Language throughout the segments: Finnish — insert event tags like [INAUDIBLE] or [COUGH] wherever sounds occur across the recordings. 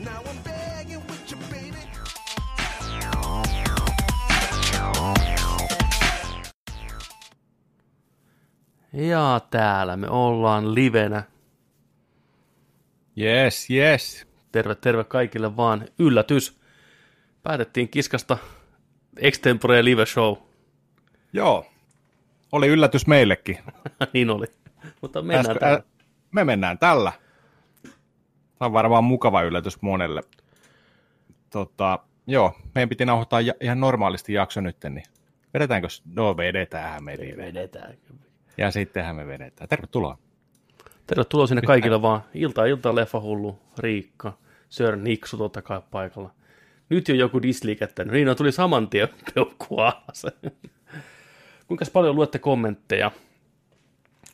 Now I'm begging with you, baby. Ja täällä me ollaan livenä. Yes, yes. Terve, terve kaikille vaan. Yllätys. Päätettiin kiskasta Extempore Live Show. Joo. Oli yllätys meillekin. [LAUGHS] niin oli. Mutta mennään Äsken- tällä. ä- me mennään tällä. Tämä on varmaan mukava yllätys monelle. Tota, joo, meidän piti nauhoittaa ja- ihan normaalisti jakso nyt, niin vedetäänkö? No vedetäänhän me. Vedetään. Ja sittenhän me vedetään. Tervetuloa. Tervetuloa sinne kaikille vaan. Ilta ilta leffahullu, Riikka, Sir Niksu totta kai paikalla. Nyt jo joku disliikettänyt. Niin, no tuli saman tien [LAUGHS] peukku alas. Kuinka paljon luette kommentteja?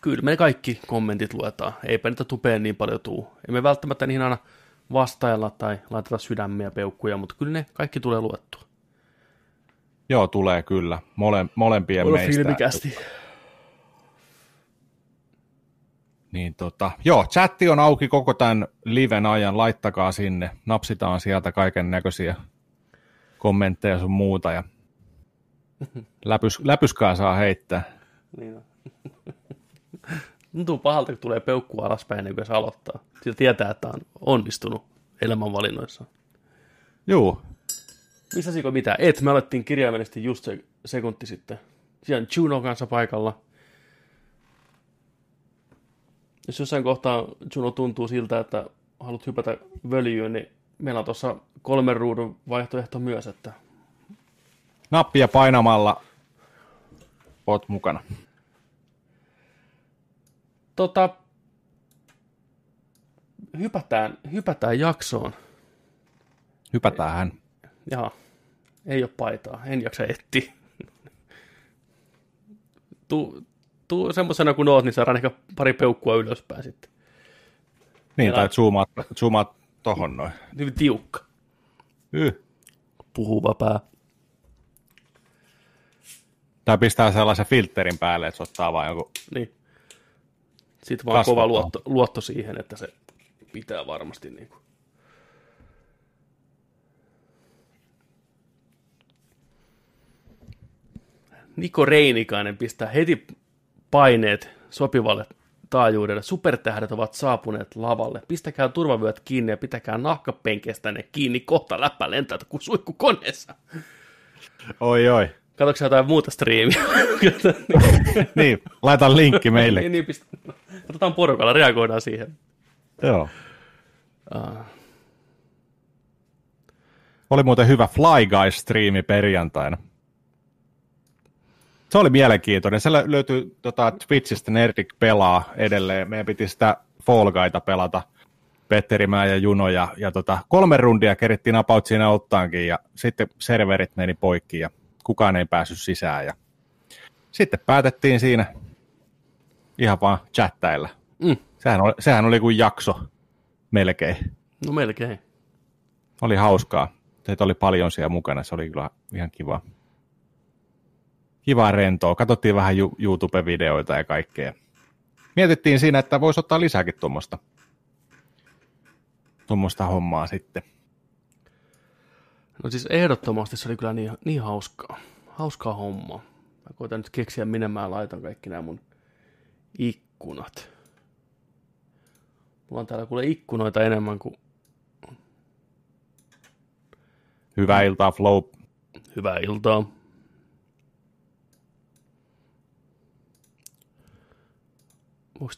Kyllä me kaikki kommentit luetaan. Eipä niitä tupeen niin paljon tuu. Emme välttämättä niihin aina vastailla tai laiteta sydämiä peukkuja, mutta kyllä ne kaikki tulee luettua. Joo, tulee kyllä. Mole, molempien meistä. filmikästi. Niin tota, joo, chatti on auki koko tämän liven ajan, laittakaa sinne, napsitaan sieltä kaiken näköisiä kommentteja sun muuta ja [LAUGHS] läpys, läpyskää saa heittää. Niin on. [LAUGHS] Tuntuu pahalta, kun tulee peukku alaspäin ennen kuin se aloittaa. Siitä tietää, että on onnistunut elämänvalinnoissa. Juu, Missä siko mitä? Et, me alettiin kirjaimellisesti just se sekunti sitten. Siellä on Juno kanssa paikalla. Jos jossain kohtaa Juno tuntuu siltä, että haluat hypätä völjyyn, niin meillä on tuossa kolmen ruudun vaihtoehto myös, että nappia painamalla oot mukana. Tota, hypätään, hypätään jaksoon. Hypätään hän. Jaha, ei ole paitaa, en jaksa etsiä. Tuu, tuu semmoisena kuin oot, niin saadaan ehkä pari peukkua ylöspäin sitten. Niin, Meillä tai zoomaat, zoomaat tohon noin. Niin tiukka. Yh. Puhuva pää. Tai pistää sellaisen filterin päälle, että se ottaa vaan joku... Niin. Sitten vaan Kasvataan. kova luotto, luotto siihen, että se pitää varmasti niin kuin. Niko Reinikainen pistää heti paineet sopivalle taajuudelle. Supertähdet ovat saapuneet lavalle. Pistäkää turvavyöt kiinni ja pitäkää nahkapenkestä ne kiinni. Kohta läppä lentää kuin suikku koneessa. Oi, oi. Katsoitko jotain muuta striimiä? [LAUGHS] Niin, laita linkki meille. niin, niin, pistä. Otetaan porukalla, reagoidaan siihen. Joo. Uh, Oli muuten hyvä Fly Guys-striimi perjantaina. Se oli mielenkiintoinen. Se lö- löytyy tota, Twitchistä, Nerdik pelaa edelleen. Meidän piti sitä Fall Guyta pelata. Petteri, mä ja Juno. Ja, ja tota, kolme rundia kerittiin about siinä ottaankin ja sitten serverit meni poikki ja kukaan ei päässyt sisään. Ja sitten päätettiin siinä ihan vaan chattailla. mm, Sehän oli, sehän oli kuin jakso melkein no melkein. oli hauskaa. Teitä oli paljon siellä mukana, se oli kyllä ihan kiva. Kiva rentoa. Katsottiin vähän YouTube-videoita ja kaikkea. Mietittiin siinä, että voisi ottaa lisääkin tuommoista tuommoista hommaa sitten. No siis ehdottomasti se oli kyllä niin, niin hauskaa. Hauskaa hommaa. Mä koitan nyt keksiä, minne mä laitan kaikki nämä mun ikkunat. Mulla on täällä kuule ikkunoita enemmän kuin Hyvää iltaa, Flow. hyvää iltaa.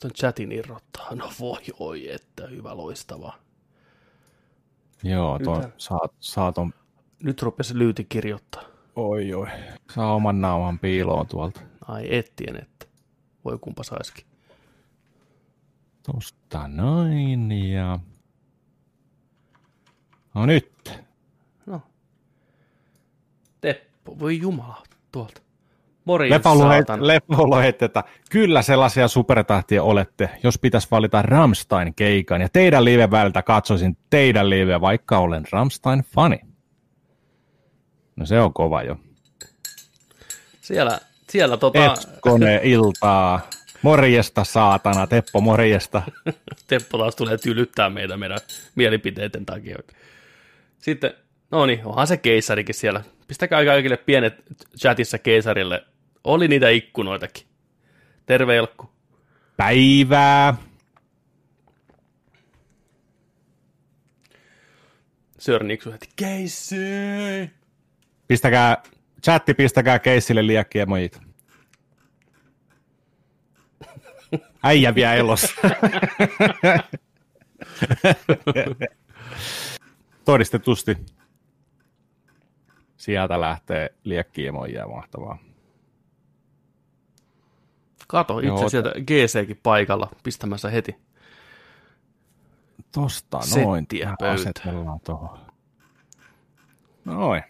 Ton chatin irrottaa? No voi oi, että hyvä loistava. Joo, Nythän- saat, saat on, Nyt rupesi lyyti kirjoittaa. oi oi, saa oman nauhan piiloon tuolta. Ai ettien, että voi kumpa saisikin. Tosta noin ja... No nyt. No. Teppo, voi jumala, tuolta. Morjens, että kyllä sellaisia supertähtiä olette, jos pitäisi valita Ramstein-keikan. Ja teidän live väliltä katsoisin teidän liveä, vaikka olen Ramstein-fani. No se on kova jo. Siellä, siellä tota, Epskone iltaa. Morjesta, saatana. Teppo, morjesta. [LAUGHS] Teppo taas tulee tylyttää meitä meidän mielipiteiden takia. Sitten, no niin, onhan se keisarikin siellä. Pistäkää kaikille pienet chatissa keisarille. Oli niitä ikkunoitakin. Terve Elkku. Päivää. Sir Niksu heti, keissi! Pistäkää, chatti, pistäkää keissille liekkiemojit. Äijä vielä elossa. [LAUGHS] Todistetusti. Sieltä lähtee liekkiemojia, mahtavaa. Kato, itse Joo, sieltä GCkin paikalla pistämässä heti. Tosta Settiä noin. pöytään. Asetellaan tuohon. Noin.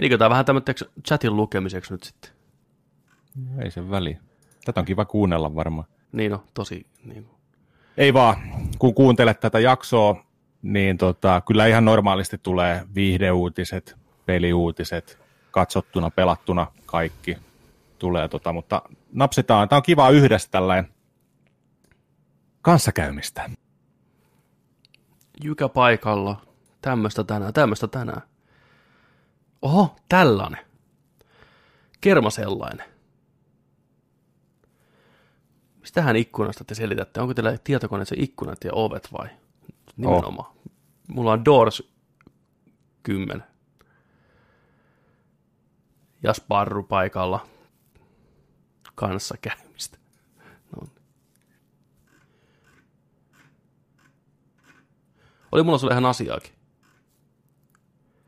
Menikö tämä vähän tämmöiseksi chatin lukemiseksi nyt sitten? Ei se väli. Tätä on kiva kuunnella varmaan. Niin no, tosi niin. Ei vaan, kun kuuntelet tätä jaksoa, niin tota, kyllä ihan normaalisti tulee viihdeuutiset, peliuutiset, katsottuna, pelattuna, kaikki tulee, tota, mutta napsitaan, tämä on kiva yhdessä tällainen kanssakäymistä. Jykä paikalla. Tämmöistä tänään, tämmöistä tänään. Oho, tällainen. Kerma sellainen. Mistähän ikkunasta te selitätte? Onko teillä tietokoneessa ikkunat ja ovet vai? Nimenomaan. Mulla on Doors 10. Ja Sparru paikalla kanssa käymistä. No. niin. Oli mulla sulle ihan asiaakin.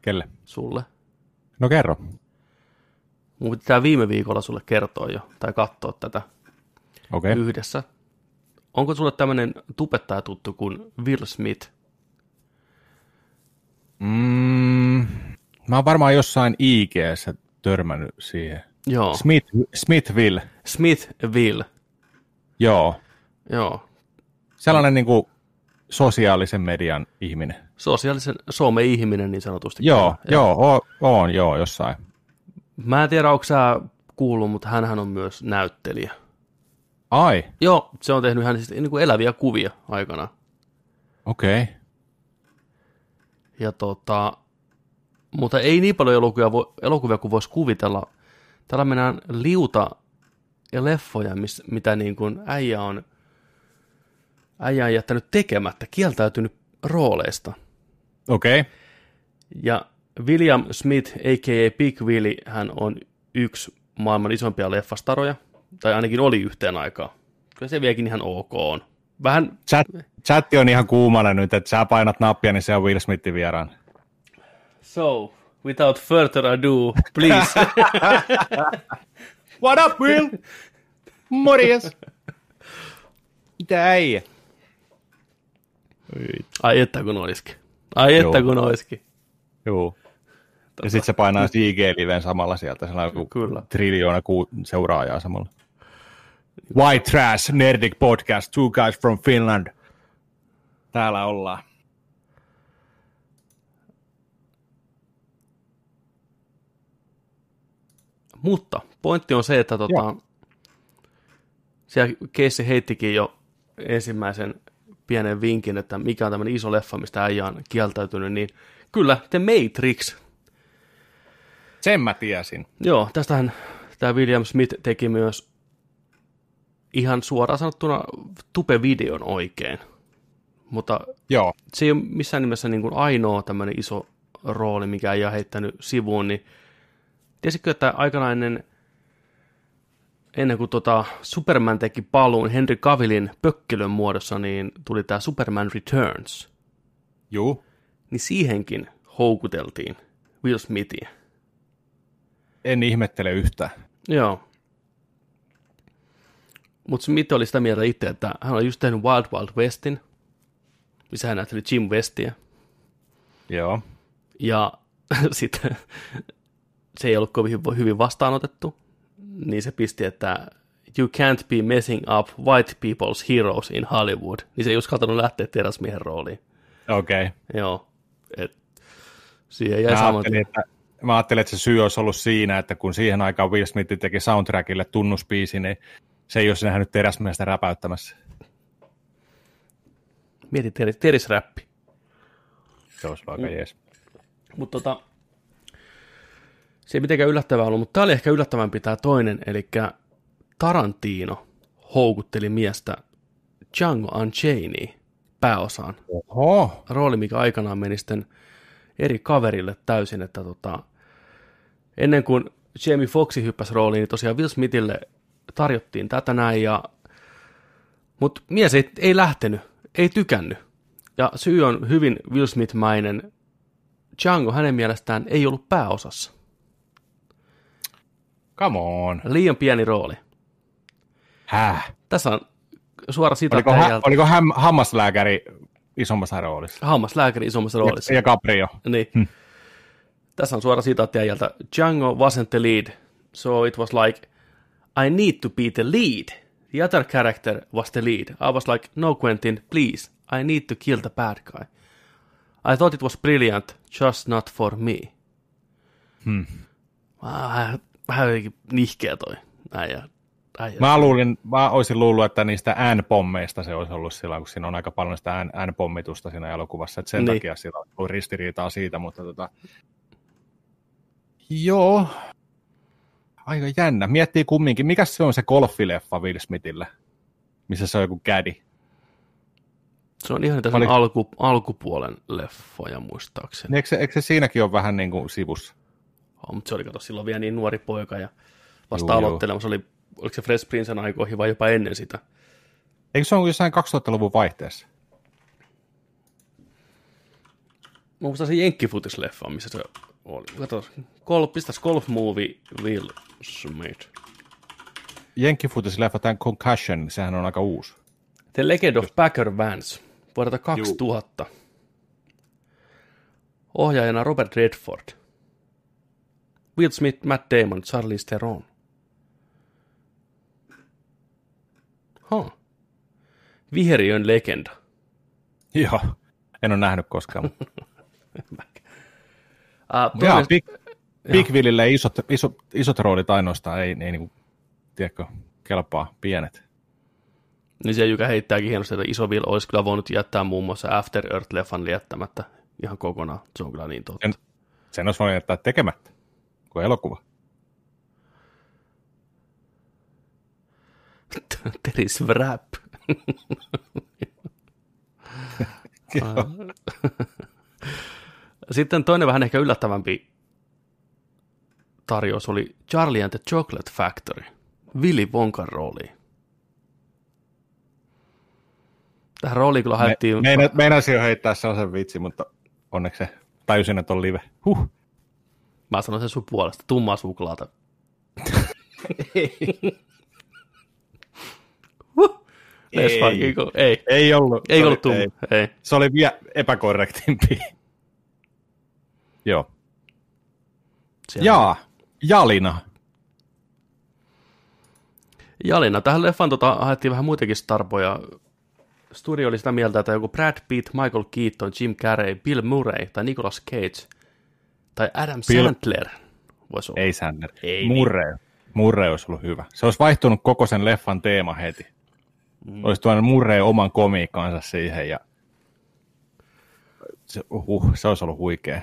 Kelle? Sulle. No kerro. Mun pitää viime viikolla sulle kertoa jo, tai katsoa tätä. Okay. yhdessä. Onko sulle tämmöinen tubettaja tuttu kuin Will Smith? Mm, mä oon varmaan jossain IGssä törmännyt siihen. Joo. Smith, Smithville, Smith Will. joo. Joo. Sellainen niin kuin sosiaalisen median ihminen. Sosiaalisen some-ihminen niin sanotusti. Joo, Kyllä. joo, o, on, joo, jossain. Mä en tiedä, onko sä kuullut, mutta hän on myös näyttelijä. Ai, Joo, se on tehnyt hän siis niin kuin eläviä kuvia aikana. okei. Okay. Ja tota, mutta ei niin paljon elokuvia, vo, elokuvia kuin voisi kuvitella. Täällä mennään liuta ja leffoja, miss, mitä niin kuin äijä on, äijä on jättänyt tekemättä, kieltäytynyt rooleista. Okei. Okay. Ja William Smith, a.k.a. Big Willy, hän on yksi maailman isompia leffastaroja, tai ainakin oli yhteen aikaan. Kyllä se vieläkin ihan ok on. Vähän, Chat, chatti on ihan kuumana nyt, että sä painat nappia, niin se on Will Smithin vieraan. so, without further ado, please. [LAUGHS] What up, Will? Morjes. Mitä äijä? Ai että kun olisikin. Ai että Joo. kun olisikin. Joo. Ja sitten se painaa IG-liven samalla sieltä, se on joku Kyllä. triljoona ku- seuraajaa samalla. White Trash Nerdic Podcast, two guys from Finland. Täällä ollaan. Mutta pointti on se, että tota, Joo. siellä Keissi heittikin jo ensimmäisen pienen vinkin, että mikä on tämmöinen iso leffa, mistä äijä on kieltäytynyt, niin kyllä, The Matrix. Sen mä tiesin. Joo, tästähän tämä William Smith teki myös ihan suoraan sanottuna tupe-videon oikein. Mutta Joo. se ei ole missään nimessä niin kuin ainoa tämmöinen iso rooli, mikä ei ole heittänyt sivuun, niin tiesitkö, että aikanaan ennen, kuin tota Superman teki paluun Henry Cavillin pökkelön muodossa, niin tuli tämä Superman Returns, Juu. niin siihenkin houkuteltiin Will Smithia. En ihmettele yhtään. Joo. Mutta Smith oli sitä mieltä itse, että hän oli just tehnyt Wild Wild Westin, missä hän näytteli Jim Westia. Joo. Ja [LAUGHS] sitten se ei ollut kovin hy- hyvin vastaanotettu, niin se pisti, että you can't be messing up white people's heroes in Hollywood. Niin se ei uskaltanut lähteä teräsmiehen rooliin. Okei. Okay. Joo. Et siihen jäi Mä saman ajattelin, että, mä ajattelin, että se syy olisi ollut siinä, että kun siihen aikaan Will Smith teki soundtrackille tunnuspiisi, niin se ei olisi nähnyt teräsmiestä räpäyttämässä. Mieti teris, terisräppi. Se olisi aika Mm. jees. Mutta tota, se ei mitenkään yllättävää ollut, mutta tämä oli ehkä yllättävämpi tämä toinen, eli Tarantino houkutteli miestä Django Unchained pääosaan. Oho, Rooli, mikä aikanaan meni sitten eri kaverille täysin, että tota, ennen kuin Jamie Foxi hyppäsi rooliin, niin tosiaan Will Smithille tarjottiin tätä näin, ja, mutta mies ei, ei lähtenyt, ei tykännyt. Ja syy on hyvin Will Smith-mäinen. Django hänen mielestään ei ollut pääosassa. Come on. Liian pieni rooli. Häh? Tässä on suora sitaatti Oliko, hä, äijältä. oliko häm, hammaslääkäri isommassa roolissa? Hammaslääkäri isommassa roolissa. Ja, ja Caprio. Niin. Tässä on suora sitaatti äijältä. Django wasn't the lead, so it was like, I need to be the lead. The other character was the lead. I was like, no Quentin, please, I need to kill the bad guy. I thought it was brilliant, just not for me. Hmm. Vähän, vähän jotenkin nihkeä toi äijä. äijä. Mä, luulin, mä olisin luullut, että niistä N-pommeista se olisi ollut silloin, kun siinä on aika paljon sitä N- N-pommitusta siinä elokuvassa, että sen Niin. takia sillä on ristiriitaa siitä, mutta tota... Joo, aika jännä. Miettii kumminkin, mikä se on se golfileffa Will Smithille, missä se on joku kädi. Se on ihan sen Oliko- alku, alkupuolen leffoja muistaakseni. Niin eikö, se, eikö se siinäkin ole vähän niin kuin sivussa? Oh, mutta se oli kato silloin vielä niin nuori poika ja vasta Juu, juu. aloittelemassa. Oli, oliko se Fresh Prince'n aikoihin vai jopa ennen sitä? Eikö se ole jossain 2000-luvun vaihteessa? Mä muistan se Jenkkifutis-leffa, missä se oli. Kato, golf, pistäs Golf Movie Will Smith. Jenkkifutis-leffa, tämän Concussion, sehän on aika uusi. The Legend of Packer Vance vuodelta 2000. Ohjaajana Robert Redford. Will Smith, Matt Damon, Charlize Theron. Huh. Viheriön legenda. Joo, en ole nähnyt koskaan. Uh, [LAUGHS] Jaa, Big, Big Willille isot, isot, isot roolit ainoastaan, ei, ei niin tiedätkö, kelpaa pienet. Niin se, joka heittääkin hienosti, että iso Will olisi kyllä voinut jättää muun muassa After Earth-leffan jättämättä ihan kokonaan. Se on kyllä niin totta. En- Sen olisi voinut jättää tekemättä, kuin elokuva. [LAUGHS] Teris Wrap. Sitten toinen vähän ehkä yllättävämpi tarjous oli Charlie and the Chocolate Factory. Willy Wonkan rooliin. Tähän rooliin kyllä haettiin... Me, meina, meinasin jo heittää sellaisen vitsi, mutta onneksi se tajusin, että on live. Huh. Mä sanon sen sun puolesta. Tummaa suklaata. [LAUGHS] huh. Let's Ei. go. Ei. Ei ollut. Ei Se ollut oli- tumma. Ei. Ei. Se oli vielä epäkorrektimpi. [LAUGHS] Joo. Siellä- Jaa, Jalina. Jalina. Tähän leffaan tota, haettiin vähän muitakin starpoja. Studio oli sitä mieltä, että joku Brad Pitt, Michael Keaton, Jim Carrey, Bill Murray tai Nicolas Cage tai Adam Bill- Sandler voisi olla. Ei Sander. Ei Murre. Murre olisi ollut hyvä. Se olisi vaihtunut koko sen leffan teema heti. Mm. Olisi tuonut Murre oman komiikkansa siihen ja se, uh, se olisi ollut huikea.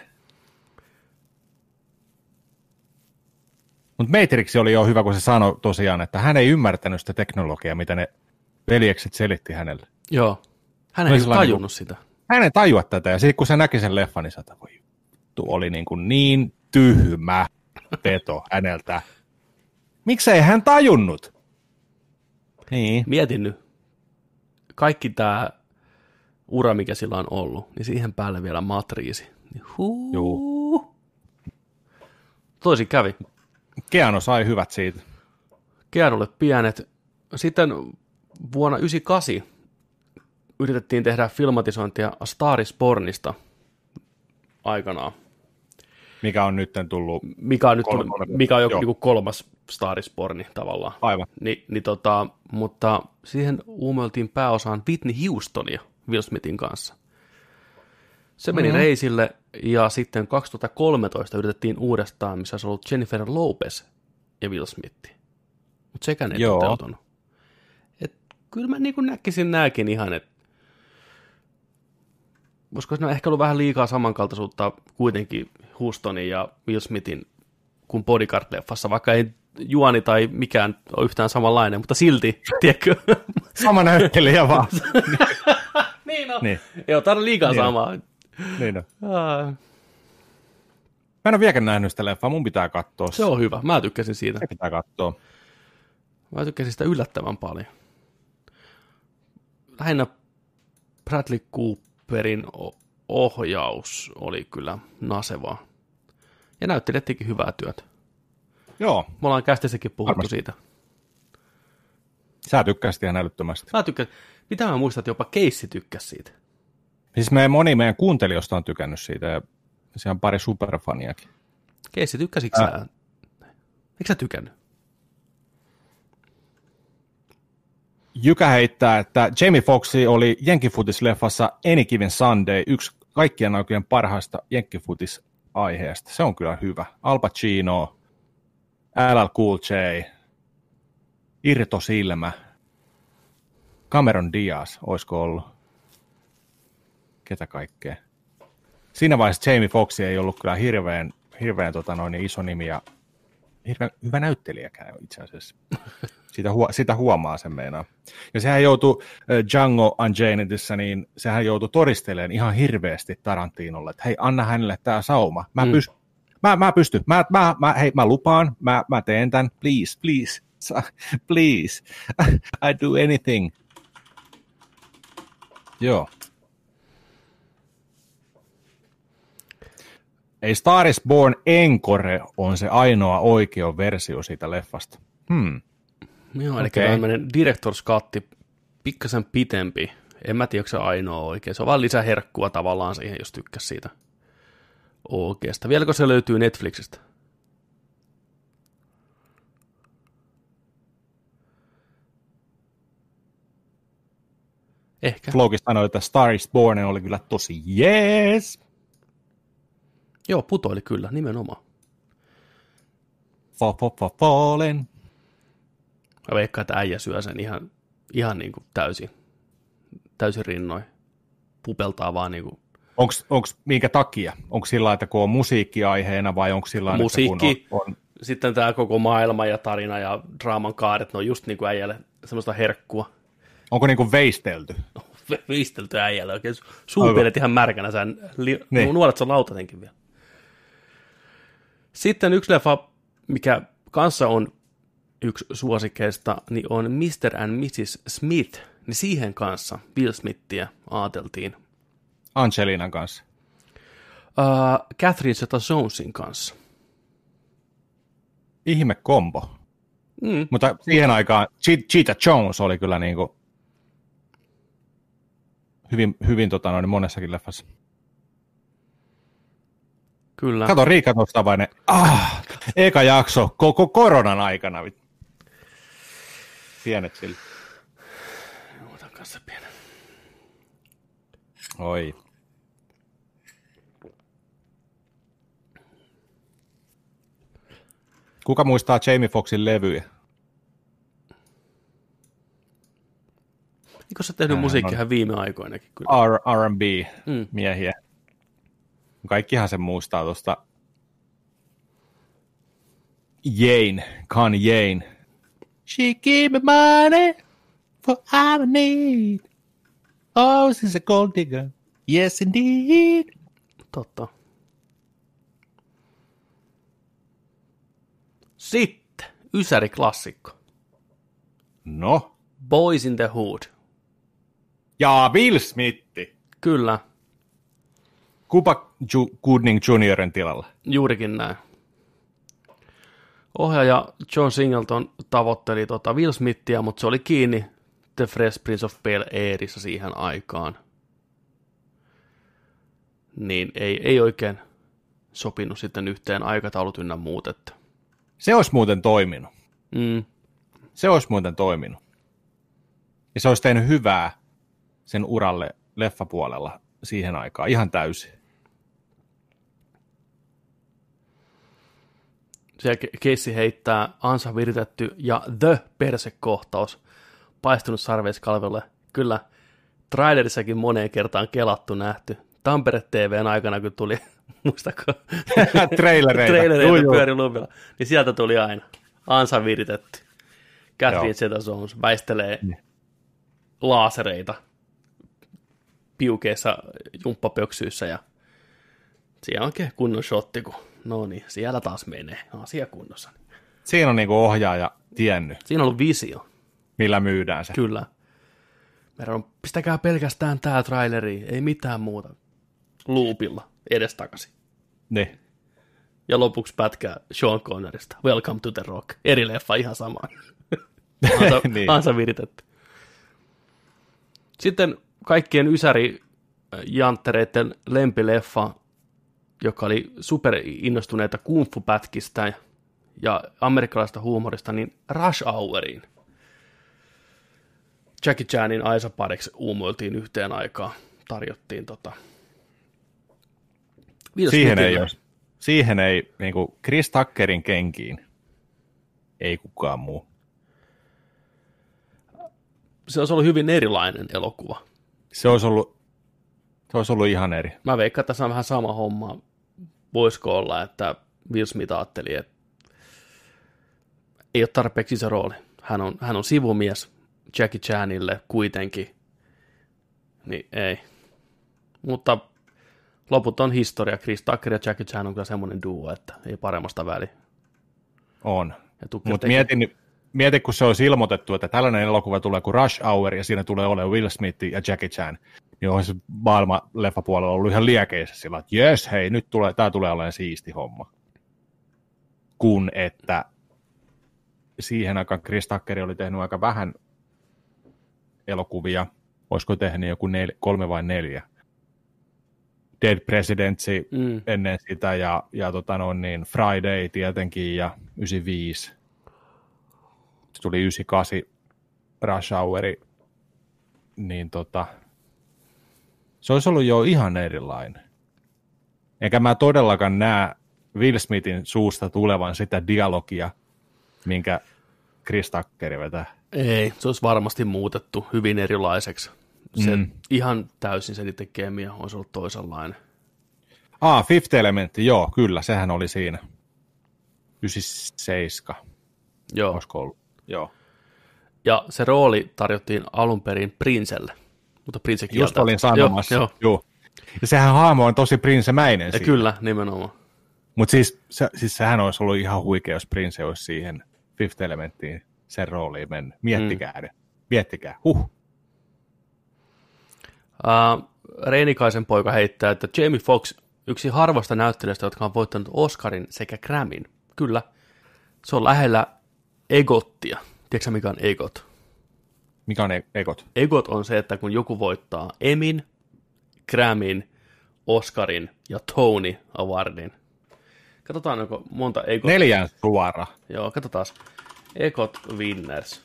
Mutta Matrix oli jo hyvä, kun se sanoi tosiaan, että hän ei ymmärtänyt sitä teknologiaa, mitä ne veljekset selitti hänelle. Joo. Hän ei tajunnut sitä. Hän ei tajua tätä, ja sitten kun se näki sen leffan, niin sata voi vittu, oli niin, kuin niin tyhmä veto häneltä. Miksei hän tajunnut? Niin. Mietin nyt. Kaikki tämä ura, mikä sillä on ollut, niin siihen päälle vielä matriisi. Niin. Juu. Toisin kävi. Keanu sai hyvät siitä. Keanulle pienet. Sitten vuonna 1998 yritettiin tehdä filmatisointia A Star is Bornista aikanaan, Mikä on nyt tullut mikä on, nyt Kolme- kolme- mikä on joku joo. niinku kolmas Star is Borni tavallaan. aivan. Ni, niin tota, mutta siihen uumoiltiin pääosaan Whitney Houstonia Will Smithin kanssa. Se meni Mhm. mm-hmm. reisille ja sitten 2013 yritettiin uudestaan, missä olisi ollut Jennifer Lopez ja Will Smith. Mutta sekään ei Joo. toteutunut. Et kyllä mä niin näkisin nääkin ihan, että voisiko siinä ehkä ollut vähän liikaa samankaltaisuutta kuitenkin Houstonin ja Will Smithin kuin Bodyguard-leffassa, vaikka ei juoni tai mikään ole yhtään samanlainen, mutta silti, [LAUGHS] tiedätkö? Sama näyttelijä [LAUGHS] vaan. niin on. niin, Ei ole tarvitse liikaa Niin on. samaa. niin on. Mä en ole vieläkään nähnyt sitä leffaa, mun pitää katsoa. Se on hyvä. Mä tykkäsin siitä. Se pitää katsoa. Mä tykkäsin sitä yllättävän paljon. Lähinnä Bradley Cooperin ohjaus oli kyllä nasevaa. Ja näyttelijät teki hyvää työtä. Joo, Me ollaan kästissäkin puhuttu Varmasti. siitä. sä tykkäsit ihan älyttömästi. Mä tykkäsin. Mitä mä muistan, että jopa Keissi tykkäsi siitä. Siis me moni meidän kuuntelijoista on tykännyt siitä ja siellä on pari superfaniakin. Keissi, tykkäsitkö sä? Eikö sä tykännyt? Jykä heittää, että Jamie Foxxi oli Jenkkifutis-leffassa Any Given Sunday yksi kaikkien aikojen parhaista Jenkkifutis-aiheesta. Se on kyllä hyvä. Al Pacino, LL Cool J, Irto Silmä, Cameron Diaz, olisiko ollut? Ketä kaikkea? Siinä vaiheessa Jamie Foxxi ei ollut kyllä hirveän, hirveän tota noin, iso nimi ja hirveän hyvä näyttelijäkään itse asiassa. [LAUGHS] Sitä, huo, sitä huomaa sen meinaa. Ja sehän joutui äh, Django Unchainedissa, niin sehän joutui todistelemaan ihan hirveästi Tarantinolle, että hei, anna hänelle tämä sauma. Mä, Mm. pystyn, mä, mä pystyn, mä, mä, mä, hei, mä lupaan, mä, mä teen tämän, please, please, please, [LAUGHS] I do anything. Joo. Ei Star is Born Encore on se ainoa oikea versio siitä leffasta. Hmm. Joo, eli Okei. tämmöinen Director's Cut, pikkasen pitempi. En mä tiedä, onko se ainoa oikein. Se on vaan lisäherkkua tavallaan siihen, jos tykkäs siitä oikeasta. Vieläkö se löytyy Netflixistä? Ehkä. Floki sanoi, että Star is Born oli kyllä tosi jees. Joo, putoili kyllä, nimenomaan. Fa, fa, fa, fallen. Mä veikkaan, että äijä syö sen ihan, ihan niin kuin täysin, täysin rinnoin. Pupeltaa vaan niin kuin onks minkä takia? Onko sillä että kun on musiikki aiheena vai onko sillä Musiikki. että kun on, on, sitten tämä koko maailma ja tarina ja draaman kaaret, ne on just niin kuin äijälle semmoista herkkua. onko niinku veistelty? Ve- Veistelty äijälle oikein. Suupielet ihan märkänä, sen li- Niin. nuolet se lautatenkin vielä. Sitten yksi leffa, mikä kanssa on yksi suosikeista, niin on Mr. and Mrs. Smith. Niin siihen kanssa Will Smithia aateltiin. Angelinan kanssa. Uh, Catherine Zeta-Jonesin kanssa. Ihme kombo. Mm. Mutta siihen aikaan Che- Cheetah Jones oli kyllä niinku hyvin, hyvin tota noin, monessakin leffassa. Kyllä. Kato Riikka tuosta vain ne, ah, eka jakso koko koronan aikana. Pienet sille. Otan kanssa pienen. Oi. Kuka muistaa Jamie Foxin levyjä? Eikö sä tehnyt musiikkia ihan viime aikoinakin? Kyllä. R- R&B Mm. miehiä. Kaikkihan sen muistaa tuosta Jane, Kan Jane. She give me money for I need. Oh, she's a gold digger. Yes, indeed. Totta. Sitten Ysäri klassikko. No, Boys in the Hood. ja Will Smithi. Kyllä, Kupa Ju- Gooding Juniorin tilalla. juurikin näin. Ohjaaja John Singleton tavoitteli tota Will Smithia, mutta se oli kiinni The Fresh Prince of Bel Airissa siihen aikaan. Niin ei, ei oikein sopinut sitten yhteen aikataulut ynnä muut. Että. Se olisi muuten toiminut. Mm, Se olisi muuten toiminut. Ja se olisi tehnyt hyvää sen uralle leffapuolella. siihen aikaan ihan täysin. Siellä keissi heittää ansa viritetty ja The persekohtaus paistunut sarveiskalvelle. Kyllä, trailerissakin moneen kertaan kelattu nähty. Tampere TVn aikana, kun tuli, [LAUGHS] muistako, [LAUGHS] Trailereita. trailereita Juu, juu. pyöri lumilla, niin sieltä tuli aina ansa viritetty. Catherine. Zeta-Jones väistelee Niin. laasereita piukeissa jumppapöksyissä ja siellä onkin kunnon shotti, kun no niin, siellä taas menee, asia kunnossa. Siinä on niinku ohjaaja tiennyt, Siinä on ollut visio, millä myydään se. kyllä. Meidän on, pistäkää pelkästään tää traileri, ei mitään muuta. Luupilla, edestakaisin. Niin. Ja lopuksi pätkää Sean Connerista. Welcome to the Rock. Eri leffa ihan samaan. [LAUGHS] Ansa, Niin. niin. ansa viritetty. Sitten kaikkien ysäri äh, janttereiden lempileffa, joka oli super innostuneita kungfu-pätkistä ja amerikkalaista huumorista, niin Rush Houriin. Jackie Chanin Aisa pariksi uumoiltiin yhteen aikaan. Tarjottiin tota... Will Siihen ei, jos, siihen ei niinku Chris Tuckerin kenkiin ei kukaan muu. se olisi ollut hyvin erilainen elokuva. Se olisi ollut, se olisi ollut ihan eri. Mä veikkaan, että tässä on vähän sama homma. Voisiko olla, että Will Smith ajatteli, että ei ole tarpeeksi iso rooli. Hän on, hän on sivumies Jackie Chanille kuitenkin. Niin ei. Mutta loput on historia. Chris Tucker ja Jackie Chan on kyllä semmoinen duo, että ei paremmasta väliä. On. Mutta mietin, mieti, kun se olisi ilmoitettu, että tällainen elokuva tulee kuin Rush Hour ja siinä tulee olemaan Will Smith ja Jackie Chan, niin olisi maailman leffapuolella ollut ihan liekeissä sillä, että jes, hei, nyt tulee, tämä tulee olemaan siisti homma. Kun että siihen aikaan Chris Tucker oli tehnyt aika vähän elokuvia, olisiko tehnyt joku nel, kolme vai neljä. Dead Presidentsi Mm. ennen sitä ja, ja tota no, niin Friday tietenkin ja 95. Se tuli 98 Rush Houri, niin tota, se olisi ollut jo ihan erilainen. Eikä mä todellakaan näe Will Smithin suusta tulevan sitä dialogia, minkä Chris Tucker vetää. Ei, se olisi varmasti muutettu hyvin erilaiseksi. Se Mm. ihan täysin se niiden kemia olisi ollut toisenlainen. Ah, Fifth Elementti, joo, kyllä, sehän oli siinä. 97, Joo. olisiko ollut? Joo. Ja se rooli tarjottiin alun perin Prinselle, mutta Prince Just kieltäytyi. olin sanomassa. Joo, joo. Ja sehän hahmo on tosi prinsemäinen Ja kyllä, nimenomaan. Mutta siis, se, siis sehän olisi ollut ihan huikea, jos Prince olisi siihen Fifth Elementtiin sen rooliin mennyt. Miettikää mm. Miettikää. Huh. Uh, Reinikaisen poika heittää, että Jamie Foxx, yksi harvasta näyttelijöistä, jotka on voittanut Oscarin sekä Grammyn. Kyllä, se on lähellä Egottia. Tiedätkö mikä on Egot? Mikä on e- ekot? Egot on se, että kun joku voittaa Emin, Grammyn, Oscarin ja Tony Awardin. Katsotaan, onko monta Egot. Neljän suora. Joo, katsotaan. Egot Winners.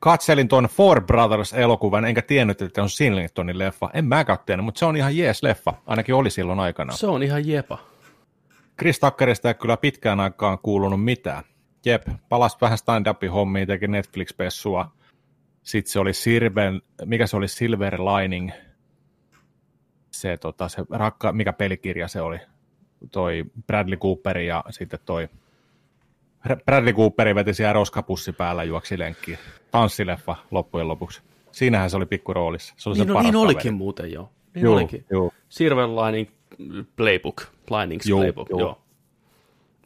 Katselin tuon Four Brothers-elokuvan, enkä tiennyt, että on Sinlingtonin leffa. En ole tiennyt, mutta se on ihan jees leffa. Ainakin oli silloin aikana. Se on ihan jepa. Chris Tuckerista ei kyllä pitkään aikaan kuulunut mitään. Jep, palasi vähän stand-upin hommiin, teki Netflix-pessua. Sitten se oli Sirven, mikä se oli, Silver Lining, se, tota, se rakka, mikä pelikirja se oli, toi Bradley Cooper ja sitten toi Bradley Cooperi veti siellä roskapussi päällä juoksi lenkkiin. Tanssileffa loppujen lopuksi. Siinähän se oli pikkuroolissa. Se oli Niin, se no, niin kaveri. olikin muuten joo. Niin Juu, olikin. juu. Silver Lining Playbook. Linings Juu, Playbook, juu. joo.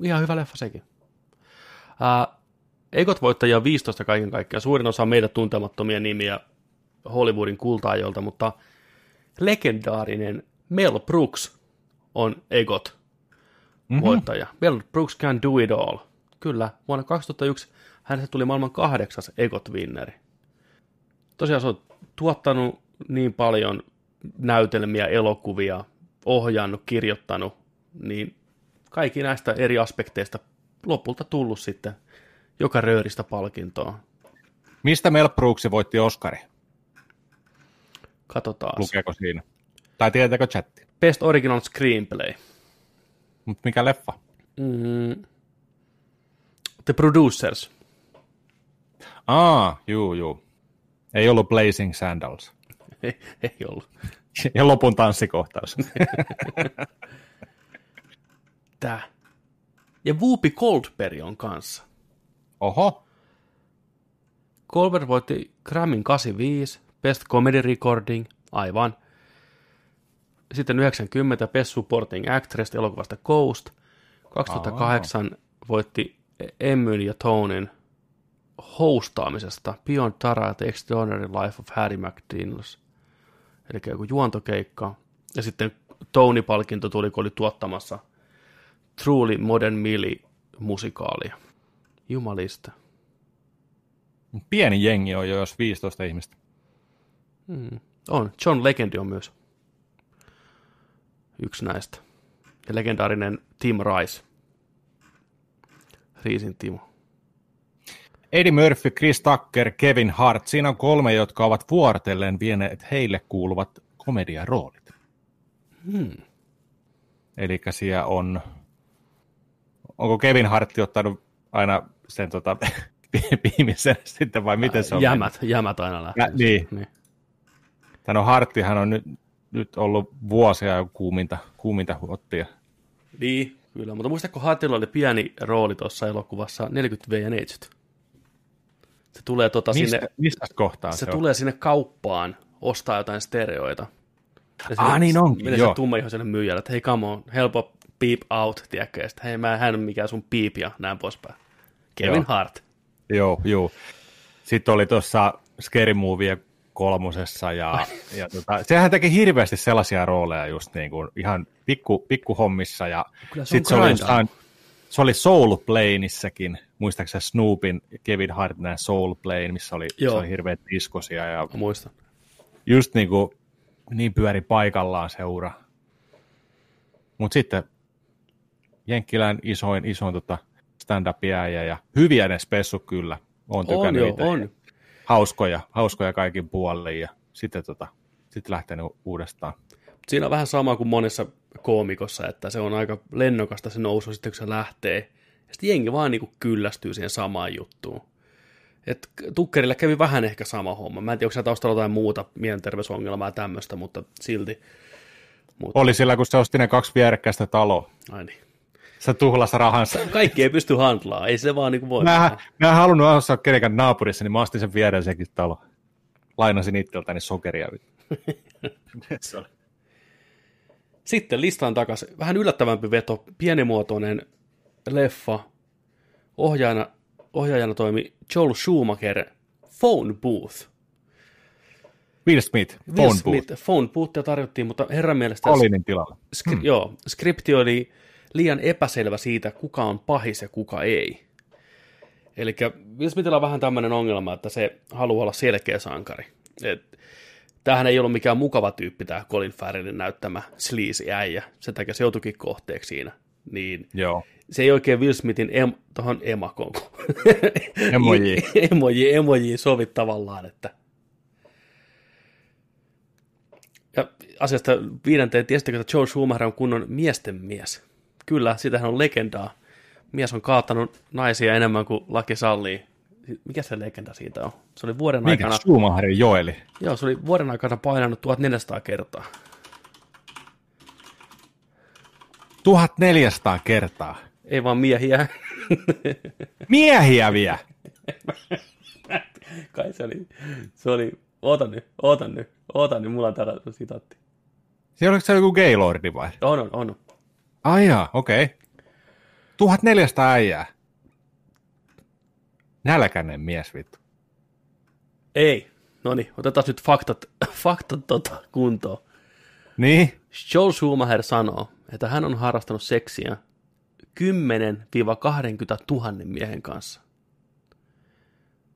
Ihan hyvä leffa sekin. Uh, Egot voittajia 15 kaiken kaikkiaan. Suurin osa meitä tuntemattomia nimiä Hollywoodin kultaajolta, mutta legendaarinen Mel Brooks on Egot Mhm. voittaja. Mel Brooks can do it all. Kyllä, vuonna 2001 hänestä tuli maailman kahdeksas Egot-vinneri. Tosiaan se on tuottanut niin paljon näytelmiä, elokuvia, ohjannut, kirjoittanut, niin kaikki näistä eri aspekteista lopulta tullut sitten joka rööristä palkintoa. Mistä Mel Brooks voitti Oscari? Katsotaan. Lukeeko siinä? Tai tietääkö chatti? Best Original Screenplay. Mutta mikä leffa? Mm. The Producers. Aa, juu, juu. Ei ollut Blazing Sandals. [LAUGHS] Ei, ei ollut. [LAUGHS] Ja lopun tanssikohtaus. [LAUGHS] Tää. Ja Whoopi Goldberg on kanssa. Oho. Goldberg voitti Grammin 85, Best Comedy Recording, aivan. Sitten 90 Best Supporting Actress elokuvasta Ghost. 2008 voitti Emmyn ja Tonin hostaamisesta Beyond Tara The Extraordinary Life of Harry McDaniels. Eli joku juontokeikka. Ja sitten Tony-palkinto tuli, kun oli tuottamassa Truly Modern Millie musikaalia. Jumalista. Pieni jengi on jo, jos 15 ihmistä. On. John Legendi on myös yksi näistä. Ja legendaarinen Tim Rice. Riisin Timo. Eddie Murphy, Chris Tucker, Kevin Hart. Siinä on kolme, jotka ovat vuorotellen vieneet heille kuuluvat komediaroolit. Hmm. Eli siellä on, onko Kevin Hartti ottanut aina sen tota, [LAUGHS] viimeisen sitten vai miten se on? Jämät, jämät aina lähtee. Ja, niin. niin. Tän on Harttihan on nyt, nyt ollut vuosia jo kuuminta, kuuminta ottia. Niin, kyllä. Mutta muistatko, Hartilla oli pieni rooli tuossa elokuvassa 40 V ja Neitsyt? Se tulee tota Mistä, sinne, mistä kohtaa se, se, on? tulee sinne kauppaan ostaa jotain stereoita. Ja Ah, niin onkin, Menee se tummaihoiselle myyjälle, että hei come on, helpo beep out, tiedätkö? Ja sitten, hei mä hän on mikään sun beep ja näin poispäin. Kevin Joo. Hart. Joo, joo. Sitten oli tuossa Scary Movie kolmosessa ja, [LAUGHS] ja tota, sehän teki hirveästi sellaisia rooleja just niin kuin ihan pikku, pikkuhommissa ja se sitten se oli, se oli Soul Planeissäkin, muistaakseni Snoopin Kevin Hartnell Soul Plane, missä oli, se Joo. oli hirveät diskosia ja Mä muistan. just niin kuin niin pyöri paikallaan seura. Mutta sitten Jenkkilän isoin, isoin tota stand-up ja hyviä ne spessut kyllä. Olen On tykännyt joo, itse. on. Hauskoja, hauskoja kaikin puolin ja sitten tota, sitten lähtenyt uudestaan. Siinä on vähän sama kuin monessa koomikossa, että se on aika lennokasta se nousu sitten, kun se lähtee. Ja sitten jengi vaan niin kyllästyy siihen samaan juttuun. Et Tukkerille kävi vähän ehkä sama homma. Mä en tiedä, onko taustalla jotain muuta mielenterveysongelmaa tämmöistä, mutta silti. Mutta, Oli sillä, kun se osti ne kaksi vierekkäistä taloa. ai niin. Se tuhlas rahansa. Kaikki ei pysty handlaa, ei se vaan niin voi. Mä, mä en halunnut asua kenenkään naapurissa, niin mä ostin sen viereisenkin talo. Lainasin itseltäni sokeria. [LAUGHS] Sitten listaan takaisin. Vähän yllättävämpi veto, pienimuotoinen leffa. Ohjaajana, ohjaajana toimi Joel Schumacher, Phone Booth. Will Smith, Will phone Smith, booth, Phone Boothia tarjottiin, mutta herran mielestä Colinin tilalla. skri- joo, skripti oli liian epäselvä siitä, kuka on pahis ja kuka ei. Eli Will Smithillä on vähän tämmöinen ongelma, että se haluaa olla selkeä sankari. Et, tämähän ei ollut mikään mukava tyyppi, tämä Colin Farrellin näyttämä sleazy äijä. Sen takia se joutuikin kohteeksi siinä. Niin Joo. se ei oikein Will Smithin em, tohon emakoon, kun [LAUGHS] Emoji. [LAUGHS] emoji, emoji sovi tavallaan, että ja asiasta viidenteen, tiesittekö, että Joe Schumacher on kunnon miesten mies? Kyllä, sitähän on legendaa. Mies on kaattanut naisia enemmän kuin laki sallii. Mikä se legenda siitä on? Se oli vuoden Mikä aikana, Schumacherin Joeli? joo, se oli vuoden aikana painanut 1400 kertaa. 1400 kertaa. Ei vaan miehiä. Miehiä vie! [LAUGHS] Kai se oli, se oli, oota nyt, oota nyt, oota nyt, mulla on täällä sitaatti. Se oliko se joku Gaylordi vai? On, on, on. Ai jaa, okei. Okay. 1400 äijää. Nälkäinen mies vittu. Ei. No niin, otetaan nyt faktat, [LAUGHS] faktat tota kuntoon. Niin? Joel Schumacher sanoo, että hän on harrastanut seksiä 10-20 000 miehen kanssa.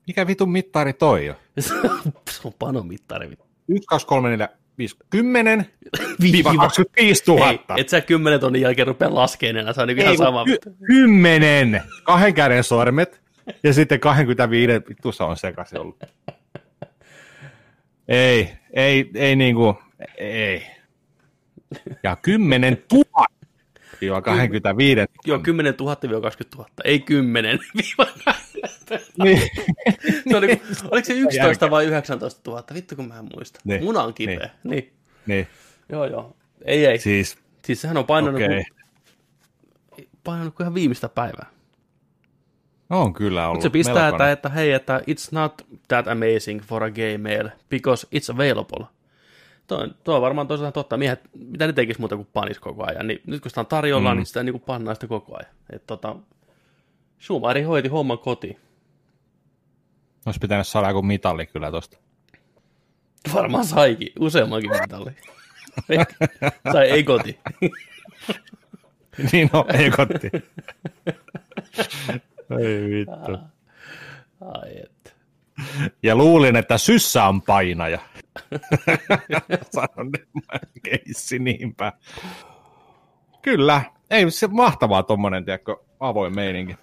Mikä vitun mittari toi on? [LAUGHS] se on panomittari. 1, 2, 3, 4, 5, 10 Viiva. 25 000. Ei, et sä 10 tonnin jälkeen rupea laskeen enää, se on niin ihan sama. ky- kymmenen! Kahden käden sormet ja sitten 25, vittu se on sekaisin ollut. Ei, ei, ei niinku, ei. ja 10 000 25 Joo, 10 000 20 000, ei 10 [LAUGHS] niin. se oli, [LAUGHS] oliko se 11 vai 19 000? Vittu kun mä en muista. Niin. Muna on kipeä. Niin. niin. niin. Joo, joo. Ei, ei. Siis, Siis, sehän on painanut, okay. painanut kuin ihan viimeistä päivää. On kyllä ollut Mutta se pistää, että, että hei, että it's not that amazing for a gay male, because it's available. Tuo, on- tuo on varmaan tosiaan totta. Miehet, mitä ne tekisi muuta kuin panis koko ajan. Niin, nyt kun sitä on tarjolla, mm. niin sitä niin kuin pannaan sitä koko ajan. Et, tota, Schumacher hoiti homman kotiin. Olisi pitänyt saada joku mitalli kyllä tosta. Varmaan saikin, useammankin mitalli. [LAUGHS] tai ei koti. [LAUGHS] niin no, ei kotti. Ei [LAUGHS] vittu. Ai et. Ja luulin, että syssä on painaja. [LAUGHS] Sanon keissi niinpä. Kyllä. Ei se mahtavaa tommonen, tiedätkö, avoin meininki.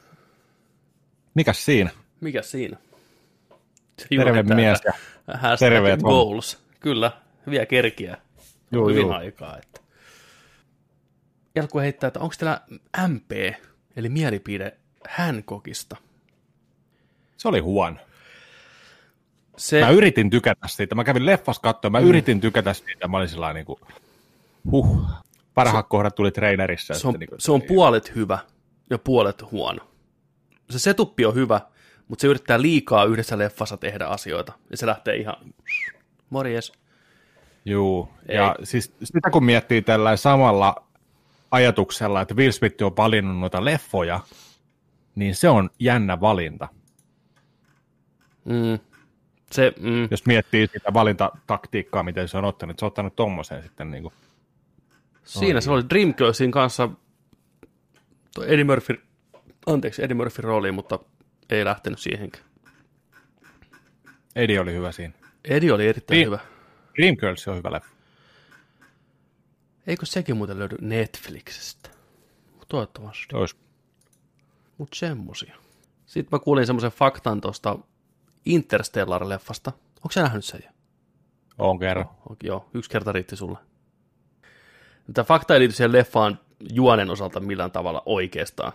Mikäs siinä? Mikä siinä? Terve mies ja Hashtag terveet goals. Kyllä, vielä kerkiä. Juu, hyvin juu. aikaa. Että. Jalku heittää, että onko teillä MP, eli mielipide Hancockista? Se oli huono. Se, Mä yritin tykätä siitä. Mä kävin leffas katsoa, mä mm. yritin tykätä siitä. Mä olin sillä niin kuin, huh. Parhaat kohdat tuli trainerissa. se, on, niin kuin, se on puolet hyvä ja puolet huono. Se setuppi on hyvä, mutta se yrittää liikaa yhdessä leffassa tehdä asioita. Ja se lähtee ihan, morjes. Juu, ja siis sitä kun miettii tällä samalla ajatuksella, että Will Smith on valinnut noita leffoja, niin se on jännä valinta. Mm. Se, mm, Jos miettii sitä valintataktiikkaa, miten se on ottanut, se on ottanut tommosen sitten niin kuin, Siinä se oli Dreamgirlsin kanssa Eddie Murphy, anteeksi, Eddie Murphy rooliin, mutta ei lähtenyt siihenkään. Eddie oli hyvä siinä. Eddie oli erittäin Niin. hyvä. Dreamgirls on hyvä leffa. Eikö sekin muuten löydy Netflixistä? Toivottavasti. Ois. Mut semmosia. Sitten mä kuulin semmoisen faktan tuosta Interstellar-leffasta. Onko sä nähnyt sen jo? On kerran. Ok, joo, yksi kerta riitti sulle. Tämä fakta ei liity siihen leffaan juonen osalta millään tavalla oikeastaan.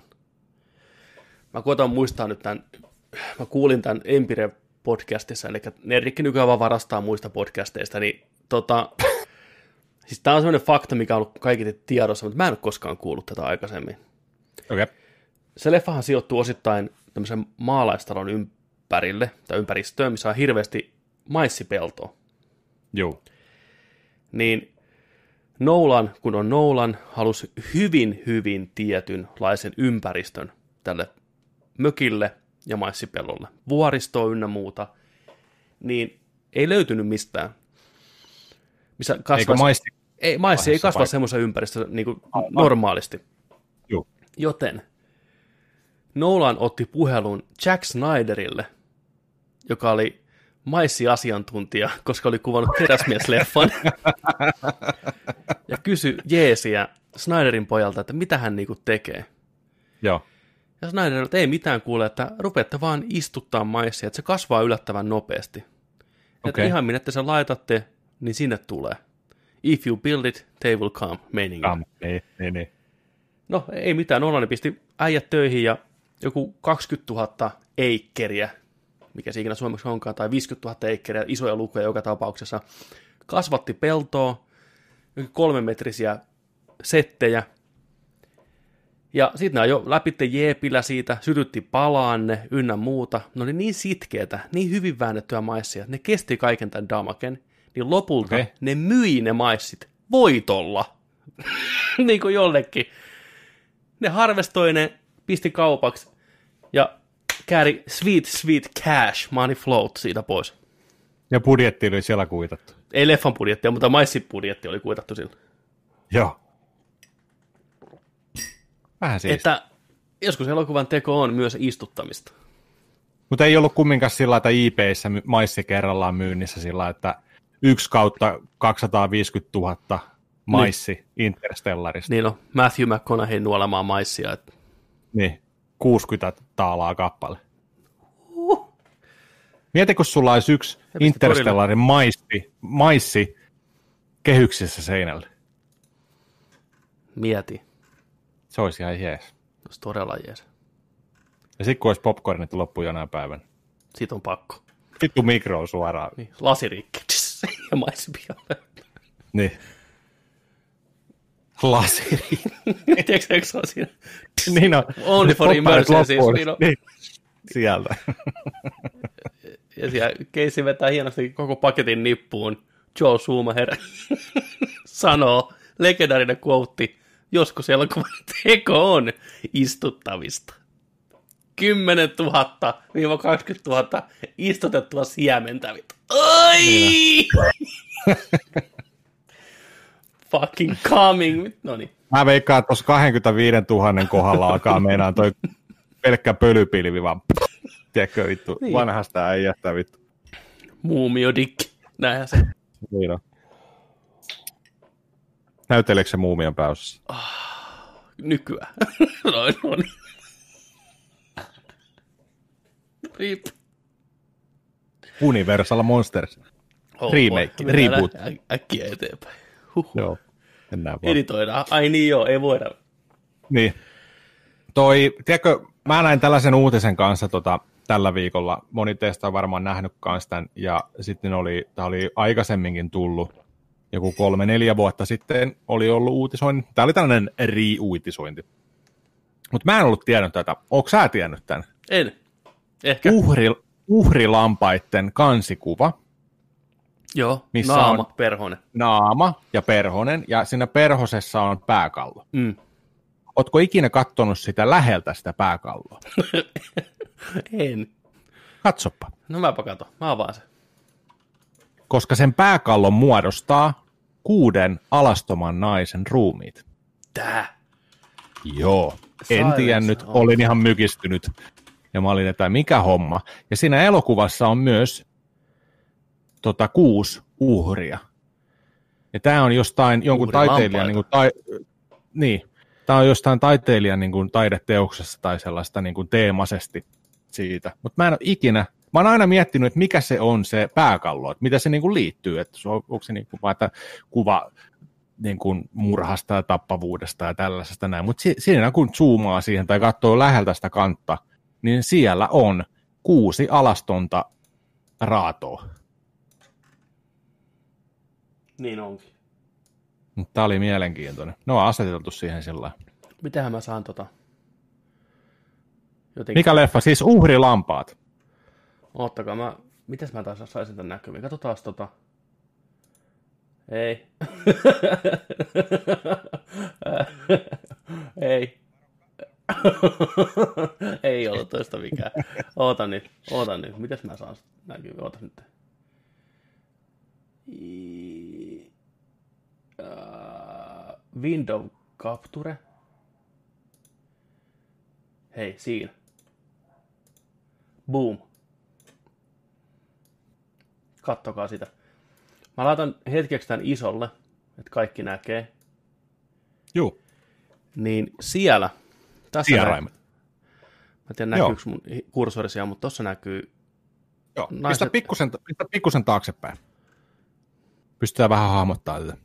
Mä koitan muistaa nyt tämän, mä kuulin tämän Empire-podcastissa, eli Nerikki nykyään vaan varastaa muista podcasteista, niin tota, [LAUGHS] siis tää on semmoinen fakta, mikä on ollut kaikille tiedossa, mutta mä en ole koskaan kuullut tätä aikaisemmin. Okei. Okay. Se leffahan sijoittuu osittain tämmöisen maalaistalon ympärille, tai ympäristöön, missä on hirveästi maissipeltoa Juu. niin Nolan, kun on Nolan, halusi hyvin, hyvin tietynlaisen ympäristön tälle mökille ja maissipellolle. Vuoristoa ynnä muuta, niin ei löytynyt mistään. Missä Eikö kasvas, maisti? ei, maissi ei kasva paikka? semmoisen ympäristössä niin kuin normaalisti. Juu. Joten Nolan otti puhelun Jack Snyderille, joka oli maissiasiantuntija, koska oli kuvannut teräsmiesleffan. ja kysyi Jeesiä Snyderin pojalta, että mitä hän niinku tekee. Joo. Ja Snyder, että ei mitään kuule, että rupeatte vaan istuttaa maissia, että se kasvaa yllättävän nopeasti. Että Okei. ihan minne te sen laitatte, niin sinne tulee. If you build it, they will come, meininki. Kam. Niin, niin, niin. No ei mitään, Nolan pisti äijät töihin ja joku 20 000 eikkeriä, mikä se ikinä suomeksi onkaan, tai 50 000 eikkeriä, isoja lukuja joka tapauksessa, kasvatti peltoa, kolmemetrisiä settejä, ja sitten ne jo läpitte jeepillä siitä, sytytti palaanne ynnä muuta. Ne oli niin sitkeitä, niin hyvin väännettyä maissia, että ne kesti kaiken tämän damaken. Niin lopulta okay. ne myi ne maissit voitolla. [LAUGHS] niin kuin jollekin. Ne harvestoi ne, pisti kaupaksi ja kääri sweet, sweet cash, money float siitä pois. Ja budjetti oli siellä kuitattu. Ei leffan budjettia, mutta maissibudjetti oli kuitattu sillä. Joo. Vähän siis. Että joskus elokuvan teko on myös istuttamista. Mutta ei ollut kumminkaan sillä, että IPissä my- maissi kerrallaan myynnissä sillä, että yksi kautta 250 000 maissi niin. Interstellarista. Niin on, Matthew McConaughey nuolemaan maissia. Että Niin. 60 taalaa kappale. Mieti, kun sulla olisi yksi Interstellarin maissi, maissi kehyksissä seinällä. Mieti. Se olisi ihan jees. Olisi todella jees. Ja sitten kun olisi popcornit loppu jonain päivänä. Siitä on pakko. Vittu mikroon suoraan. Niin, lasirikki. [LAUGHS] Ja maispialle. Niin. Laseri. [LAUGHS] Tiedätkö, eikö se ole siinä? [LAUGHS] niin on. Only for emergencies, loppuun. niin on. Niin. Sieltä. [LAUGHS] Ja siellä keissi vetää hienosti koko paketin nippuun. Joe Schumacher sanoo, legendaarinen quote, joskus elokuvan teko on istuttavista. 10 000-20 000 istutettua siementä. Oi! Fucking coming. No niin. Mä veikkaan, että tuossa 25 000 kohdalla alkaa meinaan toi pelkkä pölypilvi vaan. [LAUGHS] Tiedätkö vittu, Niin. niin. vanhasta äijästä vittu. Muumio Dick. Näinhän se. Niin on. Näytteleekö se muumion pääosassa? Nykyään. Noin on. Rip. Universal Monsters. Remake, Mennään reboot. ä- Äkkiä eteenpäin. Huh. Joo. Mennään vaan. Editoidaan. Ai niin joo, ei voida. Niin. Toi, tiedätkö, mä näin tällaisen uutisen kanssa tota, tällä viikolla. Moni teistä on varmaan nähnyt kanssa tämän. Ja sitten oli, tämä oli aikaisemminkin tullut. Joku kolme, neljä vuotta sitten oli ollut uutisointi. Tämä oli tällainen re-uutisointi. Mutta mä en ollut tiennyt tätä. Onko sä tiennyt tämän? En. Ehkä. Uhri, uhrilampaitten kansikuva, joo, missä naama, on- perhonen. naama ja perhonen, ja siinä perhosessa on pääkallo. Mm. Ootko ikinä kattonut sitä läheltä sitä pääkalloa? [LAUGHS] En. Katsoppa. No mäpä kato. Mä avaan sen. Koska sen pääkallon muodostaa kuuden alastoman naisen ruumiit. Tää. Joo. En Silence tiennyt, olin ihan mykistynyt. Ja mä olin, että mikä homma. Ja siinä elokuvassa on myös tota, kuusi uhria. Ja tämä on jostain jonkun taiteilijan, niin kuin, tai, niin, tämä on jostain taiteilijan niin kuin, taideteoksessa tai sellaista niin kuin, teemaisesti siitä. Mutta mä en ole ikinä, mä oon aina miettinyt, että mikä se on se pääkallo, että mitä se niin kuin, liittyy, että se on, onko se niin kuin, vaan, että kuva niin kuin murhasta ja tappavuudesta ja tällaisesta näin. Mutta si- siinä kun zoomaa siihen tai katsoo läheltä sitä kantta, niin siellä on kuusi alastonta raatoa. Niin onkin. Tämä oli mielenkiintoinen. Ne on aseteltu siihen sillä. Mitähän mä saan tota... Jotenkin... Mikä leffa? Siis uhrilampaat. Oottakaa, mä... Mitäs mä taas saisin tän näkymiin? Katsotaan tota... Ei. [LAUGHS] Ei. [LAUGHS] Ei ollut toista mikään. Oota nyt, oota nyt. Mitäs mä saan näkymiin? Oota nyt. I... Uh, window capture. Hei, siinä. Boom. Kattokaa sitä. Mä laitan hetkeksi tämän isolle, että kaikki näkee. Juu. Niin siellä, tässä Sieraimet. Näkyy, mä en tiedä Joo. näkyykö mun kursorisia, mutta tuossa näkyy, Joo. Pistä, Naiset- pikkusen, pistä pikkusen taaksepäin. Pystytään vähän hahmottaa tätä.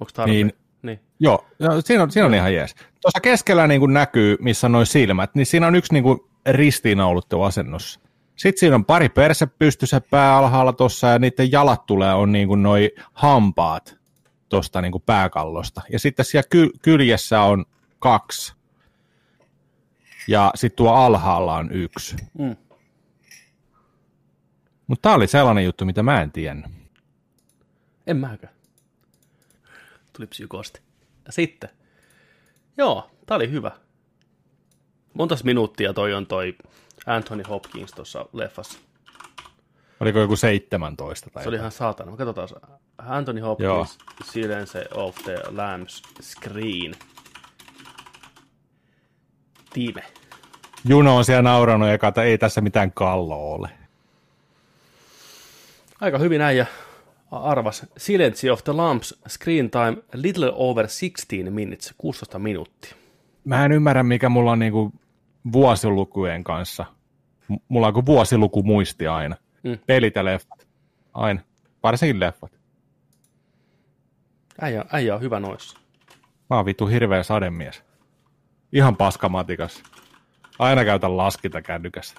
Onko? Niin. Niin. niin. Joo, no, siinä on, siinä on ihan jees. Tuossa keskellä niin kuin näkyy, missä on noin silmät, niin siinä on yksi niin kuin ristiinnaulittu asennossa. Sitten siinä on pari perse pystyssä pää alhaalla tuossa ja niiden jalat tulee on niin kuin noi hampaat tuosta niin kuin pääkallosta. Ja sitten siellä ky- kyljessä on kaksi. Ja sitten tuo alhaalla on yksi. Mm. Mutta tämä oli sellainen juttu, mitä mä en tiennyt. En mäkään. Tuli psykosti. Ja sitten. Joo, tää oli hyvä. Montas minuuttia toi on toi Anthony Hopkins tuossa leffassa. Oliko joku 17 tai Se oli ihan saatana. Katsotaan. Anthony Hopkins, Joo. Silence of the Lambs Screen. Time. Juno on siellä nauranut eka, että ei tässä mitään kalloa ole. Aika hyvin äijä arvas. Silence of the Lambs Screen Time little over 16 minutes, 16 minuuttia. Mä en ymmärrä, mikä mulla on niinku vuosilukujen kanssa. M- Mulla on kuin vuosiluku muisti aina. Mm. Pelit ja leffat. Aina. Varsinkin leffat. Äijä, äijä on hyvä noissa. Mä oon vittu hirveä sademies. Ihan paskamatikas. Aina käytän laskinta kännykässä.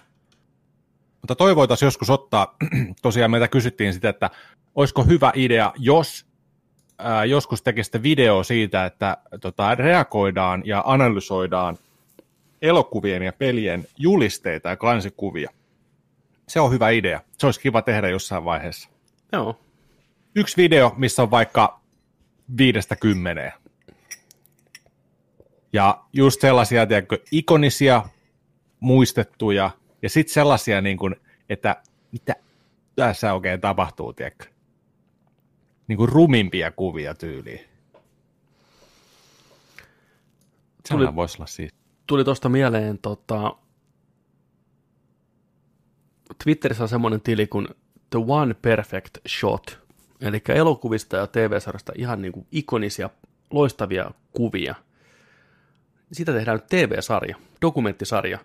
Mutta toi voitaisiin joskus ottaa, [CLEARS THROAT] tosiaan meitä kysyttiin sitä, että olisiko hyvä idea, jos ää, joskus tekisitte video siitä, että tota, reagoidaan ja analysoidaan elokuvien ja pelien julisteita ja kansikuvia. Se on hyvä idea. Se olisi kiva tehdä jossain vaiheessa. Joo. Yksi video, missä on vaikka viidestä kymmeneen. Ja just sellaisia, tiedätkö, ikonisia, muistettuja, ja sitten sellaisia, niin kuin, että mitä tässä oikein tapahtuu, tiedätkö? Niin kuin rumimpia kuvia tyyliin. Sehän Tuli- voisi olla siis. Tuli tuosta mieleen, tota, Twitterissä on semmoinen tili kuin The One Perfect Shot, eli elokuvista ja TV-sarjasta ihan niin kuin ikonisia, loistavia kuvia. Siitä tehdään nyt TV-sarja, dokumenttisarja,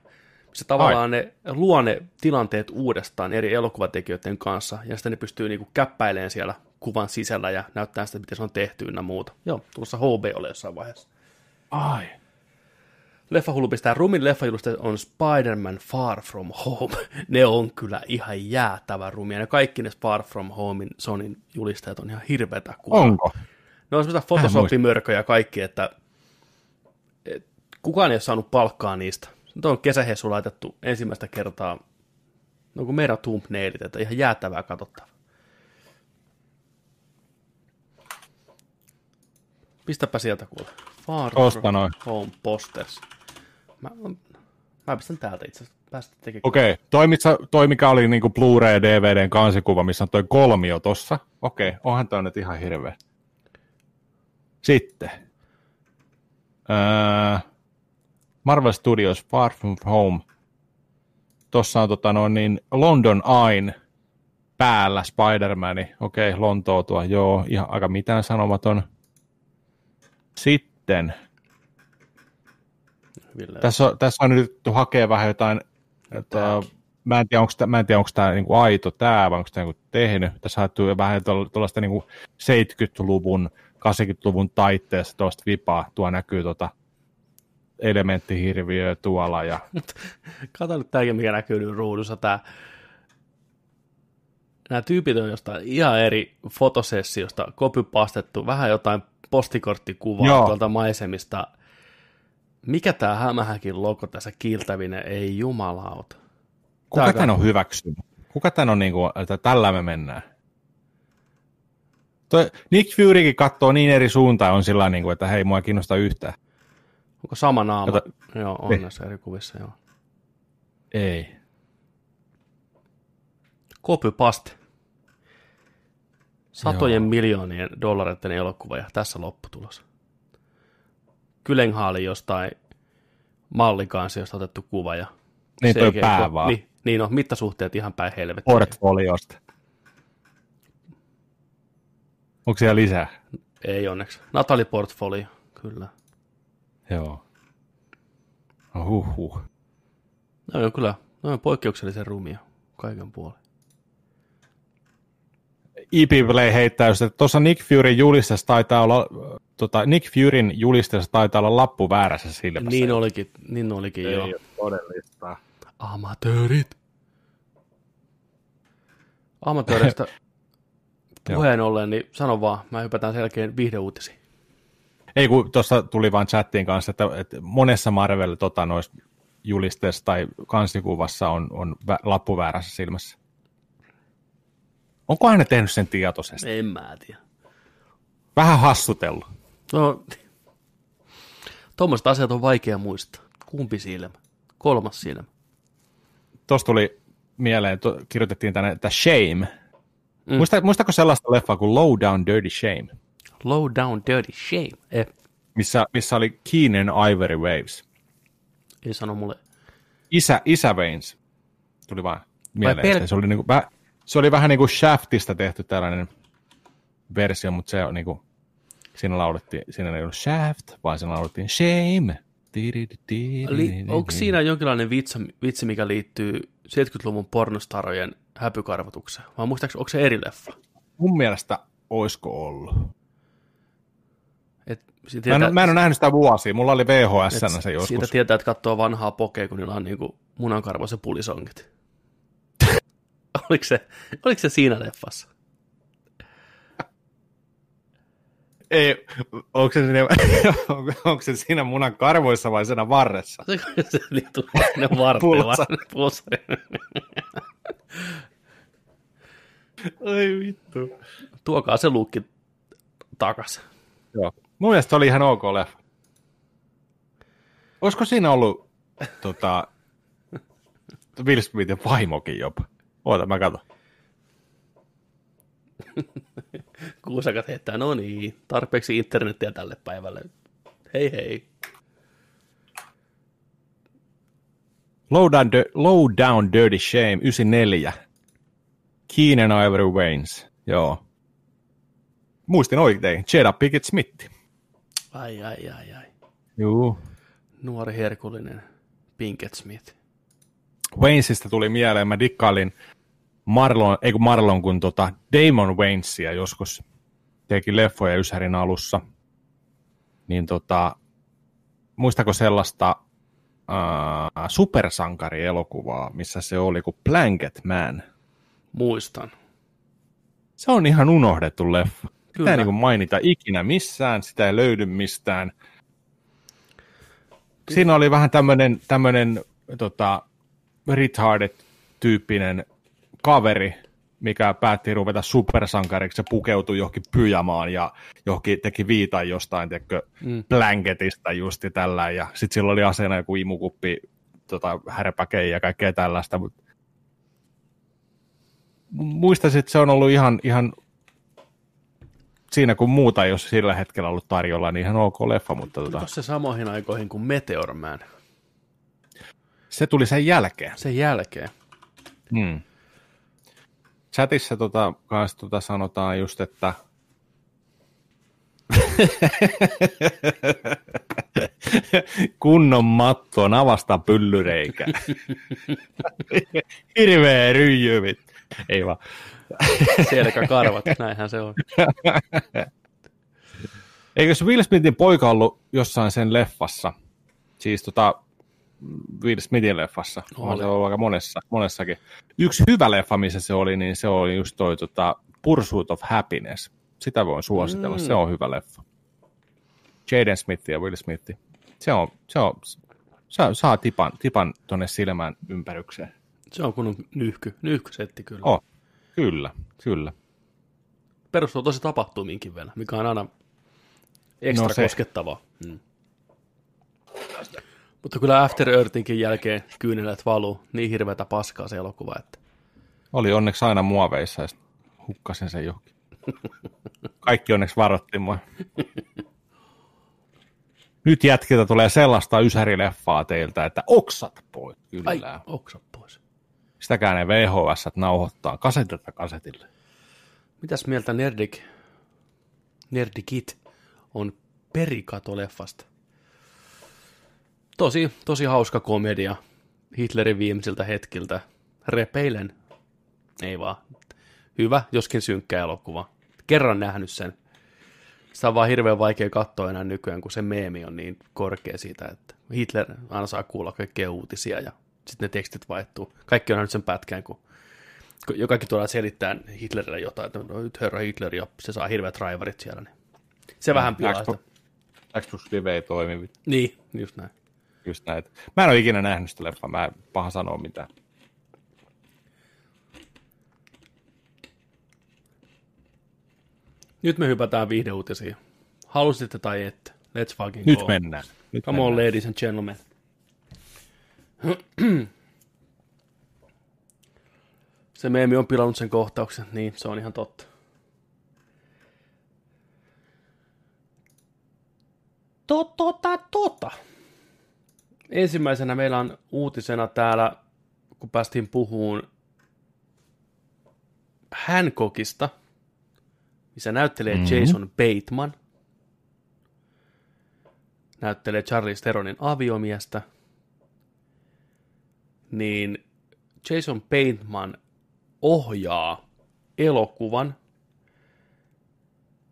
missä tavallaan ne luo ne tilanteet uudestaan eri elokuvatekijöiden kanssa, ja sitten ne pystyy niin kuin käppäilemään siellä kuvan sisällä ja näyttää sitä, miten se on tehty ynnä muuta. Joo, tulossa HBOlle jossain vaiheessa. Ai. Leffahullu pistää rumin leffajulisteet on Spider-Man Far From Home. [LAUGHS] Ne on kyllä ihan jäätävä rumia. Ne kaikki ne Far From Homein Sonin julisteet on ihan hirveätä kuvaa. Onko? Ne on semmoista Photoshop-mörköjä kaikki, että et, kukaan ei ole saanut palkkaa niistä. Nyt on kesähessu laitettu ensimmäistä kertaa, no kuin meidän thumbnailit, että ihan jäätävää katsottavaa. Pistäpä sieltä kuule. Far noin. Home Posters. Mä, mä pistän täältä itse asiassa. Okei, okay. toi, toi mikä oli niinku Blu-ray DVDn kansikuva, missä on toi kolmio tossa. Okei, okay. onhan toi nyt ihan hirveä. Sitten. Öö, Marvel Studios Far From Home. Tossa on tota noin niin London Ain päällä Spider-Mani. Okei, okay, Lontoo tuo, joo, ihan aika mitään sanomaton. Sitten Ville. tässä on, tässä on nyt hakea vähän jotain, että, mä en tiedä, onko tämä, mä en tiedä, onko tämä niinku aito tämä, vai onko tämä niinku tehnyt. Tässä on haettu vähän tuolla- tuollaista niinku 70-luvun, 80-luvun taitteessa tuosta vipaa. Tuo näkyy tota elementtihirviöä tuolla. Ja, [LAUGHS] Kato nyt tämäkin, mikä näkyy nyt ruudussa. Tää. Nämä tyypit on jostain ihan eri fotosessiosta kopypastettu, vähän jotain postikorttikuvaa Joo. tuolta maisemista. Mikä tämä hämähäkin logo tässä kiiltävinen? Ei jumalauta. kuka tämän on hyväksynyt? Kuka tämän on, niinku, että tällä me mennään? Toi Nick Furykin katsoo niin eri suuntaan, on sillä niin kuin, että hei, mua ei kiinnosta yhtään. Onko sama naama? Kato. Joo, on Niin. näissä eri kuvissa, joo. Ei. Copypaste. Satojen Joo. miljoonien dollareiden elokuva ja tässä lopputulos. Kylenhaali jostain mallikansiosta otettu kuva ja Niin toi pää vaan. Niin, niin on, mittasuhteet ihan päin helvettiä. Portfoliosta. Onko siellä lisää? Ei onneksi. Natalie Portfolio, kyllä. Joo. No huhhuh. No on kyllä, no on poikkeuksellisen rumia kaiken puolen. EP Play heittää just, että tuossa Nick Furyn julisteessa taitaa olla, tota, Nick Furyn julisteessa taitaa olla lappu väärässä silmässä. Niin olikin, niin olikin Ei joo. ole todellista. Amatöörit. Amatööristä [LAUGHS] puheen ollen, niin sano vaan, mä hypätään selkeän viihdeuutisiin. Ei kun tuossa tuli vain chattiin kanssa, että, että monessa Marvel tota, noissa julisteessa tai kansikuvassa on, on vä, lappu väärässä silmässä. Onkohan ne tehnyt sen tietoisesti? En mä tiedä. Vähän hassutellut. No, tuommoiset asiat on vaikea muistaa. Kumpi silmä? Kolmas silmä. Tuossa tuli mieleen, to, kirjoitettiin tänne, että Shame. Mm. Muista, muistako sellaista leffaa kuin Low Down Dirty Shame, Low down dirty shame. Eh, missä, missä oli Keenan Ivory Waves. ei sano mulle. Isä, isä Veins. Tuli vaan mieleen. pel- se, oli niinku, väh, se oli vähän niin kuin Shaftista tehty tällainen versio, mutta se on niinku, siinä laulettiin, siinä ei ollut Shaft, vaan siinä laulettiin Shame. Li- onko siinä jonkinlainen vitsi, vitsi, mikä liittyy 70-luvun pornostarojen häpykarvotukseen? Vai muistaakseni, onko se eri leffa? Mun mielestä oisko ollut? Siitä Mä en, tietää, mä en ole nähnyt sitä vuosia, mulla oli VHS se siitä joskus. tietää, että katsoo vanhaa pokea, kun niillä on niinku munankarvoiset pulisongit. [LAUGHS] oliko, se, oliko se siinä leffassa? Ei, onko se, siinä, [LAUGHS] onko, se siinä munan karvoissa vai siinä varressa? Se, se liittyy ne vartilla. Pulssa. Pulssa. Ai vittu. Tuokaa se luukki takas. Joo. Mun mielestä oli ihan ok leffa. Olisiko siinä ollut tota, Will Smithin vaimokin jopa? Oota, mä katson. [LAUGHS] Kuusakat heittää, no niin, tarpeeksi internettiä tälle päivälle. Hei hei. Low down, Low down Dirty Shame, 94. Keenan Ivory Waynes, joo. Muistin oikein, Jada Pickett Smith. Ai ai ai ai. Joo. Nuori herkullinen Pinkett Smith. Waynesista tuli mieleen, mä dikkailin Marlon, ei kun Marlon, kun tota Damon Waynesia joskus teki leffoja Ysärin alussa. Niin tota, muistako sellaista uh, supersankarielokuvaa, missä se oli kuin Blanket Man? Muistan. Se on ihan unohdettu leffa. Sitä Kyllä. ei niin mainita ikinä missään, sitä ei löydy mistään. Siinä oli vähän tämmöinen tämmönen, tota, retarded-tyyppinen kaveri, mikä päätti ruveta supersankariksi. Se pukeutui johonkin pyjamaan ja johonkin teki viitan jostain tekö, Mm. blanketista justi tällä. Ja sitten sillä oli aseena joku imukuppi, tota, härpäkei ja kaikkea tällaista. Mut muistaisin, että se on ollut ihan, ihan siinä kun muuta ei ole sillä hetkellä ollut tarjolla, niin ihan ok leffa, mutta tota, Tuliko se samoihin aikoihin kuin Meteor Man? se tuli sen jälkeen. Sen jälkeen. Hmm. Chatissa tota, kans, tota sanotaan just, että [LAUGHS] kunnon mattoon avasta pyllyreikä. [LAUGHS] Hirveä ryijyvit. Ei vaan. [LAUGHS] Selkäkarvat, näinhän se on. [LAUGHS] Eikö se Will Smithin poika ollut jossain sen leffassa? Siis tota Will Smithin leffassa. Oli. Oli. Se ollut aika monessa, monessakin. Yksi hyvä leffa, missä se oli, niin se oli just toi tota, Pursuit of Happiness. Sitä voin suositella, mm. se on hyvä leffa. Jaden Smith ja Will Smith. Se on, se on, saa, saa tipan, tipan tonne silmän ympärykseen. Se on kunnon nyhky, nyhkysetti kyllä. Oh, kyllä, kyllä. Perustuu tosi tapahtumiinkin vielä, mikä on aina ekstra No se. koskettavaa. Mm. Mutta kyllä After Earthinkin jälkeen kyynelet valuu niin hirveätä paskaa se elokuva, että Oli onneksi aina muoveissa ja hukkasin sen johonkin. Kaikki onneksi varoitti mua. Nyt jätkiltä tulee sellaista ysärileffaa teiltä, että oksat pois. Kyllä. ai, oksa pois. Sitäkään ei VHS nauhoittaa kasetilta kasetille. Mitäs mieltä Nerdik, Nerdikit on Perikato-leffasta? Tosi, tosi hauska komedia Hitlerin viimeisiltä hetkiltä. Repeilen. Ei vaan. Hyvä, joskin synkkä elokuva. Kerran nähnyt sen. Sitä on vaan hirveän vaikea katsoa enää nykyään, kun se meemi on niin korkea siitä, että Hitler aina saa kuulla kaikkea uutisia ja sitten ne tekstit vaihtuu. Kaikki on nähnyt sen pätkän, kun kun jo kaikki tuodaan selittää Hitlerille jotain, että no, nyt herra Hitler ja se saa hirveät raivarit siellä. Niin. Se vähän pilaa sitä. Xbox, Xbox Live ei toimi. Niin, just näin. Just näitä. Mä en ole ikinä nähnyt sitä leffaa, mä en paha sanoa mitään. Nyt me hypätään viihdeuutisiin. Halusitte tai ette. Let's fucking Nyt go. mennään. Nyt Come on, mennään. ladies and gentlemen. [CLEARS THROAT] Se meemi on pilannut sen kohtauksen, niin se on ihan totta. Tota, tota. Ensimmäisenä meillä on uutisena täällä, kun päästiin puhuun Hancockista, missä näyttelee mm-hmm. Jason Bateman. Näyttelee Charlie Theronin aviomiestä. Niin Jason Bateman ohjaa elokuvan,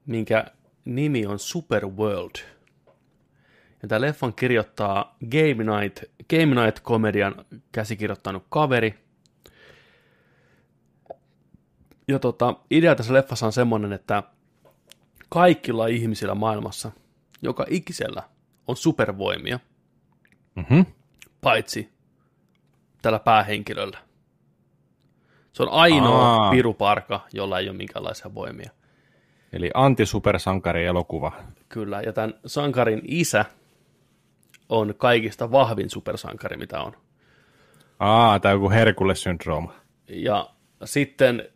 minkä nimi on Superworld. Ja tämä leffan kirjoittaa Game Night, Game Night-komedian käsikirjoittanut kaveri. Ja tota, idea tässä leffassa on semmoinen, että kaikilla ihmisillä maailmassa, joka ikisellä on supervoimia, Mm-hmm. paitsi tällä päähenkilöllä. Se on ainoa Aa. piruparka, jolla ei ole minkäänlaisia voimia. Eli anti-supersankari elokuva. Kyllä, ja tämän sankarin isä on kaikista vahvin supersankari, mitä on. Aa, tämä on joku Herkules-syndrooma. Ja sitten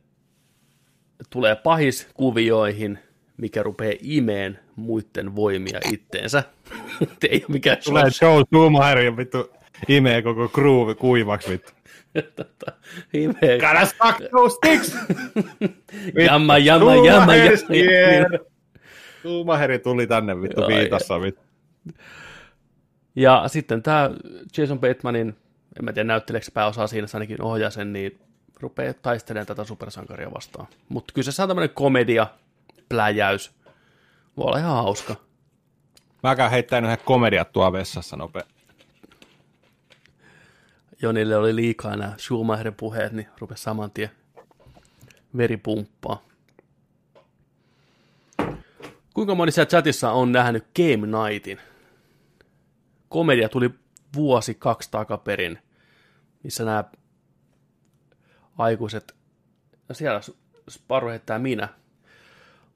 tulee pahis kuvioihin, mikä rupeaa imeen muiden voimia itteensä. [LAUGHS] ei ole mikään Tulee Joe Schumacher ja vittu imee koko groove kuivaksi vittu. tota, imee. Gotta suck those sticks! [LAUGHS] Jamma, jamma, jamma, jamma. Schumacheri tuli tänne vittu Joo, viitassa vittu. Ja sitten tämä Jason Batemanin, en mä tiedä näytteleekö pääosaa siinä, se ainakin ohjaa sen, niin rupeaa taistelemaan tätä supersankaria vastaan. Mutta kyseessä on tämmöinen komedia, pläjäys. Voi olla ihan hauska. Mä käyn heittämään yhden komediat tuo vessassa nopea. Jonille oli liikaa nämä Schumacherin puheet, niin rupesi saman tien veri pumppaa. Kuinka moni siellä chatissa on nähnyt Game Nightin? Komedia tuli vuosi kaksi takaperin, missä nämä aikuiset, no siellä Sparro heittää minä,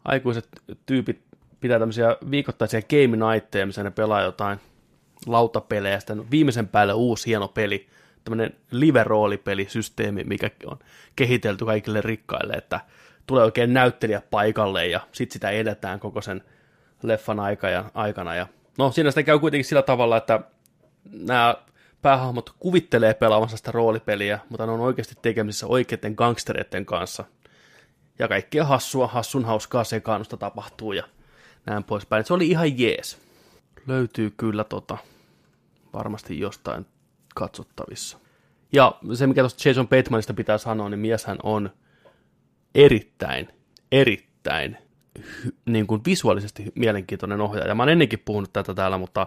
aikuiset tyypit pitää tämmöisiä viikoittaisia Game Nightteja, missä ne pelaa jotain lautapelejä, sitten viimeisen päälle uusi hieno peli, tämmöinen live-roolipelisysteemi, mikä on kehitelty kaikille rikkaille, että tulee oikein näyttelijä paikalle ja sitten sitä edetään koko sen leffan ja, aikana. Ja, no siinä sitä käy kuitenkin sillä tavalla, että nämä päähahmot kuvittelee pelaavansa sitä roolipeliä, mutta ne on oikeasti tekemisissä oikeiden gangstereiden kanssa. Ja kaikkea hassua, hassun hauskaa sekaannusta tapahtuu ja näin poispäin. Se oli ihan jees. Löytyy kyllä tota, varmasti jostain katsottavissa. Ja se, mikä tuosta Jason Batemanista pitää sanoa, niin mieshän on erittäin, erittäin niin kuin visuaalisesti mielenkiintoinen ohjaaja. Mä oon ennenkin puhunut tätä täällä, mutta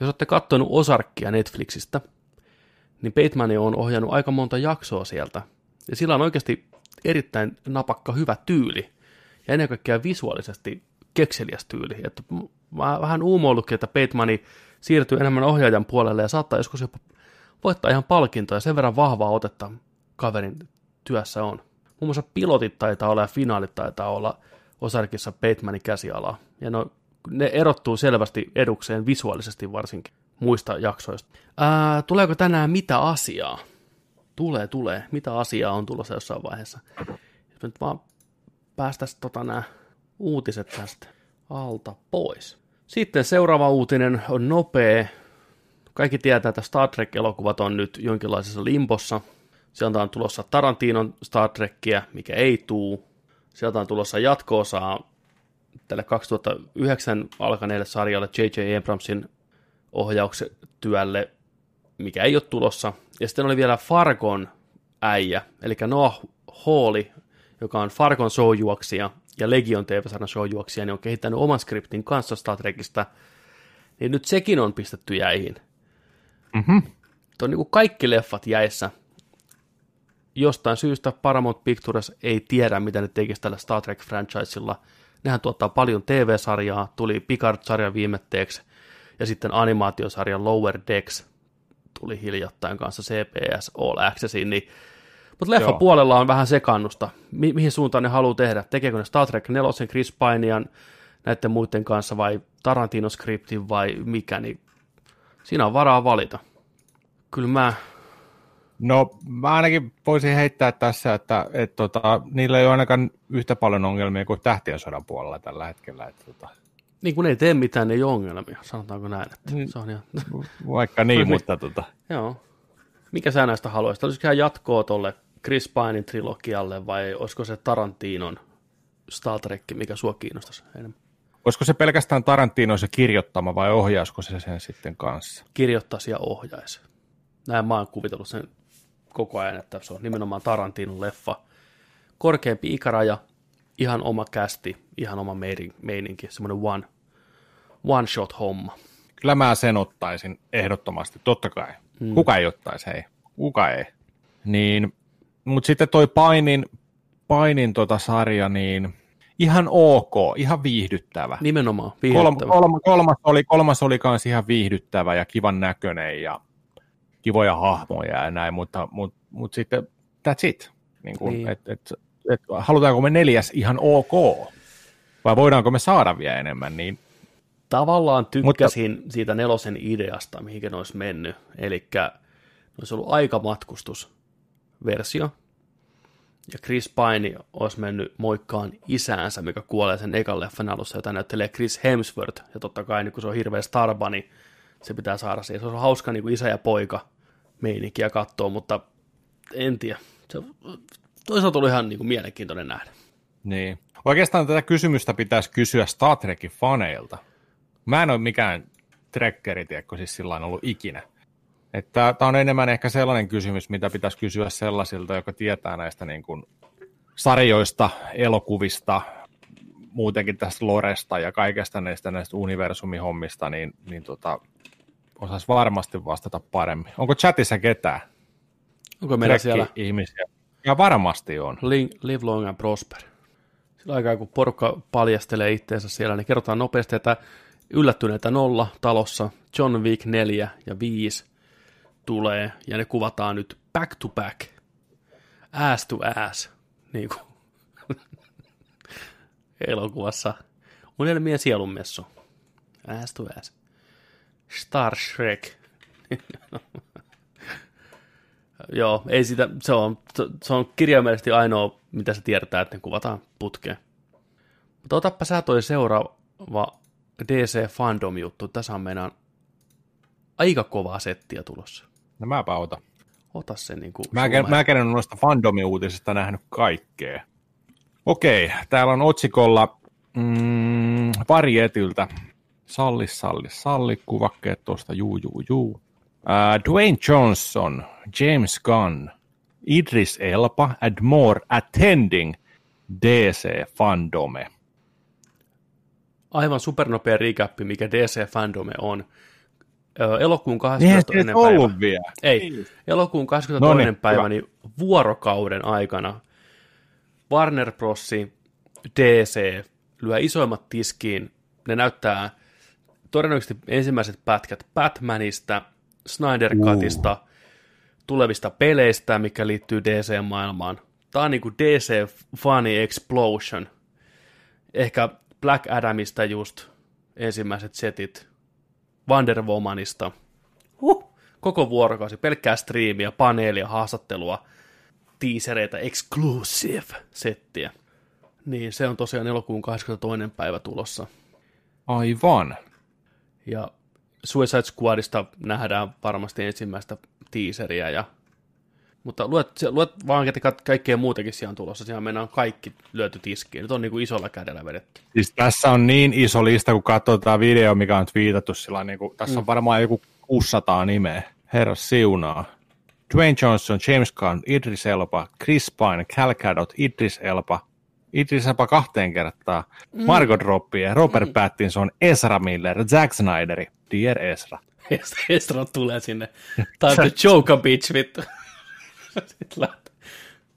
jos olette katsonut Osarkkia Netflixistä, niin Bateman on ohjannut aika monta jaksoa sieltä. Ja sillä on oikeasti erittäin napakka hyvä tyyli. Ja ennen kaikkea visuaalisesti kekseliäs tyyli. Että mä vähän uumoillutkin, että Batemani siirtyy enemmän ohjaajan puolelle ja saattaa joskus jopa voittaa ihan palkintoja. Sen verran vahvaa otetta kaverin työssä on. Muun muassa pilotit taitaa olla ja finaalit taitaa olla Osarkissa Batemanin käsialaa. Ja no, ne erottuu selvästi edukseen visuaalisesti varsinkin muista jaksoista. Ää, tuleeko tänään mitä asiaa? Tulee, tulee. Mitä asiaa on tulossa jossain vaiheessa? Jos nyt vaan päästäisiin tota nämä uutiset tästä alta pois. Sitten seuraava uutinen on nopea. Kaikki tietää, että Star Trek-elokuvat on nyt jonkinlaisessa limbossa. Sieltä on tulossa Tarantinon Star Trekkiä, mikä ei tuu. Sieltä on tulossa jatko-osaa tälle 2009 alkaneelle sarjalle J.J. Abramsin ohjauksetyölle, mikä ei ole tulossa. Ja sitten oli vielä Fargon äijä, eli Noah Hawley, joka on Fargon showjuoksija ja Legion TV-sarjan showjuoksija, niin on kehittänyt oman skriptin kanssa Star Trekista. Niin nyt sekin on pistetty jäihin. Mhm. Tuo on niin kuin kaikki leffat jäissä. Jostain syystä Paramount Pictures ei tiedä, mitä ne tekisi tällä Star Trek-franchisella. Nehän tuottaa paljon TV-sarjaa, tuli Picard-sarja viimetteeksi, ja sitten animaatiosarja Lower Decks tuli hiljattain kanssa CPS All Accessiin, niin mutta leffa Joo. puolella on vähän sekannusta. Mi- mihin suuntaan ne haluaa tehdä? Tekeekö ne Star Trek 4 Chris Pinean näiden muiden kanssa vai Tarantino-skriptin vai mikä, niin siinä on varaa valita. Kyllä mä, No mä ainakin voisin heittää tässä, että et, tota, niillä ei ole ainakaan yhtä paljon ongelmia kuin tähtien sodan puolella tällä hetkellä. Et, tota, niin kun ei tee mitään, ei ole ongelmia, sanotaanko näin. Että Mm. se on ihan, vaikka niin, Niin. [LAUGHS] mutta tota, joo. Mikä sä näistä haluaisit? Olisiko jatkoa tolle Chris Pinein trilogialle vai olisiko se Tarantinon Star Trek, mikä sua kiinnostaisi enemmän? olisiko se pelkästään Tarantino se kirjoittama vai ohjausiko se sen sitten kanssa? kirjoittaisi ja ohjaisi. Näin mä oon kuvitellut sen koko ajan, että se on nimenomaan Tarantinon leffa. Korkeampi ikäraja, ihan oma kästi, ihan oma meininki, semmoinen one, one shot homma. Kyllä mä sen ottaisin ehdottomasti, totta kai. Mm. Kuka ei ottaisi, hei. Kuka ei. Niin, mutta sitten toi painin, painin tota sarja, niin ihan ok, ihan viihdyttävä. Nimenomaan, viihdyttävä. kolm, kolmas, oli, kolmas oli kans ihan viihdyttävä ja kivan näköinen ja kivoja hahmoja ja näin, mutta, mutta, mutta sitten that's it. Niin kuin, Niin. Et, et, et, halutaanko me neljäs ihan ok? Vai voidaanko me saada vielä enemmän? Niin Tavallaan tykkäsin Mutta... siitä nelosen ideasta, mihinkä ne olisi mennyt. Eli olisi ollut aikamatkustusversio, ja Chris Pine olisi mennyt moikkaan isäänsä, mikä kuolee sen ekan leffan alussa, jota näyttelee Chris Hemsworth. Ja totta kai, niin kun se on hirveä starba, niin se pitää saada siihen. Se on hauska niin kuin isä ja poika meininkiä katsoa, mutta en tiedä. Se toisaalta ollut ihan niin kuin mielenkiintoinen nähdä. Niin. Oikeastaan tätä kysymystä pitäisi kysyä Star Trekin faneilta. Mä en ole mikään trekkeri, tiedätkö, siis sillä ollut ikinä. Että tämä on enemmän ehkä sellainen kysymys, mitä pitäisi kysyä sellaisilta, joka tietää näistä niin kuin sarjoista, elokuvista, muutenkin tästä Loresta ja kaikesta näistä, näistä universumihommista, niin, niin tota, osaisi varmasti vastata paremmin. Onko chatissa ketään? Onko meillä siellä ihmisiä? Ja varmasti on. Live long and prosper. Sillä aikaa, kun porukka paljastelee itteensä siellä, niin kerrotaan nopeasti, että yllättyneitä nolla talossa, John Wick 4 ja 5 tulee, ja ne kuvataan nyt back to back, ass to ass, niin kuin [LAUGHS] elokuvassa. Unelmien sielunmessu, ass to ass. Star Shrek. [LAUGHS] Joo, ei sitä, se on, se on kirjaimellisesti ainoa, mitä se tiedetään, että ne kuvataan putkeen. Mutta otappa sä toi seuraava DC Fandom-juttu. Tässä on meidän aika kovaa settiä tulossa. No mäpä otan. Ota se niin kuin Mä, mä en ole noista fandomi-uutisista nähnyt kaikkea. Okei, täällä on otsikolla mm, Varietyltä. Salli, salli, salli, kuvakkeet tuosta, juu, juu, juu. Uh, Dwayne Johnson, James Gunn, Idris Elba and more attending DC Fandome. Aivan supernopea recap, mikä DC Fandome on. Elokuun Eihän 22. se edes päivä. ollut vielä. Ei, elokuun 22. No niin, päivä, hyvä. niin vuorokauden aikana Warner Bros. DC lyö isoimmat tiskiin. Ne näyttää todennäköisesti ensimmäiset pätkät Batmanista, Snyder Cutista, tulevista peleistä, mikä liittyy DC-maailmaan. Tämä on niinku DC Funny Explosion. Ehkä Black Adamista just ensimmäiset setit. Wonder Womanista. Huh. Koko vuorokausi, pelkkää striimiä, paneelia, haastattelua, tiisereitä, exclusive settiä. Niin se on tosiaan elokuun 22. päivä tulossa. Aivan. Ja Suicide Squadista nähdään varmasti ensimmäistä tiiseriä. Ja... Mutta luet, luet vaan, että ka- kaikkea muutakin siellä on tulossa. Siellä mennään kaikki lyöty tiskiin. Nyt on niin kuin isolla kädellä vedetty. Siis tässä on niin iso lista, kun katsoo tätä video, mikä on twiitattu sillä niin kuin, tässä on varmaan joku 600 nimeä. Herra siunaa. Dwayne Johnson, James Gunn, Idris Elba, Chris Pine, Cal Gadot, Idris Elba, Idris Elba kahteen kertaa, Margot Robbie, Robert Pattinson, Ezra Miller, Zack Snyderi, Dear Ezra. [LAUGHS] Estra tulee sinne. Time to [LAUGHS] choke a bitch, vittu. [LAUGHS]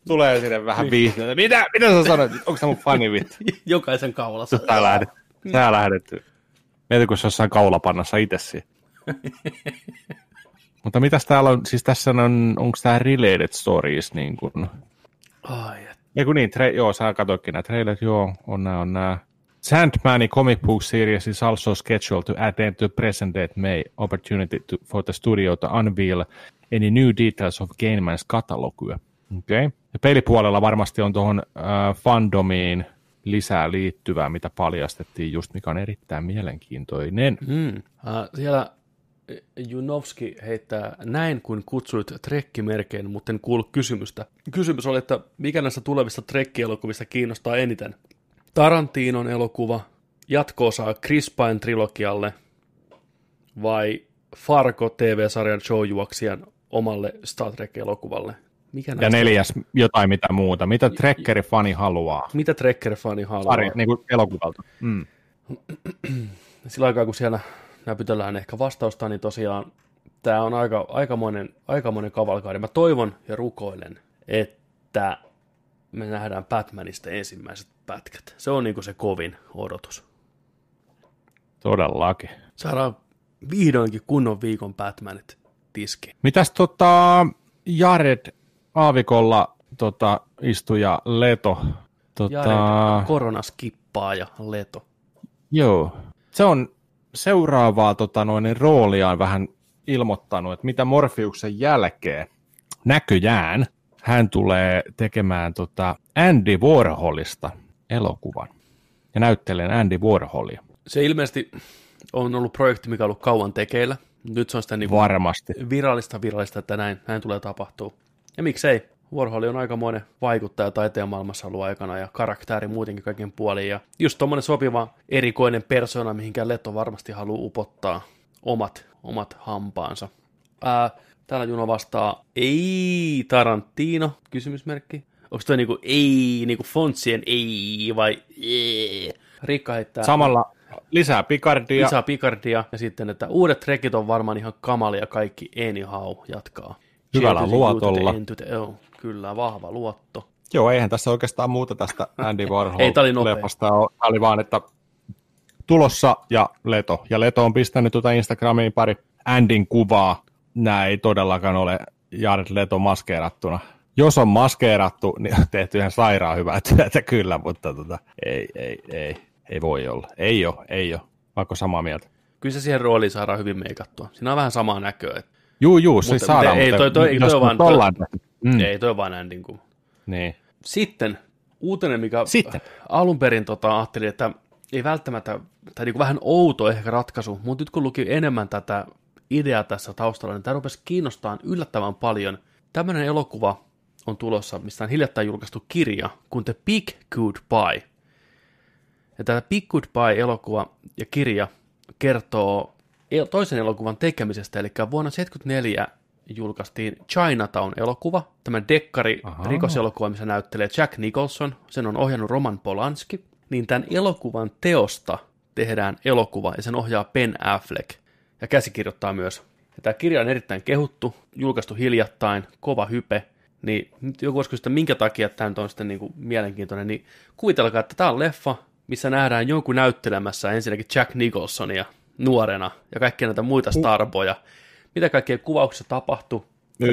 Tulee sinne vähän viihtyä. Mitä, mitä sä sanoit? Onko se mun fani [LAUGHS] vittu? Jokaisen kaulassa. Sä lähdet. Sä lähdetty. Mieti, kun se jossain kaulapannassa itse siinä. [LAUGHS] Mutta mitäs täällä on, siis tässä on, onko tää related stories niin kuin, Ai, et. ei kun niin, tra- joo, sä katsoitkin nämä trailerit, joo, on nää, on nää. Sandman comic book series is also scheduled to attend to present date May opportunity to, for the studio to unveil any new details of Gainman's katalogia. Okay. Ja pelipuolella varmasti on tuohon äh, fandomiin lisää liittyvää, mitä paljastettiin just, mikä on erittäin mielenkiintoinen. Mm. Uh, siellä Junovski heittää näin, kun kutsuit trekkimerkein, mutta en kuullut kysymystä. Kysymys oli, että mikä näistä tulevista trekkielokuvista kiinnostaa eniten? Tarantinon elokuva, jatko-osa Chris Pine trilogialle vai Fargo TV-sarjan showjuoksijan omalle Star Trek-elokuvalle? Mikä Ja neljäs jotain mitä muuta. Mitä Trekkeri-fani haluaa? Mitä Trekker-fani haluaa? Pari, niin kuin elokuvalta. Mm. [CLEARS THROAT] Sillä aikaa, kun siellä näpytellään ehkä vastausta, niin tosiaan tämä on aika, aikamoinen, aikamoinen kavalkaadi. Mä toivon ja rukoilen, että me nähdään Batmanista ensimmäiset pätkät. Se on niinku se kovin odotus. Todellakin. Saadaan vihdoinkin kunnon viikon Batmanit tiskiin. Mitäs tota Jared Aavikolla tota, istuja Leto? Tota, Jared, koronaskippaa ja Leto. Joo. Se on seuraavaa tota, noin, rooliaan vähän ilmoittanut, että mitä Morfiuksen jälkeen näköjään hän tulee tekemään tota Andy Warholista elokuvan ja näyttelee Andy Warholia. Se ilmeisesti on ollut projekti, mikä on ollut kauan tekeillä. Nyt se on sitä niin Varmasti. virallista virallista, että näin, näin tulee tapahtuu. Ja miksei? Warhol on aikamoinen vaikuttaja taiteen maailmassa ollut aikana ja karakteri muutenkin kaiken puolin. Ja just tommonen sopiva erikoinen persona, mihinkä Leto varmasti haluaa upottaa omat, omat hampaansa. Ää, täällä Juno vastaa, ei Tarantino, kysymysmerkki. Onko toi niinku ei, niinku fontsien ei vai ei? Riikka heittää Samalla lisää Picardia. lisää Picardia ja sitten, että uudet trekit on varmaan ihan kamalia kaikki anyhow jatkaa. Hyvällä luotolla. oh, kyllä, vahva luotto. Joo, eihän tässä oikeastaan muuta tästä Andy Warhol [LAUGHS] Ei, tää oli nopea. leffasta ole. Tää oli vaan, että tulossa ja Leto. Ja Leto on pistänyt tuota Instagramiin pari Andin kuvaa. Nämä ei todellakaan ole Jared Leto maskeerattuna. Jos on maskeerattu, niin on tehty ihan sairaan hyvää työtä [LAUGHS] kyllä, mutta tota, ei, ei, ei, ei voi olla. Ei ole, ei ole. Vaikka samaa mieltä. Kyllä se siihen rooliin saadaan hyvin meikattua. Siinä on vähän samaa näköä. Että Juu, juu, se Mutta- saadaan, ei, mutta toi- toi- jos toi vaan- toi- mm. mm, ei toi vaan näin niin kuin. niin. Sitten uutinen, mikä Sitten. alun perin tota, ajattelin, että ei välttämättä, tai niin kuin vähän outo ehkä ratkaisu, mutta nyt kun luki enemmän tätä ideaa tässä taustalla, niin tämä rupesi kiinnostaa yllättävän paljon. Tämmöinen elokuva on tulossa, mistä on hiljattain julkaistu kirja, kun The Big Goodbye. Ja tämä Big Goodbye-elokuva ja kirja kertoo toisen elokuvan tekemisestä, eli vuonna 1974 julkaistiin Chinatown-elokuva, tämä dekkari Ahaa. rikoselokuva, missä näyttelee Jack Nicholson, sen on ohjannut Roman Polanski, niin tämän elokuvan teosta tehdään elokuva ja sen ohjaa Ben Affleck ja käsikirjoittaa myös. Ja tämä kirja on erittäin kehuttu, julkaistu hiljattain, kova hype, niin nyt joku voisi kysyä, minkä takia tämä on sitten niin kuin mielenkiintoinen, niin kuvitelkaa, että tämä on leffa, missä nähdään jonkun näyttelemässä ensinnäkin Jack Nicholsonia nuorena ja kaikkia näitä muita starboja. Mitä kaikkea kuvauksissa tapahtui.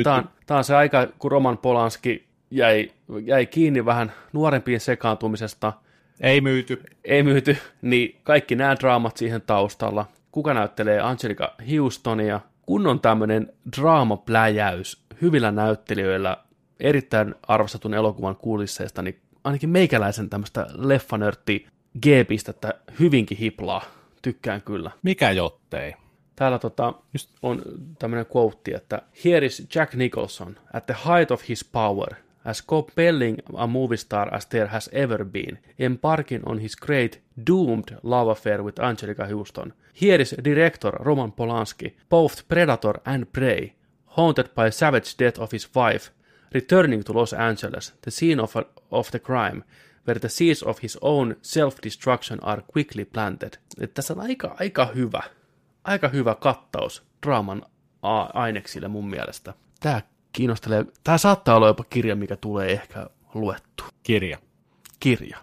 Tämä on, tämä on se aika, kun Roman Polanski jäi, jäi kiinni vähän nuorempiin sekaantumisesta, Ei myyty. ei myyty, niin kaikki nämä draamat siihen taustalla. Kuka näyttelee Angelica Houstonia? Kunnon tämmöinen draamapläjäys hyvillä näyttelijöillä, erittäin arvostetun elokuvan kulisseista, niin ainakin meikäläisen tämmöistä leffanörtti G-pistettä hyvinkin hiplaa. Tykkään kyllä. Mikä jottei? Täällä tota, Just- on tämmöinen quote, että Here is Jack Nicholson at the height of his power, as compelling a movie star as there has ever been, embarking on his great doomed love affair with Angelica Houston. Here is director Roman Polanski, both predator and prey, haunted by savage death of his wife, returning to Los Angeles, the scene of, of the crime, where the seeds of his own self-destruction are quickly planted. Että tässä on aika, aika hyvä, aika hyvä kattaus draaman a- aineksille mun mielestä. Tämä kiinnostelee, tämä saattaa olla jopa kirja, mikä tulee ehkä luettu. Kirja. Kirja.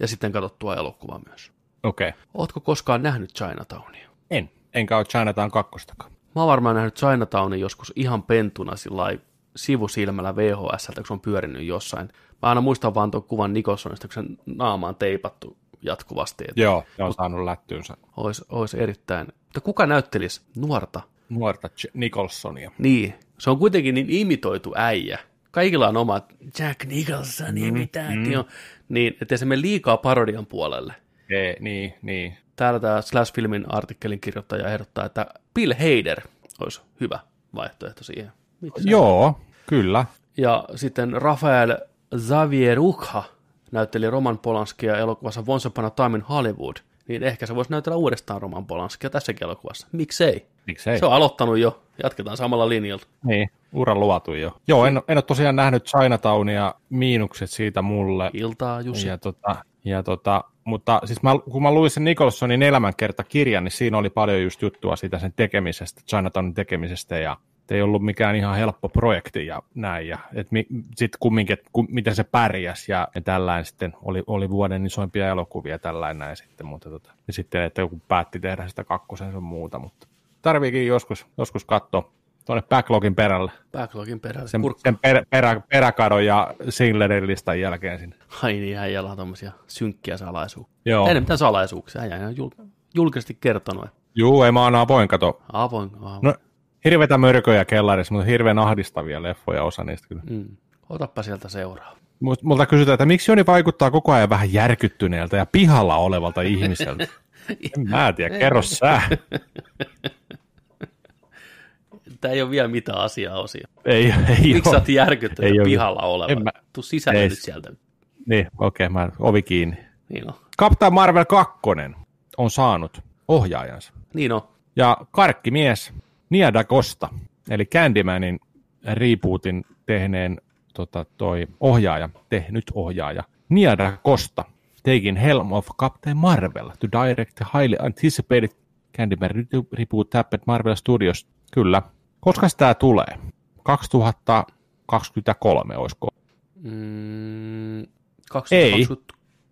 Ja sitten katsottua elokuva myös. Okei. Okay. Ootko koskaan nähnyt Chinatownia? En. Enkä ole Chinatown kakkostakaan. Mä oon varmaan nähnyt Chinatownin joskus ihan pentuna sillä sivusilmällä VHS, kun se on pyörinyt jossain. Mä aina muistan vaan tuon kuvan Nicholsonista, kun sen naama on teipattu jatkuvasti. Että Joo, ne on saanut lättyynsä. olisi, olisi erittäin... Mutta kuka näyttelisi nuorta? Nuorta Ch- Nicholsonia. Niin, se on kuitenkin niin imitoitu äijä. Kaikilla on omat Jack Nicholson ja mitä mm. Niin, ettei se mene liikaa parodian puolelle. Ei, niin, niin. Täällä tämä Slash-filmin artikkelin kirjoittaja ehdottaa, että Bill Hader olisi hyvä vaihtoehto siihen. Miksi? Joo, kyllä. Ja sitten Rafael Zavierucha näytteli Roman Polanskia elokuvassa Once Upon a Time in Hollywood, niin ehkä se voisi näytellä uudestaan Roman Polanskia tässäkin elokuvassa. Miksei? Miksei? Se on aloittanut jo. Jatketaan samalla linjalla. Niin, ura luotu jo. Joo, en, en ole tosiaan nähnyt Chinatownia, miinukset siitä mulle. Iltaa, Jussi. Ja tota, Ja tota, mutta siis mä, kun mä luin sen Nicholsonin elämänkertakirjan, niin siinä oli paljon just juttua siitä sen tekemisestä, Chinatownin tekemisestä ja ei ollut mikään ihan helppo projekti ja näin. Ja sitten kumminkin, että kum, miten se pärjäs ja, ja tällainen sitten oli, oli vuoden isoimpia elokuvia tällainen näin sitten. Mutta tota, ja sitten, että joku päätti tehdä sitä kakkosen sun muuta, mutta tarviikin joskus, joskus katsoa tuonne backlogin perälle. Backlogin perälle. Sen, sen per, perä, peräkadon ja Singlerin listan jälkeen sinne. Ai niin, hän on tommosia synkkiä salaisuuksia. Joo. Ei mitään salaisuuksia, hän on jul- julkisesti kertonut. Juu, ei mä oon avoin, kato. Avoin, avoin. No, hirveitä mörköjä kellarissa, mutta hirveän ahdistavia leffoja osa niistä kyllä. Mm. Otappa sieltä seuraa. Multa kysytään, että miksi Joni vaikuttaa koko ajan vähän järkyttyneeltä ja pihalla olevalta ihmiseltä? [LAUGHS] en mä tiedä, kerro sä. [LAUGHS] Tämä ei ole vielä mitään asiaa osia. Ei, ei Miksi sä oot järkyttynyt pihalla oleva? mä... Tuu sisälle ei. nyt sieltä. Niin, okei, okay, mä ovi kiinni. Niin on. Captain Marvel 2 on saanut ohjaajansa. Niin on. Ja karkkimies Nia Da Costa, eli Candymanin rebootin tehneen tota, toi ohjaaja, tehnyt ohjaaja, Nia Da Costa, taking helm of Captain Marvel to direct the highly anticipated Candyman reboot tapped Marvel Studios. Kyllä. Koska tämä tulee? 2023, olisiko? Mm, 2022. Ei.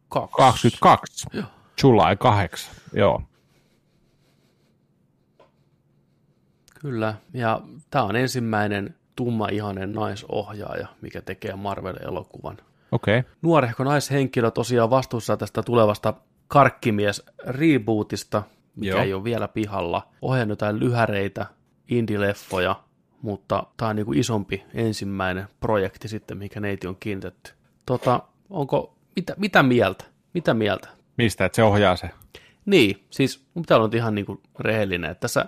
22. Joo. July 8, joo. Kyllä, ja tämä on ensimmäinen tumma-ihainen naisohjaaja, mikä tekee Marvel-elokuvan. Okei. Okay. Nuorehko naishenkilö tosiaan vastuussa tästä tulevasta karkkimies rebootista, mikä Joo. ei ole vielä pihalla. Ohjannut jotain lyhäreitä, indie-leffoja, mutta tämä on niin kuin isompi ensimmäinen projekti sitten, mikä neiti on kiinnitetty. Tota, onko, mitä, mitä mieltä? Mitä mieltä? Mistä, että se ohjaa se? Niin, siis täällä on ihan niin kuin rehellinen. Että tässä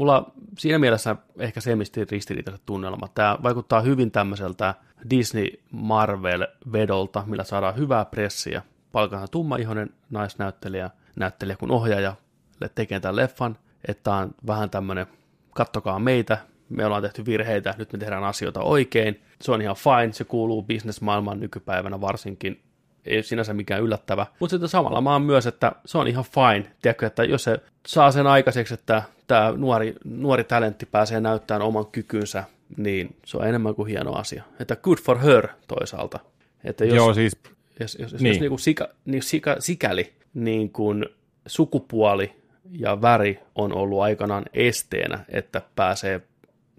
mulla siinä mielessä ehkä semisti ristiriitaiset tunnelmat. Tämä vaikuttaa hyvin tämmöiseltä Disney-Marvel-vedolta, millä saadaan hyvää pressiä. Palkataan tummaihoinen naisnäyttelijä, näyttelijä kun ohjaaja tekee tämän leffan, että on vähän tämmöinen, kattokaa meitä, me ollaan tehty virheitä, nyt me tehdään asioita oikein. Se on ihan fine, se kuuluu bisnesmaailmaan nykypäivänä varsinkin, ei sinänsä mikään yllättävä. Mutta sitten samalla mä oon myös, että se on ihan fine. Tiedätkö, että jos se saa sen aikaiseksi, että tämä nuori, nuori talentti pääsee näyttämään oman kykynsä, niin se on enemmän kuin hieno asia. Että good for her toisaalta. Että jos, Joo, siis... Jos, jos, niin. jos niin kuin sika, niin sika, sikäli niin kuin sukupuoli ja väri on ollut aikanaan esteenä, että pääsee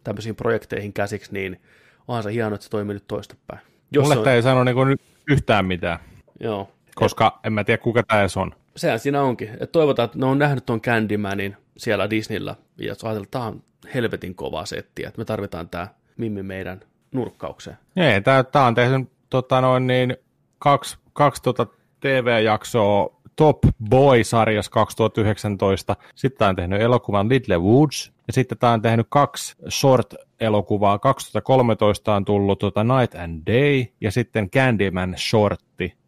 tämmöisiin projekteihin käsiksi, niin onhan se hienoa, että se toimii nyt toistepäin. Jos Mulle on... ei sano niin yhtään mitään. Joo. Koska et... en mä tiedä, kuka tämä on. Sehän siinä onkin. Et toivotaan, että ne on nähnyt tuon Candymanin siellä Disneyllä, ja ajatellaan, että tämä on helvetin kova setti, että me tarvitaan tämä Mimmi meidän nurkkaukseen. Ei, tämä on tehnyt tota noin, niin, kaksi, kaksi tota TV-jaksoa Top Boy-sarjassa 2019. Sitten tämä on tehnyt elokuvan Little Woods. Ja sitten tämä on tehnyt kaksi short-elokuvaa. 2013 on tullut tota Night and Day ja sitten Candyman Shortti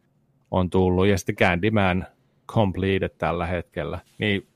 on tullut. Ja sitten Candyman Completed tällä hetkellä. Niin,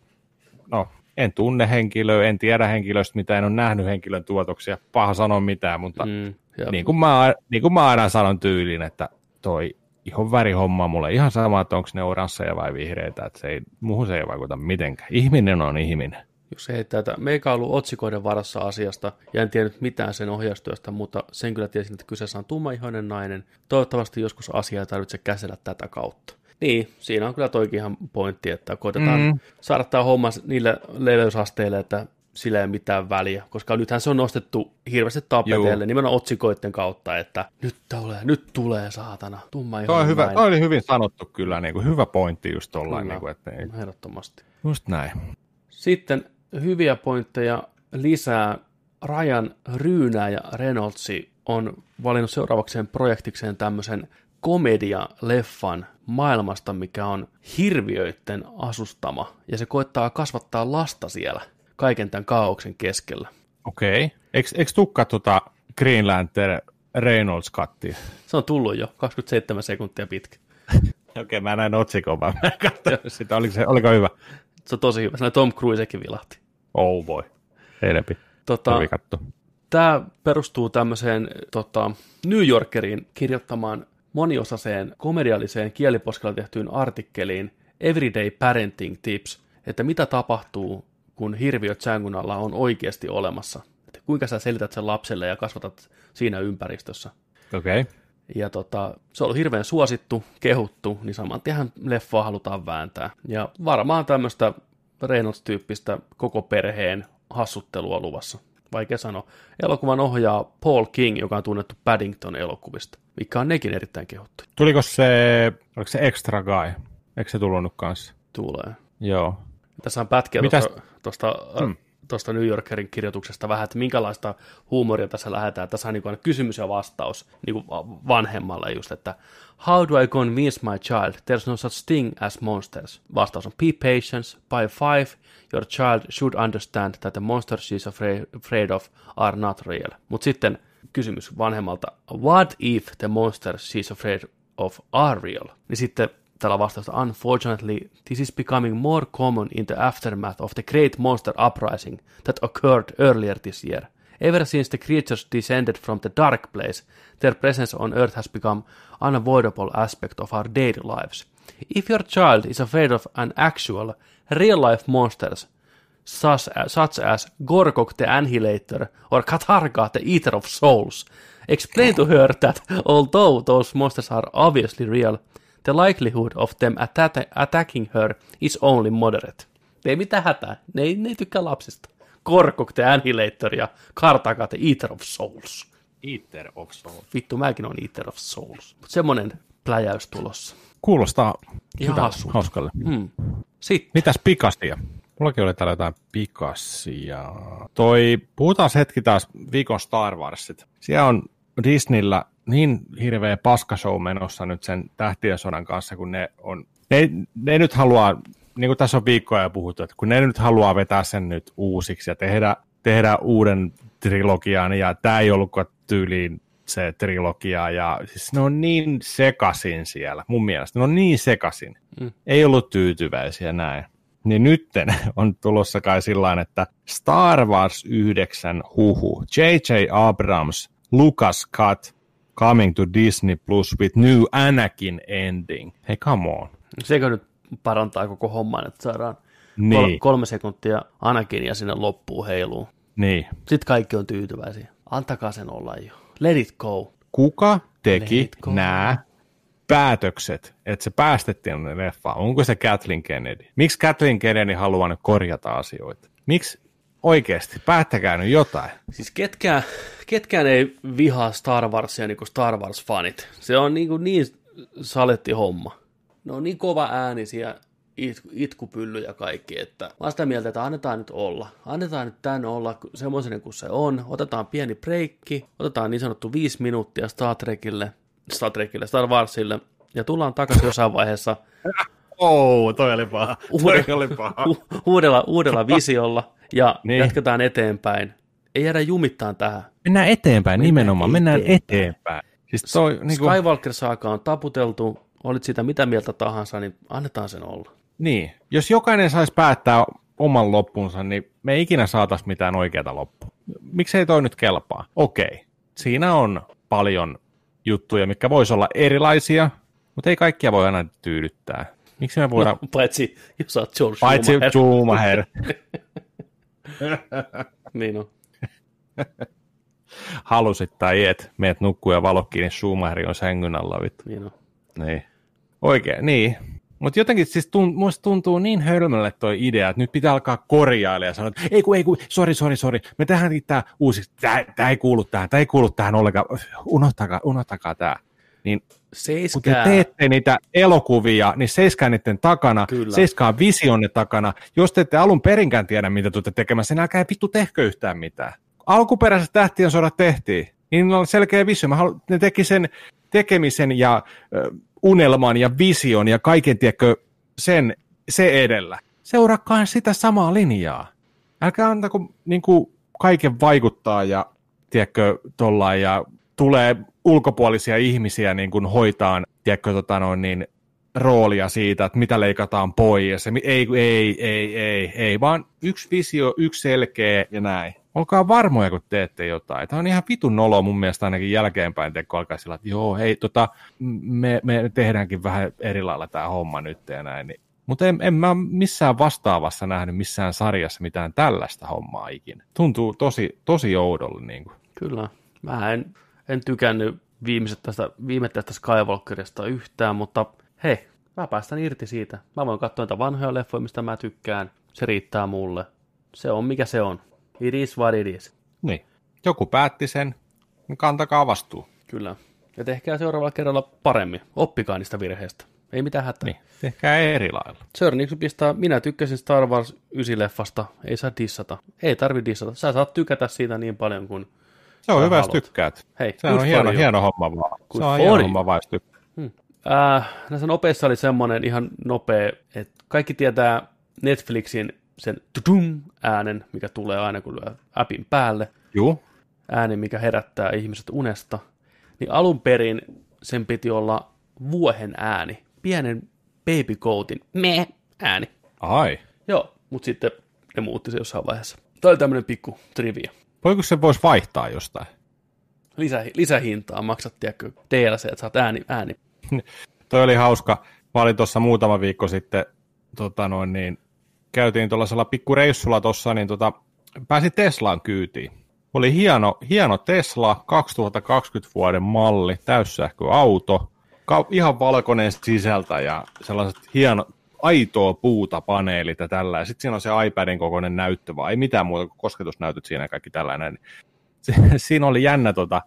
no, en tunne henkilöä, en tiedä henkilöstä, mitä en ole nähnyt henkilön tuotoksia. Paha sanoa mitään, mutta mm, niin, kuin mä, niin kuin mä aina sanon tyylin, että toi ihan värihomma mulle ihan sama, että onko ne oransseja vai vihreitä, että se ei, muuhun se ei vaikuta mitenkään. Ihminen on ihminen. Jos ei tätä, meikä ollut otsikoiden varassa asiasta ja en tiennyt mitään sen ohjaustyöstä, mutta sen kyllä tiesin, että kyseessä on tummaihoinen nainen. Toivottavasti joskus asiaa ei tarvitse käsillä tätä kautta. Niin, siinä on kyllä toikin ihan pointti, että koitetaan mm. saada tämä homma niille leveysasteille, että sillä ei ole mitään väliä, koska nythän se on nostettu hirveästi tapeteelle nimenomaan otsikoiden kautta, että nyt tulee, nyt tulee saatana, tumma toi, on hyvä, toi oli hyvin sanottu kyllä, niin kuin, hyvä pointti just tollain. Niin kuin, että ei. Ehdottomasti. Just näin. Sitten hyviä pointteja lisää. Ryan Ryynä ja Reynoldsi on valinnut seuraavakseen projektikseen tämmöisen komedia-leffan maailmasta, mikä on hirviöiden asustama, ja se koittaa kasvattaa lasta siellä – kaiken tämän kaauksen keskellä. Okei. Okay. Eikö, eikö tukka tuota Green Lantern Reynolds kattia? Se on tullut jo, 27 sekuntia pitkä. [LAUGHS] Okei, okay, mä näin otsikon, vaan mä sitä. Oliko, se, oliko hyvä? Se on tosi hyvä. Sellainen Tom Cruisekin vilahti. Oh boy. Enempi. Tota, Tämä perustuu tämmöiseen tota, New Yorkerin kirjoittamaan moniosaiseen komedialliseen kieliposkella tehtyyn artikkeliin Everyday Parenting Tips, että mitä tapahtuu, kun hirviöt sängyn alla on oikeasti olemassa. Että kuinka sä selität sen lapselle ja kasvatat siinä ympäristössä. Okei. Okay. Ja tota, se on ollut hirveän suosittu, kehuttu, niin saman tien leffaa halutaan vääntää. Ja varmaan tämmöistä Reynolds-tyyppistä koko perheen hassuttelua luvassa. Vaikea sanoa. Elokuvan ohjaa Paul King, joka on tunnettu Paddington-elokuvista, mikä on nekin erittäin kehuttu. Tuliko se, oliko se Extra Guy? Eikö se tullut kanssa? Tulee. Joo. Tässä on pätkiä Mitäs- tuosta, tuosta, Hmm. Tuosta New Yorkerin kirjoituksesta vähän, että minkälaista huumoria tässä lähdetään. Tässä on niin kuin kysymys ja vastaus niin kuin vanhemmalle just, että How do I convince my child there's no such thing as monsters? Vastaus on be patient. By five, your child should understand that the monsters she's afraid, of are not real. Mutta sitten kysymys vanhemmalta, what if the monsters she's afraid of are real? Niin sitten tällä vastausta, unfortunately, this is becoming more common in the aftermath of the great monster uprising that occurred earlier this year. Ever since the creatures descended from the dark place, their presence on Earth has become unavoidable aspect of our daily lives. If your child is afraid of an actual, real-life monsters, such as, such as Gorgok the Annihilator or Katarga the Eater of Souls. Explain to her that although those monsters are obviously real, the likelihood of them atta- attacking her is only moderate. Ei mitään hätää, ne ei, ne ei tykkää lapsista. Gorgok the Annihilator ja Kartaga the Eater of Souls. Eater of Soul. Vittu, mäkin on Eater of Souls. Mut semmonen pläjäys tulossa. Kuulostaa Ihan hyvä, hassulta. hauskalle. Hmm. Sitten, Mitäs pikasia? Mullakin oli täällä jotain pikasia. Toi, puhutaan hetki taas viikon Star Warsit. Siellä on Disneyllä niin hirveä paskashow menossa nyt sen tähtien sodan kanssa, kun ne on, ne, ne nyt haluaa, niin kuin tässä on viikkoja jo puhuttu, että kun ne nyt haluaa vetää sen nyt uusiksi ja tehdä, tehdä uuden trilogian, ja tämä ei ollutkaan tyyliin se trilogia, ja siis ne on niin sekasin siellä, mun mielestä, ne on niin sekasin. Mm. Ei ollut tyytyväisiä näin. Niin nytten [LAUGHS] on tulossa kai sillä että Star Wars 9 huhu, J.J. Abrams, Lucas Cut, coming to Disney Plus with new Anakin ending. Hei, come on. sekö nyt parantaa koko homman, että saadaan Niin. kol- kolme sekuntia Anakin ja sinne loppuun heiluu. Niin. Sitten kaikki on tyytyväisiä. Antakaa sen olla jo. Let it go. Kuka teki nämä päätökset, että se päästettiin leffaan? Onko se Kathleen Kennedy? Miksi Kathleen Kennedy haluaa nyt korjata asioita? Miksi oikeasti? Päättäkää nyt jotain. Siis ketkään, ketkään ei vihaa Star Warsia niin kuin Star Wars-fanit. Se on niin, kuin niin saletti homma. Ne on niin kova äänisiä it, itkupylly ja kaikki, että mä oon sitä mieltä, että annetaan nyt olla. Annetaan nyt tän olla semmoisen kuin se on. Otetaan pieni breikki, otetaan niin sanottu viisi minuuttia Star Trekille, Star Trekille, Star Warsille, ja tullaan takaisin jossain vaiheessa Oh, toi oli paha. Uuden- Toi oli paha. u- uudella, uudella [LAUGHS] visiolla ja Niin. jatketaan eteenpäin. Ei jäädä jumittaan tähän. Mennään eteenpäin, Mennään nimenomaan. Mennään eteenpäin. eteenpäin. Siis toi, niin, kuin, Skywalker-saaka on taputeltu, olit sitä mitä mieltä tahansa, niin annetaan sen olla. niin, jos jokainen saisi päättää oman loppunsa, niin me ei ikinä saataisi mitään oikeaa loppua. Miksei toi nyt kelpaa? Okei, siinä on paljon juttuja, mitkä voisi olla erilaisia, mutta ei kaikkia voi aina tyydyttää. Miksi me voidaan, No, paitsi jos sä oot George paitsi Schumacher. Schumacher, [LAUGHS] Niin on. halusit tai et, meet nukkuu ja valo kiinni, Schumacher on sängyn alla, vittu. Niin on. Niin. Oikein, niin. Mutta jotenkin siis tunt, musta tuntuu niin hölmölle toi idea, että nyt pitää alkaa korjailla ja sanoa, että ei kun, ei kun, sori, sori, sori, me tehdään tää uusiksi, tää, tää ei kuulu tähän, tää ei kuulu tähän ollenkaan, unohtakaa, unohtakaa tää. Niin kun te Seiskää. teette niitä elokuvia, niin seiskää niiden takana, Kyllä. seiskaa visionne takana. Jos te ette alun perinkään tiedä, mitä tulette tekemässä, niin älkää vittu tehkö yhtään mitään. Alkuperäiset tähtien sodat tehtiin, niin oli selkeä visio. Mä halu, ne teki sen tekemisen ja ö, unelman ja vision ja kaiken, tiedätkö, sen, se edellä. Seuraakaa sitä samaa linjaa. Älkää antako niin kuin, kaiken vaikuttaa ja, tiedätkö, tollain, ja tulee ulkopuolisia ihmisiä niin kuin hoitaan, tiedätkö, tota noin, niin, roolia siitä, että mitä leikataan pois. Ja se, ei, ei, ei, ei, ei, vaan yksi visio, yksi selkeä ja näin. olkaa varmoja, kun teette jotain. Tämä on ihan vitun nolo mun mielestä ainakin jälkeenpäin, kun alkaa sillä, että joo, hei, tota, me, me tehdäänkin vähän eri lailla tämä homma nyt ja näin. Niin. Mutta en, en mä missään vastaavassa nähnyt missään sarjassa mitään tällaista hommaa ikinä. Tuntuu tosi, tosi oudolle. Niin kuin. Kyllä. Mä en, en tykännyt viimeiset tästä, viime tästä Skywalkerista yhtään, mutta hei, mä päästän irti siitä. Mä voin katsoa niitä vanhoja leffoja, mistä mä tykkään. Se riittää mulle. Se on mikä se on. It is what it is. Niin. Joku päätti sen, niin kantakaa vastuu. Kyllä. Ja tehkää seuraavalla kerralla paremmin. Oppikaa niistä virheistä. Ei mitään hätää. Niin. Tehkää eri lailla. Sir Nixu pistää, minä tykkäsin Star Wars 9-leffasta, ei saa dissata. Ei tarvi dissata, sä saat tykätä siitä niin paljon kuin Se on hyvä, jos tykkäät. Hei, Se on hieno, hieno homma vaan. Good se on hieno homma vaan, jos tykkää. Äh, näissä nopeissa oli semmoinen ihan nopea, että kaikki tietää Netflixin sen tudum äänen, mikä tulee aina kun lyö appin päälle, Juu. ääni, mikä herättää ihmiset unesta, niin alun perin sen piti olla vuohen ääni, pienen baby goatin me ääni. Ai. Joo, mutta sitten ne muutti se jossain vaiheessa. Tämä oli tämmöinen pikku trivia. Voiko se voisi vaihtaa jostain? Lisä, lisähintaa maksat, tiedätkö, DLC, että saat ääni, ääni. [LAUGHS] Toi oli hauska. Mä olin tuossa muutama viikko sitten, tota noin, niin, käytiin tuollaisella pikkureissulla tuossa, niin tota, pääsin Teslaan kyytiin. Oli hieno, hieno Tesla, 2020 vuoden malli, täyssähköauto, ka- ihan valkoinen sisältä ja sellaiset hieno, aitoa puuta paneelit ja tällä. Ja sitten siinä on se iPadin kokoinen näyttö, vaan ei mitään muuta kuin kosketusnäytöt siinä ja kaikki tällainen. Se, [LAUGHS] siinä oli jännä tota,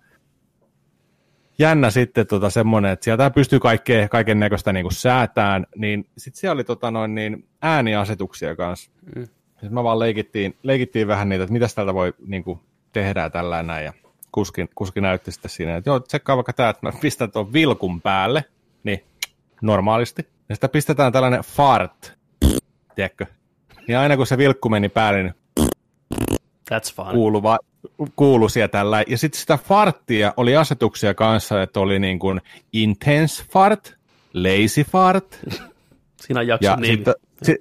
jännä sitten tota semmoinen, että sieltä pystyy kaikkea, kaiken näköistä niin säätään, niin sitten siellä oli tota noin, niin ääniasetuksia kanssa. Mm. Sitten mä vaan leikittiin, leikittiin vähän niitä, että mitä täältä voi niin kuin, tehdä tällä näin, ja kuski, kuski näytti sitten siinä, että joo, tsekkaa vaikka tämä, että mä pistän tuon vilkun päälle, niin normaalisti, ja sitten pistetään tällainen fart, tiedätkö? Niin aina kun se vilkku meni päälle, niin That's fun. kuulu, va, kuulu siellä tällä. Ja sitten sitä farttia oli asetuksia kanssa, että oli niin kuin intense fart, lazy fart, Siinä on ja jakson nimi. sitten se,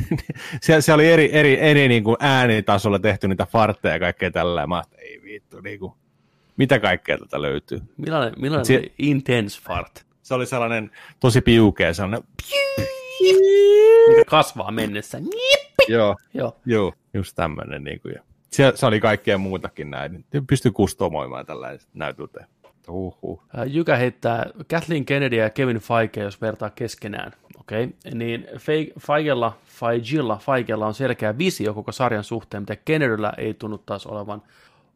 [LAUGHS] se, se, oli eri, eri, eri niin kuin äänitasolla tehty niitä fartteja ja kaikkea tällä. Mä ei vittu, niin kuin, mitä kaikkea tätä löytyy. Millainen, millainen oli intense fart, Se oli sellainen tosi piukea, sellainen, mikä kasvaa mennessä. Nippi! joo, Joo. joo, just tämmöinen. Niin kuin, ja se, se, oli kaikkea muutakin näin. Pystyi kustomoimaan tällaista näytöltä. Uhuh. Jykä heittää Kathleen Kennedy ja Kevin Feige, jos vertaa keskenään. Okei, okay. niin Fe- Feigella, Feigilla, Feigella on selkeä visio koko sarjan suhteen, mitä Kennedyllä ei tunnu taas olevan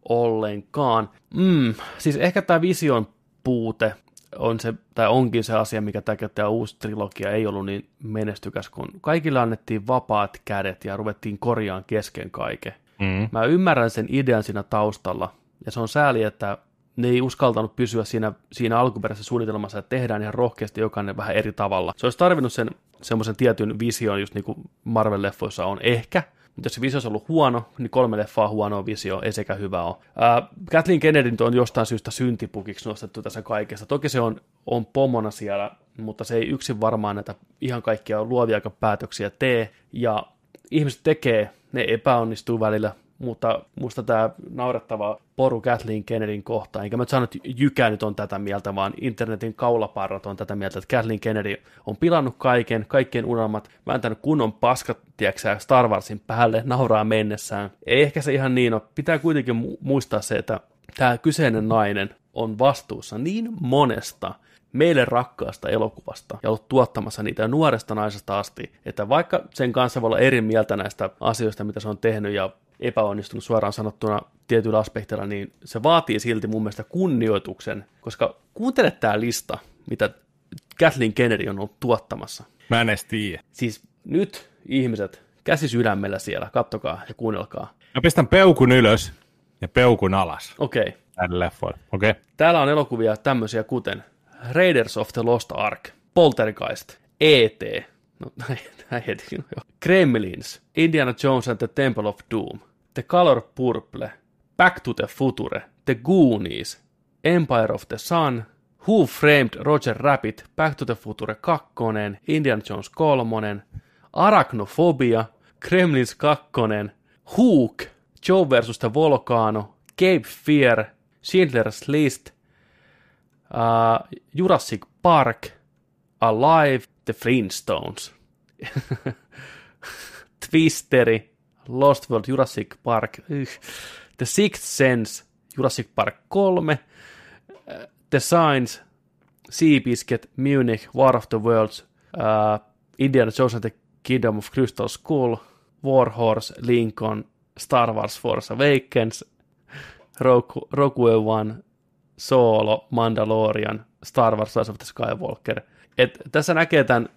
ollenkaan. Mm, siis ehkä tämä vision puute on se, tai onkin se asia, mikä takia tämä uusi trilogia ei ollut niin menestykäs, kun kaikille annettiin vapaat kädet ja ruvettiin korjaan kesken kaiken. Mm. Mä ymmärrän sen idean siinä taustalla, ja se on sääli, että ne ei uskaltanut pysyä siinä, siinä alkuperäisessä suunnitelmassa, että tehdään ihan rohkeasti jokainen vähän eri tavalla. Se olisi tarvinnut sen semmoisen tietyn vision, just niin kuin Marvel-leffoissa on ehkä, mutta jos se visio olisi ollut huono, niin kolme leffaa huonoa visio ei sekä hyvä ole. Äh, Kathleen Kennedy on jostain syystä syntipukiksi nostettu tässä kaikessa. Toki se on, on pomona siellä, mutta se ei yksin varmaan näitä ihan kaikkia luovia päätöksiä tee, ja ihmiset tekee, ne epäonnistuu välillä, mutta musta tämä naurettava poru Kathleen Kennedyn kohtaan, enkä mä nyt sano, että Jykä nyt on tätä mieltä, vaan internetin kaulaparrat on tätä mieltä, että Kathleen Kennedy on pilannut kaiken, kaikkien unelmat, vääntänyt kunnon paskat, tiedätkö Star Warsin päälle, nauraa mennessään. Ei ehkä se ihan niin ole. Pitää kuitenkin mu- muistaa se, että tämä kyseinen nainen on vastuussa niin monesta meille rakkaasta elokuvasta ja ollut tuottamassa niitä nuoresta naisesta asti, että vaikka sen kanssa voi olla eri mieltä näistä asioista, mitä se on tehnyt ja epäonnistunut suoraan sanottuna tietyillä aspekteilla, niin se vaatii silti mun mielestä kunnioituksen, koska kuuntele tämä lista, mitä Kathleen Kennedy on ollut tuottamassa. Mä en edes tiedä. Siis nyt ihmiset, käsi sydämellä siellä, kattokaa ja kuunnelkaa. Mä pistän peukun ylös ja peukun alas Okei, okay. Okei. Okay. Täällä on elokuvia tämmöisiä kuten Raiders of the Lost Ark, Poltergeist, E.T., no [LAUGHS] näin heti, no joo. Gremlins, Indiana Jones and the Temple of Doom, The Color Purple, Back to the Future, The Goonies, Empire of the Sun, Who Framed Roger Rabbit, Back to the Future 2, Indiana Jones 3, Arachnophobia, Gremlins 2, Hook, Joe the Volcano, Cape Fear, Schindler's List, uh, Jurassic Park, Alive, The Flintstones, [LAUGHS] Twisteri, Lost World, Jurassic Park, The Sixth Sense, Jurassic Park 3, äh, The Signs, Seabiscuit, Munich, War of the Worlds, uh, Indiana Jones and the Kingdom of Crystal Skull, Warhorse, Lincoln, Star Wars Force Awakens, Rogue, Rogue One, Solo, Mandalorian, Star Wars Rise of the Skywalker. Et tässä näkee tämän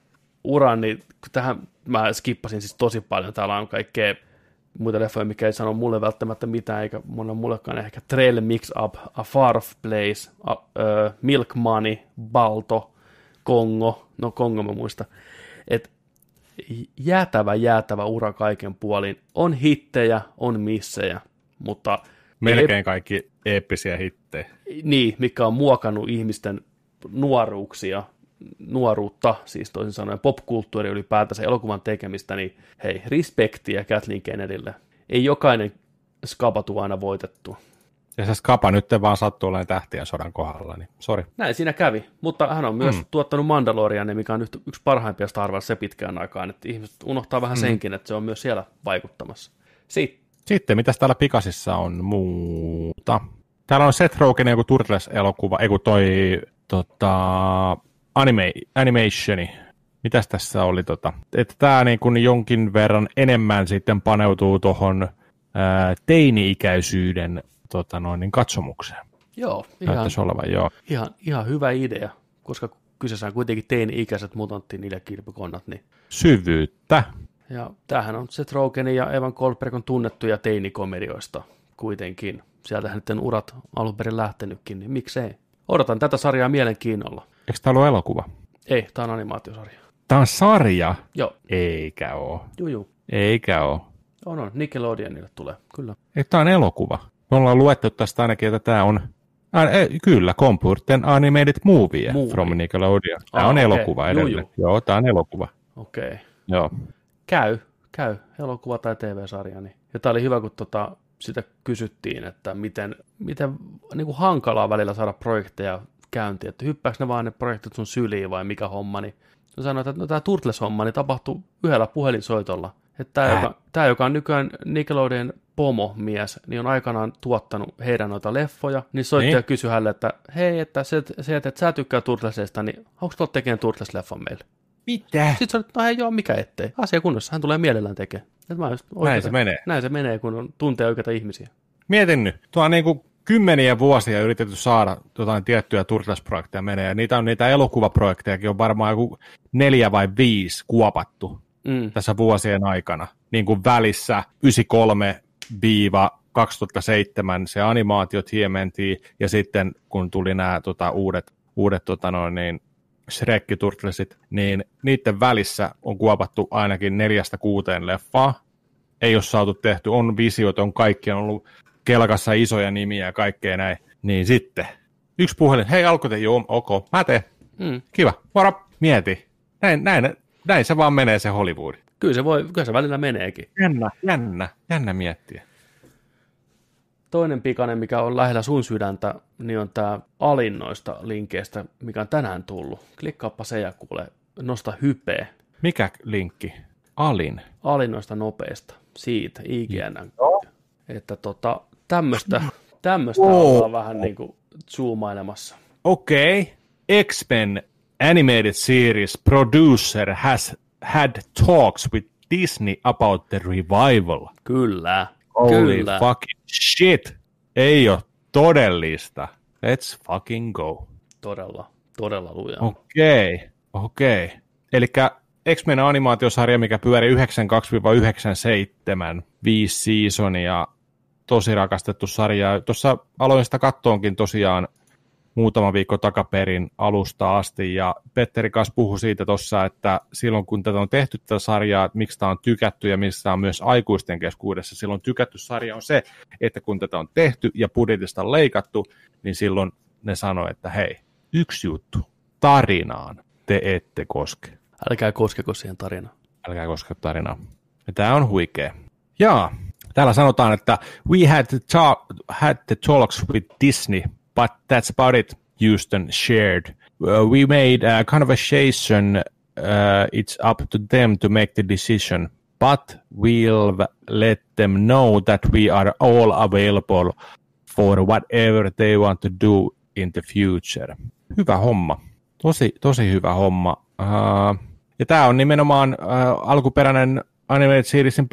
uran, niin kun tähän mä skippasin siis tosi paljon. Täällä on kaikkea muita leffoja, mikä ei sano mulle välttämättä mitään, eikä mulla mullekaan ehkä Trail Mix Up, A Far Off Place, a, ö, Milk Money, Balto, Kongo, no Kongo mä muista. Et jäätävä, jäätävä ura kaiken puolin. On hittejä, on missejä, mutta Melkein kaikki eeppisiä hittejä. niin, mikä on muokannut ihmisten nuoruuksia, nuoruutta, siis toisin sanoen popkulttuuri ylipäätänsä elokuvan tekemistä, niin hei, respektiä Kathleen Kennedylle. Ei jokainen skapa tuu aina voitettu. Ja se skapa nyt vaan sattuu olemaan tähtien sodan kohdalla, niin sori. Näin siinä kävi, mutta hän on myös mm. tuottanut Mandalorian, mikä on yht- yksi parhaimpia Star Wars se pitkään aikaan, että ihmiset unohtaa vähän mm. senkin, että se on myös siellä vaikuttamassa. Sitten Sitten, mitäs täällä pikasissa on muuta? Täällä on Seth Rogenin joku Turtles-elokuva, ei kun toi tota, anime, animationi. Mitäs tässä oli? Tota? Että tämä niin kun jonkin verran enemmän sitten paneutuu tuohon teini-ikäisyyden tota noin, niin katsomukseen. joo, ihan, olevan, joo. ihan, ihan hyvä idea, koska kyseessä on kuitenkin teini-ikäiset mutantti niille kilpikonnat, niin Syvyyttä. Ja tämähän on Seth Rogenin ja Evan Goldberg on tunnettuja teinikomedioista kuitenkin. Sieltähän nyt urat alun perin lähtenytkin, niin miksei. Odotan tätä sarjaa mielenkiinnolla. Eikö tämä ollut elokuva? Ei, tämä on animaatiosarja. Tämä on sarja. Joo, Eikä oo. juu, juu. Eikä oo. On, on. Nickelodeonille tulee, kyllä. Ei, tämä on elokuva. Me ollaan luettu tästä ainakin, että tämä on... Ää, ei, kyllä, Computer Animated Movie, Movie. from Nickelodeon. Tämä Ah, on okei. elokuva Juu, edelleen. juu. Joo, tämä on elokuva. Okei. Okay. Joo. Käy, käy. Elokuva tai TV-sarja. Niin. Ja tämä oli hyvä, kun tota, sitä kysyttiin, että miten, miten niin kuin hankalaa välillä saada projekteja käyntiin, että hyppääkö ne vaan ne projektit sun syliin vai mikä homma, niin no sanoin, että no, tämä Turtles-homma niin tapahtui yhdellä puhelinsoitolla. Että tämä, joka, tämä, joka on nykyään Nickelodeon pomomies, niin on aikanaan tuottanut heidän noita leffoja, niin soitti Niin. ja kysyi hänelle, että hei, että se, se että sä tykkää Turtlesista, niin onko tuolla tekemään Turtles-leffan meille? Mitä? Sitten sanoin, että no ei joo, mikä ettei. Asia kunnossa, hän tulee mielellään tekemään. Mä just oikeita- se menee. Näin se menee, kun on tuntee oikeita ihmisiä. Mietin nyt. Tuo on niin kuin kymmeniä vuosia yritetty saada jotain tiettyjä Turtles-projekteja menee. Ja niitä on niitä elokuvaprojektejakin on varmaan joku neljä vai viisi kuopattu Mm. tässä vuosien aikana. Niin kuin välissä 93-2007 se animaatiot hiementiin ja sitten kun tuli nämä tota, uudet, uudet tota noin, niin Shrekki Turtlesit, niin niiden välissä on kuopattu ainakin neljästä kuuteen leffaa. Ei ole saatu tehty, on visiot, on kaikki, on ollut kelkassa isoja nimiä ja kaikkea näin. Niin sitten, yksi puhelin, hei alko te, joo, ok, mä teen, Mm. kiva, moro, mieti. Näin, näin, näin se vaan menee se Hollywood. Kyllä se voi, kyllä se välillä meneekin. Jännä, jännä, jännä miettiä. Toinen pikainen, mikä on lähellä sun sydäntä, niin on tämä alinnoista linkeistä, mikä on tänään tullut. Klikkaappa se ja kuule, nosta hypeä. Mikä linkki? Alin. Alinnoista nopeista. Siitä, IGN. Että tota, tämmöistä, tämmöistä Oo. ollaan vähän niin kuin zoomailemassa. Okei. Okay. X-Men animated series producer has had talks with Disney about the revival. Kyllä, Holy kyllä. fucking shit. Ei ole todellista. Let's fucking go. Todella, todella lujaa. Okei, okay. okei. Okay. Eli X-Men animaatiosarja, mikä pyöri 92-97, viisi seasonia, tosi rakastettu sarja. Tuossa aloin sitä kattoonkin tosiaan muutama viikko takaperin alusta asti, ja Petteri kanssa puhui siitä tuossa, että silloin kun tätä on tehty tätä sarjaa, että miksi tämä on tykätty ja tämä on myös aikuisten keskuudessa, silloin tykätty sarja on se, että kun tätä on tehty ja budjetista on leikattu, niin silloin ne sanoi, että hei, yksi juttu, tarinaan te ette koske. Älkää koskeko siihen tarinaan. Älkää koske tarinaan. Ja tämä on huikea. Jaa, Täällä sanotaan, että we had talk, had the talks with Disney, but that's about it, Houston shared. Uh, we made a conversation, uh, it's up to them to make the decision, but we'll let them know that we are all available for whatever they want to do in the future. Hyvä homma. Tosi, tosi hyvä homma. Uh, ja tämä on nimenomaan uh, alkuperäinen Animated Seriesin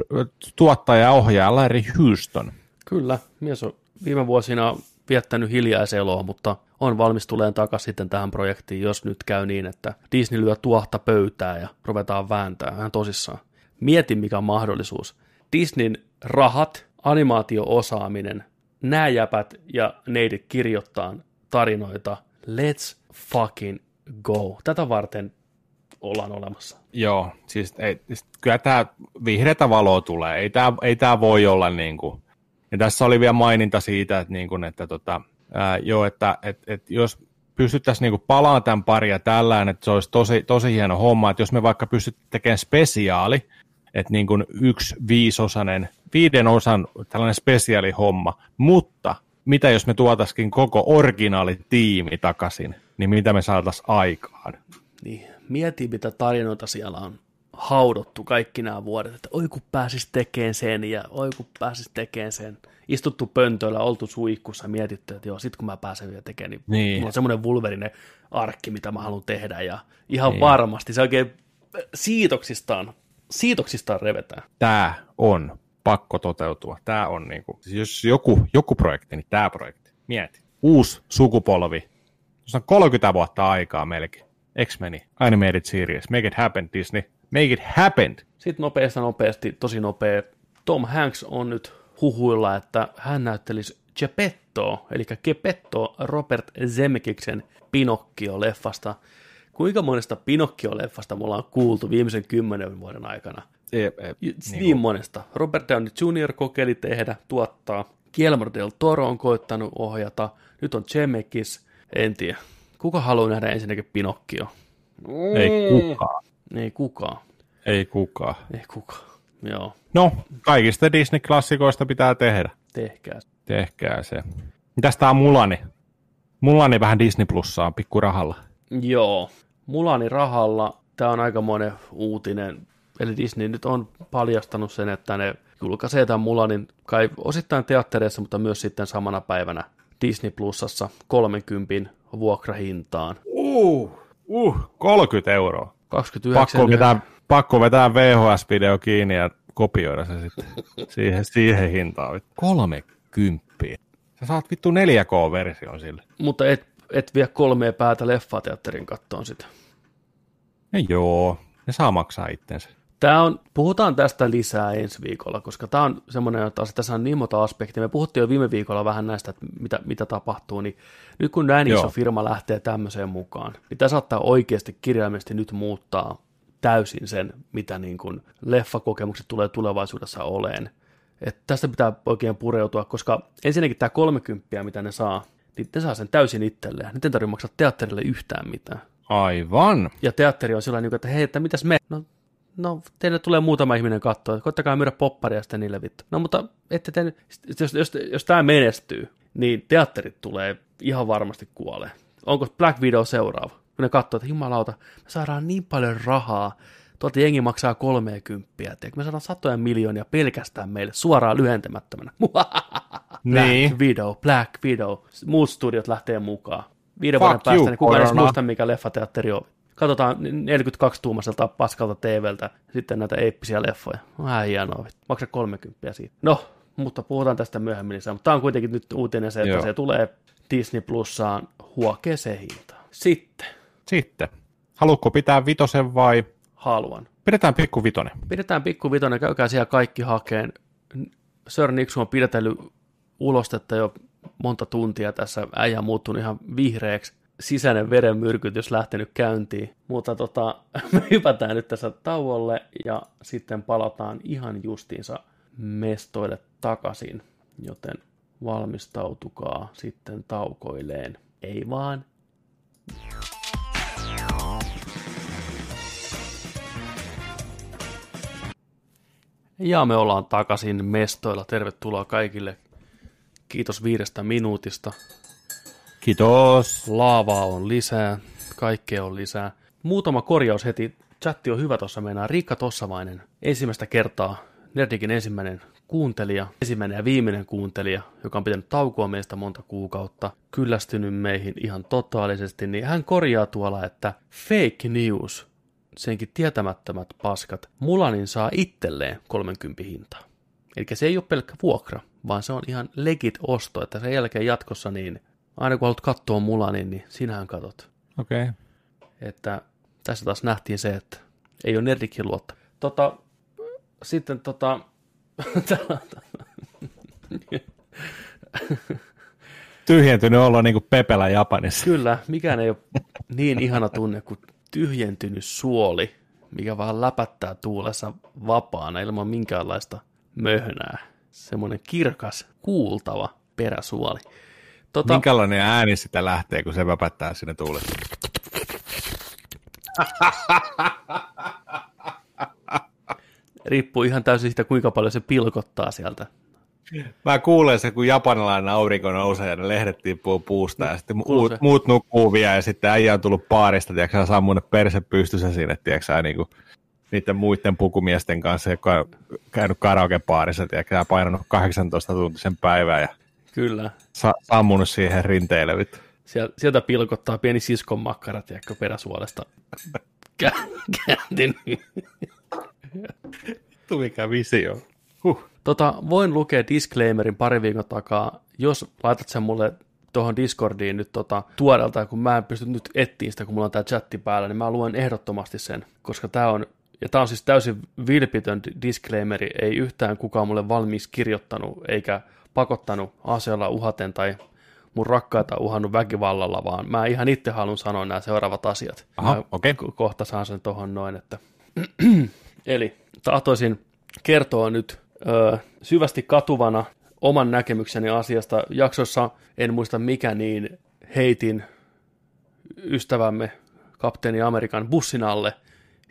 tuottaja ja ohjaaja Larry Houston. Kyllä, mies on viime vuosina viettänyt hiljaiseloa, mutta on valmis tuleen takaisin sitten tähän projektiin, jos nyt käy niin, että Disney lyö tuohta pöytää ja ruvetaan vääntää ihan tosissaan. Mieti, mikä on mahdollisuus. Disneyn rahat, animaatio-osaaminen, nämä jäpät ja neidit kirjoittaa tarinoita. Let's fucking go. Tätä varten ollaan olemassa. Joo, siis ei, siis kyllä tämä vihreätä valoa tulee. Ei tämä ei tää voi olla niin kuin, ja tässä oli vielä maininta siitä, että, niin kuin, että, tota, ää, joo, että et, et jos pystyttäisiin niin palaamaan tämän paria tällään, että se olisi tosi, tosi hieno homma, että jos me vaikka pystyttäisiin tekemään spesiaali, että niin kuin yksi viisosainen, viiden osan tällainen spesiaalihomma, mutta mitä jos me tuotaisiin koko originaalitiimi takaisin, niin mitä me saataisiin aikaan? Niin, mieti mitä tarinoita siellä on haudottu kaikki nämä vuodet, että oi kun pääsis tekemään sen ja oi kun pääsis tekemään sen. Istuttu pöntöillä, oltu suihkussa, mietitty, että joo, sit kun mä pääsen vielä tekemään, niin, Niin. mulla on semmoinen vulverinen arkki, mitä mä haluan tehdä ja ihan Niin. varmasti se oikein siitoksistaan, siitoksistaan revetään. Tämä on pakko toteutua. Tämä on niin kuin, siis jos joku, joku projekti, niin tämä projekti. Mieti. Uusi sukupolvi. Tuossa on 30 vuotta aikaa melkein. X-Meni, Animated Series, Make It Happen Disney, Make It Happen. Sitten nopeasti, nopeasti, tosi nopea. Tom Hanks on nyt huhuilla, että hän näyttelisi Geppettoa, eli Gepetto Robert Zemekiksen Pinocchio-leffasta. Kuinka monesta Pinocchio-leffasta me ollaan kuultu viimeisen kymmenen vuoden aikana? E, e, Niin, niin monesta. Robert Downey Jr. kokeili tehdä, tuottaa. Guillermo del Toro on koittanut ohjata. Nyt on Zemeckis. En tiedä. Kuka haluaa nähdä ensinnäkin Pinocchio? Ei kukaan. Ei kukaan. Ei kukaan. Ei kukaan. Joo, No, kaikista Disney-klassikoista pitää tehdä. tehkää. Tehkää se. Mitäs tää on Mulani? Mulani vähän Disney Plussaa pikkurahalla. Joo, Mulani rahalla. Tämä on aika monen uutinen. Eli Disney nyt on paljastanut sen, että ne julkaisee tämän Mulanin kai osittain teattereissa, mutta myös sitten samana päivänä Disney Plusassa 30 vuokrahintaan. Uh, uh, 30 euroa. 29 Pakko vetää, pakko vetää VHS-video kiinni ja kopioida se sitten siihen, siihen hintaan. 30. Sä saat vittu 4K-version sille. mutta et, et vie kolmea päätä leffateatterin kattoon sitä. Ja joo, ne saa maksaa itsensä. Tämä on, puhutaan tästä lisää ensi viikolla, koska tämä on semmoinen, että tässä on niin monta aspektia. Me puhuttiin jo viime viikolla vähän näistä, että mitä, mitä tapahtuu, niin nyt kun näin Joo. iso firma lähtee tämmöiseen mukaan, niin tämä saattaa oikeasti kirjaimellisesti nyt muuttaa täysin sen, mitä niin kuin leffakokemukset tulee tulevaisuudessa oleen. Et tästä pitää oikein pureutua, koska ensinnäkin tämä 30, mitä ne saa, niin ne saa sen täysin itselleen. Nyt ei tarvitse maksaa teatterille yhtään mitään. Aivan. Ja teatteri on sellainen, että hei, että mitäs me? No, no teille tulee muutama ihminen katsoa, koittakaa myydä popparia sitten niille vittu. No mutta ette te, nyt- jos, jos, jos tämä menestyy, niin teatterit tulee ihan varmasti kuolee. Onko Black Widow seuraava? Kun ne katsoo, että jumalauta, me saadaan niin paljon rahaa, tuolta jengi maksaa 30, tiedätkö? me saadaan satoja miljoonia pelkästään meille suoraan lyhentämättömänä. [LAUGHS] Black Niin. Widow, Black Widow. Muut studiot lähtee mukaan. Viiden Fuck vuoden päästä, you, niin kukaan edes muista, mikä leffateatteri on. Katsotaan 42-tuumaiselta paskalta TVltä sitten näitä eeppisiä leffoja. Vähän hienoa. Maksa 30 siitä. No, mutta puhutaan tästä myöhemmin lisää. Mutta tämä on kuitenkin nyt uutinen se, että Joo. se tulee Disney Plussaan huokeeseen hintaan. Sitten Sitten. Haluatko pitää vitosen vai haluan. pidetään pikku vitonen? Pidetään pikku vitonen, käykää siellä kaikki hakeen. Sir Nixon on pidetellyt ulostetta jo monta tuntia tässä. Äijä on muuttunut ihan vihreäksi. Sisäinen verenmyrkytys lähtenyt käyntiin. Mutta tota, [LAUGHS] me hypätään nyt tässä tauolle ja sitten palataan ihan justiinsa mestoille takaisin. Joten valmistautukaa sitten taukoilleen. Ei vaan Ja me ollaan takaisin mestoilla. Tervetuloa kaikille. Kiitos viidestä minuutista. Kiitos. Laavaa on lisää, kaikkea on lisää. Muutama korjaus heti. Chatti on hyvä tuossa meinaa. Riikka Tossavainen, ensimmäistä kertaa Nerdikin ensimmäinen kuuntelija, ensimmäinen ja viimeinen kuuntelija, joka on pitänyt taukoa meistä monta kuukautta, kyllästynyt meihin ihan totaalisesti, niin hän korjaa tuolla, että fake news, senkin tietämättömät paskat, Mulanin saa itselleen 30 hintaa. Eli se ei ole pelkkä vuokra, vaan se on ihan legit osto, että sen jälkeen jatkossa niin, aina kun haluat katsoa Mulanin, niin sinähän katot. Okei. Okay. Että tässä taas nähtiin se, että ei ole nerdikin luotta. Tota, sitten tota, [LAUGHS] Tyhjentynyt olo niin kuin Pepelä Japanissa. Kyllä, mikään ei ole niin ihana tunne kuin tyhjentynyt suoli, mikä vaan läpättää tuulessa vapaana ilman minkäänlaista möhnää. Semmoinen kirkas, kuultava peräsuoli. Tota, Minkälainen ääni sitä lähtee, kun se väpättää sinne tuulessa? [LAUGHS] Riippuu ihan täysin siitä, kuinka paljon se pilkottaa sieltä. Mä kuulen se, kun japanilainen aurinko nousee ja ne lehdet tippuu puusta ja sitten muut, muut nukkuu vielä ja sitten äijä on tullut paarista, tiedätkö, sammunut perse pystyssä sinne, tiedätkö, niin kuin niiden muiden pukumiesten kanssa, joka on käynyt karaoke-paarissa, tiedätkö, painanut 18 tuntisen päivää ja Kyllä. Sa- sammunut siihen rinteille. Vittu. Sieltä pilkottaa pieni siskon makkara, tiedätkö, peräsuolesta [LAUGHS] kääntynyt. Vittu mikä visio. Huh. Tota, voin lukea disclaimerin pari viikon takaa, jos laitat sen mulle tuohon Discordiin nyt tota, tuoreelta, kun mä en pysty nyt etsiä sitä, kun mulla on tämä chatti päällä, niin mä luen ehdottomasti sen, koska tämä on, ja tämä on siis täysin vilpitön disclaimeri, ei yhtään kukaan mulle valmiiksi kirjoittanut, eikä pakottanut aseella uhaten tai mun rakkaita uhannut väkivallalla, vaan mä ihan itse haluan sanoa nämä seuraavat asiat. Aha, okay. Kohta saan sen tuohon noin, että [CLEARS THROAT] Eli tahtoisin kertoa nyt ö, syvästi katuvana oman näkemykseni asiasta. Jaksossa en muista mikä, niin heitin ystävämme kapteeni Amerikan bussin alle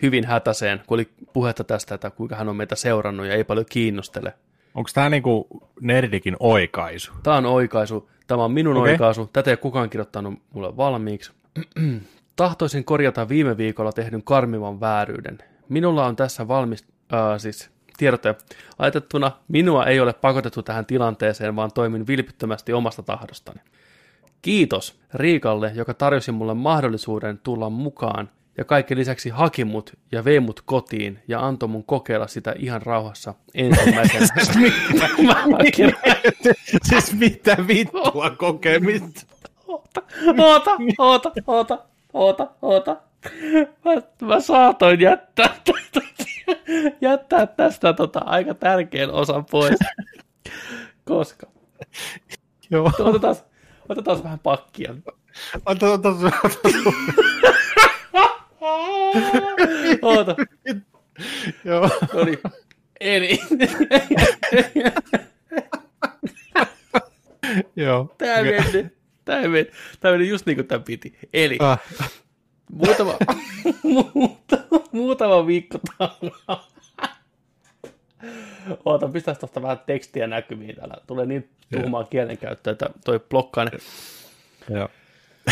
hyvin hätäseen, kun oli puhetta tästä, että kuinka hän on meitä seurannut ja ei paljon kiinnostele. Onko tämä niinku Nerdikin oikaisu? Tämä on oikaisu. Tämä on minun okay. oikaisu. Tätä ei ole kukaan kirjoittanut mulle valmiiksi. [CLEARS THROAT] Tahtoisin korjata viime viikolla tehdyn karmivan vääryyden. Minulla on tässä valmis, äh, siis tiedote ajatettuna, minua ei ole pakotettu tähän tilanteeseen, vaan toimin vilpittömästi omasta tahdostani. Kiitos Riikalle, joka tarjosi mulle mahdollisuuden tulla mukaan ja kaikki lisäksi haki mut ja vei mut kotiin ja antoi mun kokeilla sitä ihan rauhassa ensimmäisenä. [LAUGHS] siis, mitä, [LAUGHS] siis mitä vittua [LAUGHS] kokemista? Oota, oota, oota, oota, oota, oota. Mä, mä saatoin jättää, jättää tästä tota, aika tärkeän osan pois. Koska. Joo. Otetaan, otetaan vähän pakkia. Ota, ota, ota. Oota. [LAUGHS] Joo. No niin. Eli. [LAUGHS] Joo. Tää meni. Tää meni. Tää meni just niin kuin tää piti. Eli. Ah muutama, muutama, muutama viikko takaa. Oota, pistäis tuosta vähän tekstiä näkyviin täällä. Tulee niin tuhmaa kielenkäyttöä, että toi blokkaan. Joo.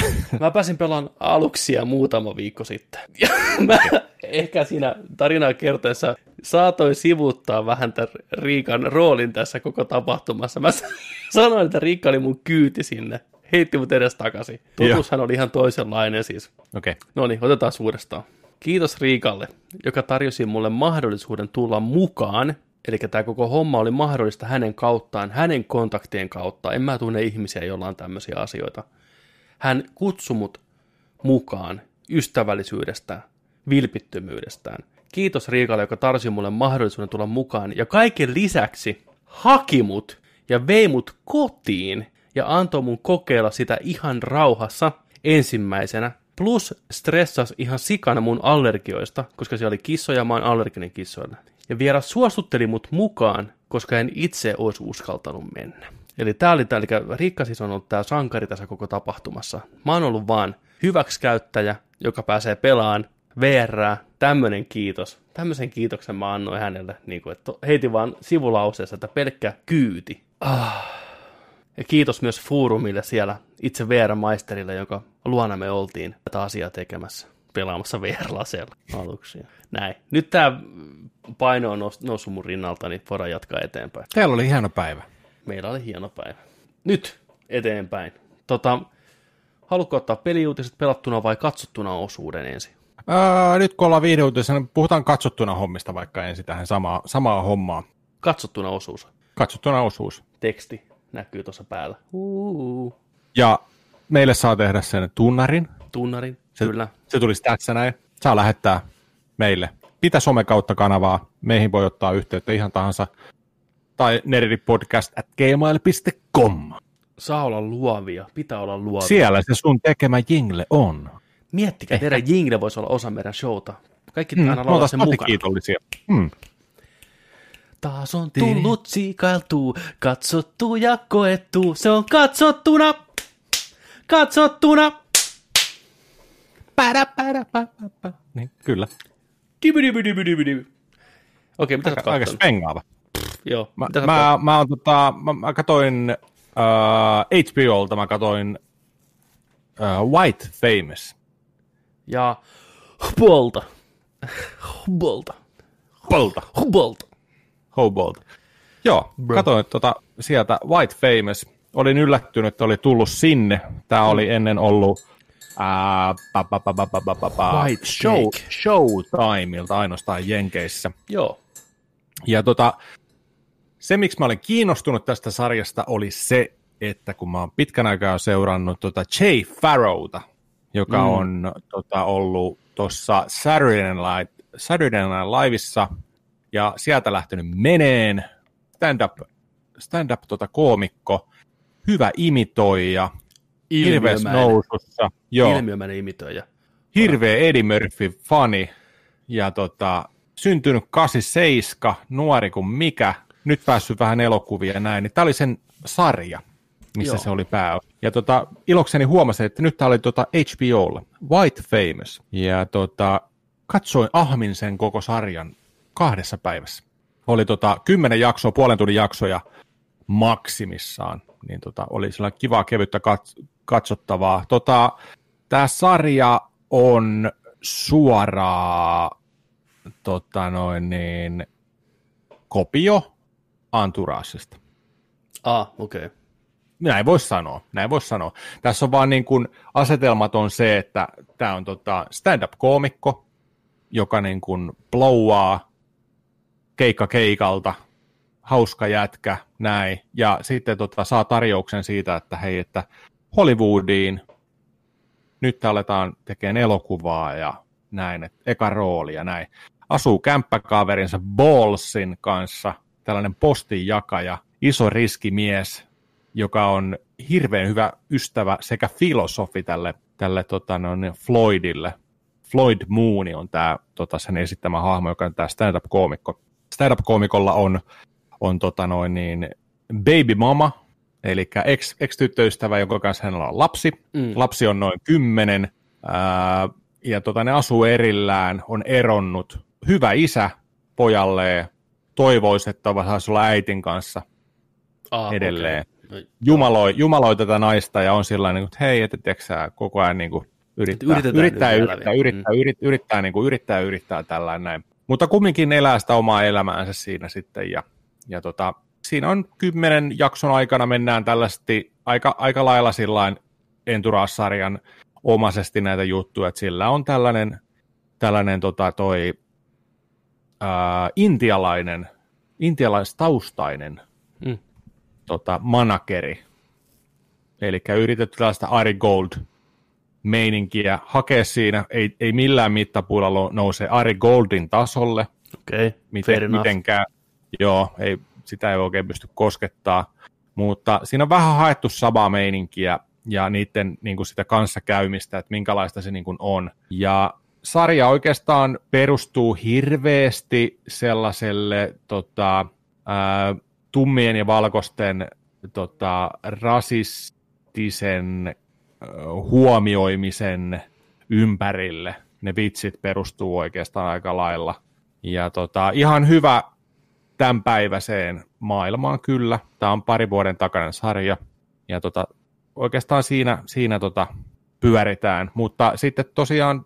[LAUGHS] Mä pääsin pelaan aluksia muutama viikko sitten. Ja [LAUGHS] mä ehkä siinä tarinaa kertoessa saatoin sivuttaa vähän tämän Riikan roolin tässä koko tapahtumassa. Mä [LAUGHS] sanoin, että Riikka oli mun kyyti sinne heitti mut edes takaisin. Totuushan oli ihan toisenlainen siis. Okei. Okay. No niin, otetaan uudestaan. Kiitos Riikalle, joka tarjosi mulle mahdollisuuden tulla mukaan. Eli tämä koko homma oli mahdollista hänen kauttaan, hänen kontaktien kautta. En mä tunne ihmisiä, joilla on tämmöisiä asioita. Hän kutsui mut mukaan ystävällisyydestä, vilpittömyydestään. Kiitos Riikalle, joka tarjosi mulle mahdollisuuden tulla mukaan. Ja kaiken lisäksi haki mut ja vei mut kotiin ja antoi mun kokeilla sitä ihan rauhassa ensimmäisenä. Plus stressas ihan sikana mun allergioista, koska se oli kissoja, mä oon allerginen kissoille. Ja vielä suostutteli mut mukaan, koska en itse olisi uskaltanut mennä. Eli tää oli tää, eli Riikka siis on ollut tää sankari tässä koko tapahtumassa. Mä oon ollut vaan hyväksikäyttäjä, joka pääsee pelaan VR, tämmönen kiitos. Tämmöisen kiitoksen mä annoin hänelle, niin kuin, että heitin vaan sivulauseessa, että pelkkä kyyti. Ah. Ja kiitos myös Foorumille siellä, itse VR-maisterille, jonka luona me oltiin tätä asiaa tekemässä, pelaamassa VR-laseella aluksi. Näin. Nyt tämä paino on nous- noussut mun rinnalta, niin voidaan jatkaa eteenpäin. Teillä oli hieno päivä. Meillä oli hieno päivä. Nyt eteenpäin. Tota, haluatko ottaa peliuutiset pelattuna vai katsottuna osuuden ensin? Ää, nyt kun ollaan viihdeuutisena, niin puhutaan katsottuna hommista vaikka ensin tähän samaa, samaa hommaa. Katsottuna osuus. Katsottuna osuus. Teksti näkyy tuossa päällä. Uuu. Ja meille saa tehdä sen tunnarin. Tunnarin, Se, kyllä. Se tulisi tässä näin. Saa lähettää meille. Mitä some kautta kanavaa. Meihin voi ottaa yhteyttä ihan tahansa. Tai nerdipodcast at gmail.com. Saa olla luovia, pitää olla luovia. Siellä se sun tekemä jingle on. Miettikää, teidän jingle voisi olla osa meidän showta. Kaikki Mm, pitää aina me laulaa oltaisiin sen mukana. kiitollisia. Mm. Taas on tullut siikailtu, katsottu ja koettu. Se on katsottuna, katsottuna. Pärä, pärä, pä, pä, pä. Niin, kyllä. Okei, mitä sä oot Aika, aika spengaava. Joo. Mä, Mitä mä, mä, on, tota, mä, mä katoin äh, uh, HBOlta, mä katoin uh, White Famous. Ja Hubolta. Hubolta. Hubolta. Hubolta. Hubolta. Joo, Bro. katoin tota, sieltä White Famous. Olin yllättynyt, että oli tullut sinne. Tämä oli ennen ollut äh, White show, Showtimeilta ainoastaan Jenkeissä. Joo. Ja tota, se, miksi mä olin kiinnostunut tästä sarjasta, oli se, että kun mä oon pitkän aikaa seurannut tota Jay Farrowta, joka Mm. on tota, ollut tuossa Saturday Night, Saturday Night Liveissa, ja sieltä lähtenyt meneen, stand-up, stand-up tota, koomikko, hyvä imitoija, Ilmiömäinen. nousussa, joo, Ilmiömäinen imitoija. hirveä Eddie Murphy fani ja tota, syntynyt 87, nuori kuin mikä, nyt päässyt vähän elokuvia ja näin, niin tämä oli sen sarja, missä Joo. Se oli pää. Ja tota, ilokseni huomasin, että nyt tämä oli tota HBOlla, White Famous, ja tota, katsoin ahmin sen koko sarjan kahdessa päivässä. Oli tota, kymmenen jaksoa, puolen tunnin jaksoja maksimissaan, niin tota, oli sellainen kivaa, kevyttä kat- katsottavaa. Tota, Tämä sarja on suoraa tota noin niin, kopio Anturaasista. Ah, okei. Okay. Näin voisi sanoa, näin voisi sanoa. Tässä on vaan niin kuin, asetelmat on se, että tämä on tota stand-up-koomikko, joka niin kuin blowaa keikka keikalta, hauska jätkä, näin. Ja sitten tota, saa tarjouksen siitä, että hei, että Hollywoodiin, nyt aletaan tekemään elokuvaa ja näin, että eka rooli ja näin. Asuu kämppäkaverinsa Ballsin kanssa, tällainen postinjakaja, iso riskimies, joka on hirveän hyvä ystävä sekä filosofi tälle, tälle tota, no, niin Floydille. Floyd Mooney on tämä tota, sen esittämä hahmo, joka on tämä stand-up-koomikko. Stand-up-koomikolla on, on tota, noin, niin, baby mama, eli ex, ex-tyttöystävä, jonka kanssa hänellä on lapsi. Mm. Lapsi on noin kymmenen, ää, ja tota, ne asuu erillään, on eronnut. Hyvä isä pojalleen, toivoisi, että saisi olla äitin kanssa Ah, edelleen. okei. jumaloi, jumaloi tätä naista ja on sillä että hei, että tiedätkö sä, koko ajan niin kuin yrittää, Yritetään yrittää, nyt yrittää, vielä. yrittää, Mm. yrittää, yrittää, niin kuin, yrittää, yrittää tällainen näin. Mutta kumminkin elää sitä omaa elämäänsä siinä sitten ja, ja tota, siinä on kymmenen jakson aikana mennään tällaisesti aika, aika lailla sillain Entourage-sarjan omaisesti näitä juttuja, että sillä on tällainen, tällainen tota, toi ää, intialainen, intialaistaustainen Mm. tota, manakeri. Eli yritetty tällaista Ari Gold meininkiä hakea siinä, ei, ei millään mittapuulla lo- nouse Ari Goldin tasolle, Okei, okay. miten, mitenkään, joo, ei, sitä ei oikein pysty koskettaa, mutta siinä on vähän haettu samaa meininkiä ja niiden niin kuin sitä kanssakäymistä, että minkälaista se niin kuin on. Ja sarja oikeastaan perustuu hirveästi sellaiselle tota, ää, tummien ja valkoisten tota, rasistisen ää, huomioimisen ympärille. ne vitsit perustuu oikeastaan aika lailla. Ja tota, ihan hyvä tämänpäiväiseen maailmaan kyllä. Tämä on pari vuoden takainen sarja. Ja tota, oikeastaan siinä, siinä tota, pyöritään. Mutta sitten tosiaan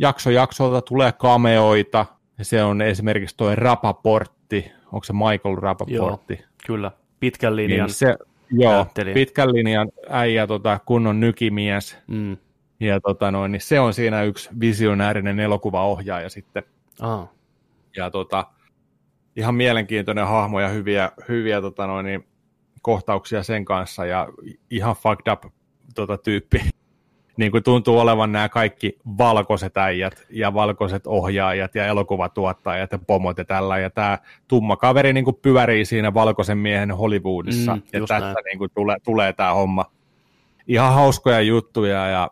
jakso jaksolta tulee kameoita. Ja se on esimerkiksi tuo Rapaportti. Onko se Michael Rapaportti? Joo, kyllä. Pitkän linjan Niin se, joo, näyttelijä. pitkän linjan äijä, tota, kunnon nykimies. Mm. Ja tota noin, niin se on siinä yksi visionäärinen elokuvaohjaaja sitten. Ah. Ja tota, ihan mielenkiintoinen hahmo ja hyviä, hyviä tota noin, niin, kohtauksia sen kanssa ja ihan fucked up tota, tyyppi. Niin kuin tuntuu olevan nämä kaikki valkoiset äijät ja valkoiset ohjaajat ja elokuvatuottajat ja pomot ja tällä. Ja tämä tumma kaveri niin kuin pyörii siinä valkoisen miehen Hollywoodissa. Mm, ja tästä niin kuin tulee, tulee tämä homma. Ihan hauskoja juttuja ja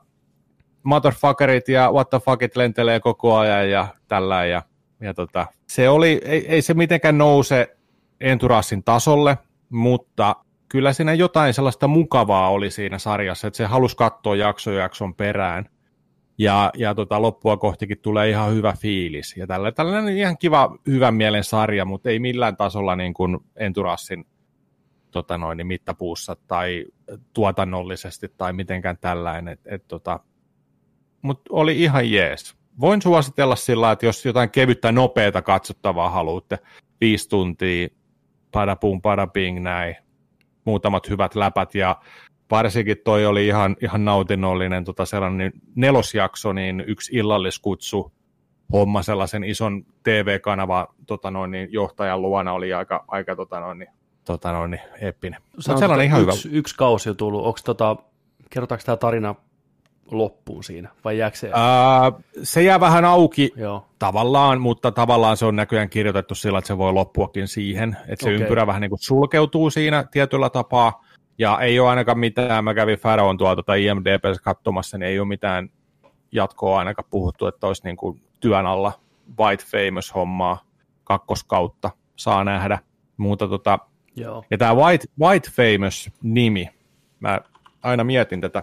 motherfuckerit ja what the fuckit lentelee koko ajan ja tällä. Ja, ja tota, se oli, ei, ei se mitenkään nouse Enturassin tasolle, mutta kyllä siinä jotain sellaista mukavaa oli siinä sarjassa, että se halusi katsoa jakso jakson perään. Ja, ja tota, loppua kohtikin tulee ihan hyvä fiilis. Ja tällä, tällainen ihan kiva, hyvän mielen sarja, mutta ei millään tasolla niin kuin Enturassin tota noin, mittapuussa tai tuotannollisesti tai mitenkään tällainen. Et, et, tota, mutta oli ihan jees. Voin suositella sillä että jos jotain kevyttä, nopeata katsottavaa haluatte, viisi tuntia, padapum, padaping, näin, muutamat hyvät läpät ja varsinkin toi oli ihan, ihan nautinnollinen tota sellainen nelosjakso, niin yksi illalliskutsu homma sellaisen ison TV-kanava tota noin, niin johtajan luona oli aika, aika tota noin, niin, tota noin, niin eeppinen. Mut Sanotaan, sellainen ihan hyvä. yksi, yksi kausi on tullut. Onko tota, kerrotaanko tämä tarina loppuun siinä, vai jääkö se? Ää, se jää vähän auki Joo, tavallaan, mutta tavallaan se on näköjään kirjoitettu sillä, että se voi loppuakin siihen, että se Okei. ympyrä vähän niin kuin sulkeutuu siinä tietyllä tapaa, ja ei ole ainakaan mitään, mä kävin Pharaon tuolta tai IMDBssä katsomassa, niin ei ole mitään jatkoa ainakaan puhuttu, että olisi niin kuin työn alla White Famous-hommaa kakkoskautta saa nähdä, mutta tota, joo. ja tämä White, White Famous-nimi, mä aina mietin tätä,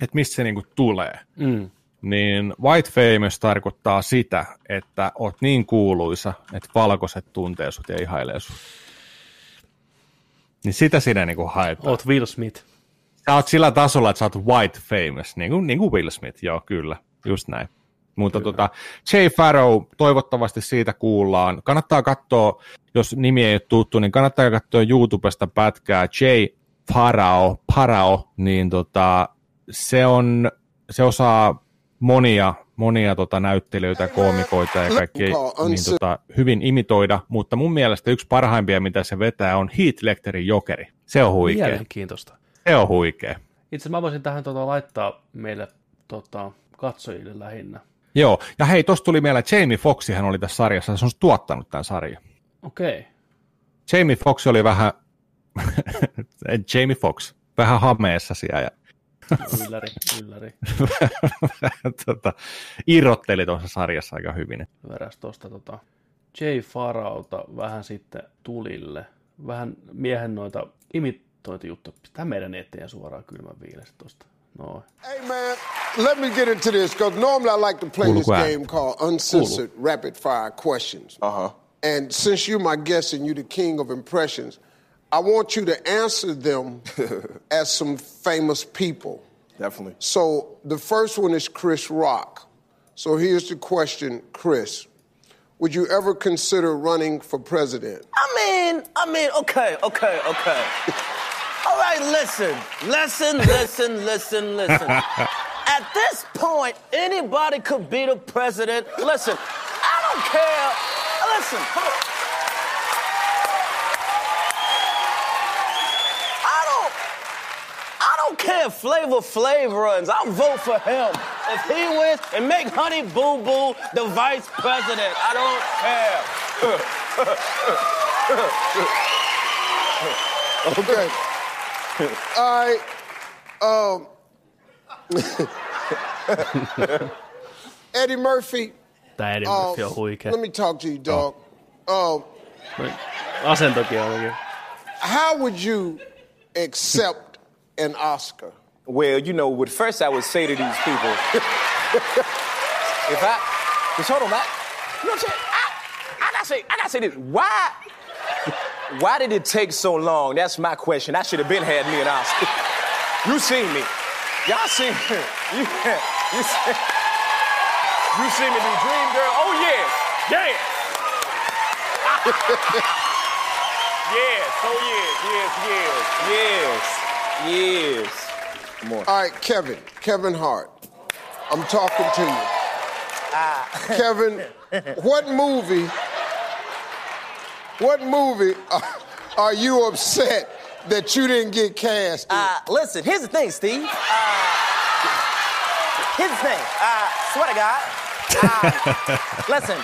että mistä se niinku tulee Mm. niin white famous tarkoittaa sitä, että oot niin kuuluisa, että valkoiset tuntee sut ja ihailee sut. Niin sitä siinä niinku haetaan. Oot Will Smith. Sä oot sillä tasolla, että sä oot white famous, niin kuin, niin kuin Will Smith, joo, kyllä, just näin. Mutta tota, Jay Farrow, toivottavasti siitä kuullaan. Kannattaa katsoa, jos nimi ei ole tuttu, niin kannattaa katsoa YouTubesta pätkää Jay Farrow, Farrow niin tota, se, on, se osaa monia, monia tota näyttelijöitä, koomikoita ja kaikkea niin tota, hyvin imitoida, mutta mun mielestä yksi parhaimpia, mitä se vetää, on Heath Lecterin jokeri. Se on huikea. Mielenkiintoista. Se on huikea. Itse mä voisin tähän tota, laittaa meille tota, katsojille lähinnä. Joo, ja hei, tosta tuli mieleen, että Jamie Foxxihan oli tässä sarjassa, se on tuottanut tämän sarjan. Okei. Okay. Jamie Fox oli vähän, [LAUGHS] Jamie Fox, vähän hameessa siellä ja Ylläri, ylläri. [LAUGHS] tota, irrotteli tuossa sarjassa aika hyvin. Veräs tuosta tota Jay Farauta vähän sitten tulille. Vähän miehen noita imitointijuttuja. Tämä meidän eteen suoraan kylmän viilestä tuosta. No, Hey man, let me get into this because normally I like to play this Cool, quiet. game called uncensored rapid fire questions. Uh huh. And since you're my guest and you're the king of impressions, I want you to answer them [LAUGHS] as some famous people. Definitely. So the first one is Chris Rock. So here's the question, Chris. Would you ever consider running for president? I mean, I mean, okay, okay, okay. [LAUGHS] All right, listen, listen, listen, listen, listen. [LAUGHS] At this point, anybody could be the president. Listen, I don't care. Listen, care if Flavor Flav runs. I'll vote for him. If he wins and make Honey Boo Boo the vice president, I don't care. [LAUGHS] Okay. All right. Um, [LAUGHS] Eddie Murphy. tää Eddie uh, Murphy on huikea. let me talk to you, dog. Um, Asentokin olikin. how would you accept an Oscar? Well, you know, what first I would say to these people, [LAUGHS] if I, just hold on, man. You know what I'm saying? I, I gotta say, I gotta say this. Why, why did it take so long? That's my question. I should have been had me an Oscar. [LAUGHS] You seen me. Y'all seen me. [LAUGHS] You, you, see, you seen me do Dream Girl. Oh, yes. Yes. yes. Oh, yes. Yes, yes, yes. Yes. Come on. All right, Kevin, Kevin Hart. I'm talking to you. Ah. Kevin, what movie, what movie are, [LAUGHS] are you upset that you didn't get cast in? Uh, listen, here's the thing, Steve. Uh, here's the thing. Uh, swear to God. Uh, [LAUGHS] listen,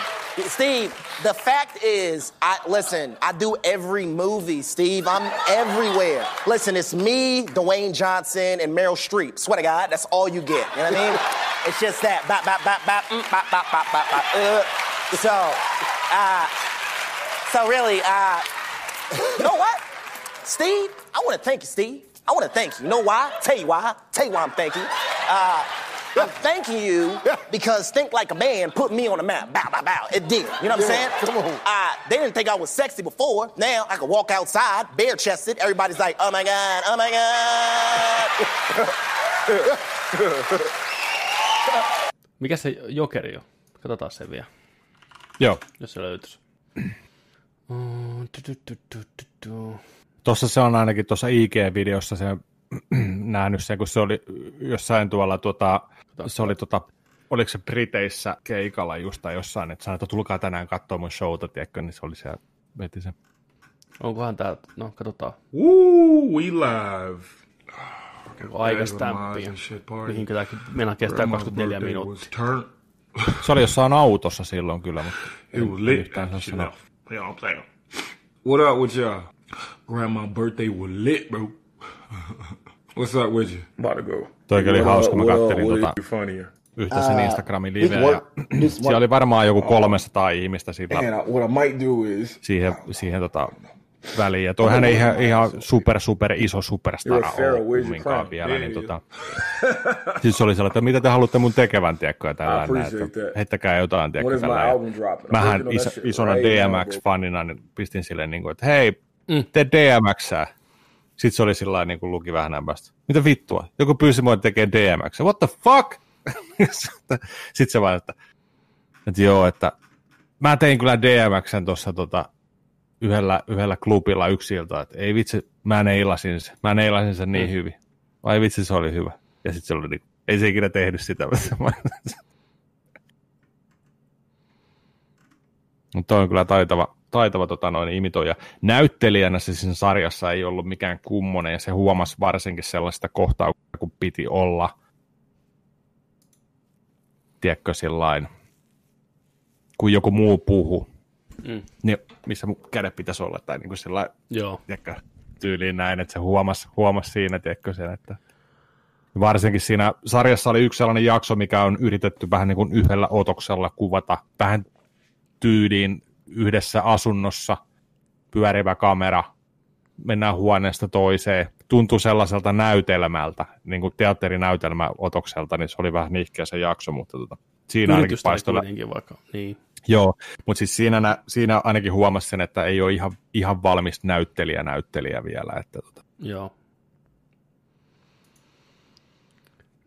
Steve. The fact is, I listen. I do every movie, Steve. I'm everywhere. Listen, it's me, Dwayne Johnson, and Meryl Streep. Swear to God, that's all you get. You know what I mean? It's just that. Bop, bop, bop, bop, mm, bop, bop, bop, bop, bop. Uh, so, uh, so really, uh, [LAUGHS] you know what? Steve, I want to thank you, Steve. I want to thank you. You know why? Tell you why. Tell you why I'm thanking you. Uh, I'm thanking you because Think Like a Man put me on the map. Bow, bow, bow. It did. You know what I'm saying? come on. Uh, they didn't think I was sexy before. Now I can walk outside, bare chested. Everybody's like, oh my God, oh my God. [LAUGHS] Mikä se jokeri on? Katsotaan se vielä, Joo. jos se löytyisi. Tu, tu, tu, tu, tu, tu. Tuossa se on ainakin tuossa IG-videossa se nähnyt sen, kun se oli jossain tuolla, tuota, se oli tota, oliko se Briteissä keikalla just tai jossain, että sanoi, että tulkaa tänään katsoa mun showta, tiedätkö, niin se oli siellä, veti sen. Onkohan tää, no katsotaan, Woo, we live. onko aikastämppiä. Mihin tämäkin mennään kestää 24 minuuttia. Turn. [LAUGHS] Se oli jossain autossa silloin kyllä, mutta en lit. yhtään saa sanoa. no. Yeah, I'm saying. What up with y'all? Grandma's birthday was lit, bro. [LAUGHS] What's up with you? About to go. Toikin oli hauska, mä kattelin tota, What yhtä sen Instagramin liveä. one- Ja siellä oli varmaan joku 300 ihmistä sillä And I, what I might do is siihen, siihen tota, väliin. Ja toihan ei ihan, ihan super, super iso superstara ole kumminkaan vielä. Niin, tota, siis se oli sellainen, että mitä te haluatte mun tekevän, tiedätkö, appreciate että heittäkää jotain, tiedätkö? I'm Mähän isona DMX-fanina niin pistin sille, niin kuin, että hei, mm. tee DMXää. Sitten se oli sillä lailla, niin kuin luki vähän näpästä. Mitä vittua? Joku pyysi mua tekemään DMX. What the fuck? [LAUGHS] Sitten se vaan, että, että joo, että mä tein kyllä DMXn tuossa tota, yhdellä, yhdellä klubilla yksi ilta, että ei vitsi, mä neilasin sen, mä neilasin sen niin hyvin. Vai vitsi, se oli hyvä. Ja sitten se oli niin, ei se ikinä tehnyt sitä. Mutta [LAUGHS] toi on kyllä taitava, taitava tota noin, imitoija. Näyttelijänä se siinä sarjassa ei ollut mikään kummonen, ja se huomasi varsinkin sellaista kohtaa, kun piti olla. Tiedätkö, sillain, kun joku muu puhuu, Mm. niin missä mun kädet pitäisi olla, tai niin kuin sillä Joo. tiedätkö, tyyliin näin, että se huomasi, huomasi siinä, tiedätkö sen, että varsinkin siinä sarjassa oli yksi sellainen jakso, mikä on yritetty vähän niin kuin yhdellä otoksella kuvata, vähän tyyliin yhdessä asunnossa, pyörivä kamera, mennään huoneesta toiseen, tuntui sellaiselta näytelmältä, niin kuin teatterinäytelmä otokselta, niin se oli vähän nihkeä se jakso, mutta tota, siinä ainakin paistoi kuitenkin vaikka, niin. Joo, mutta siis siinä, nä- siinä ainakin huomasi sen, että ei ole ihan, ihan valmis näyttelijä näyttelijä vielä. Että tota. Joo.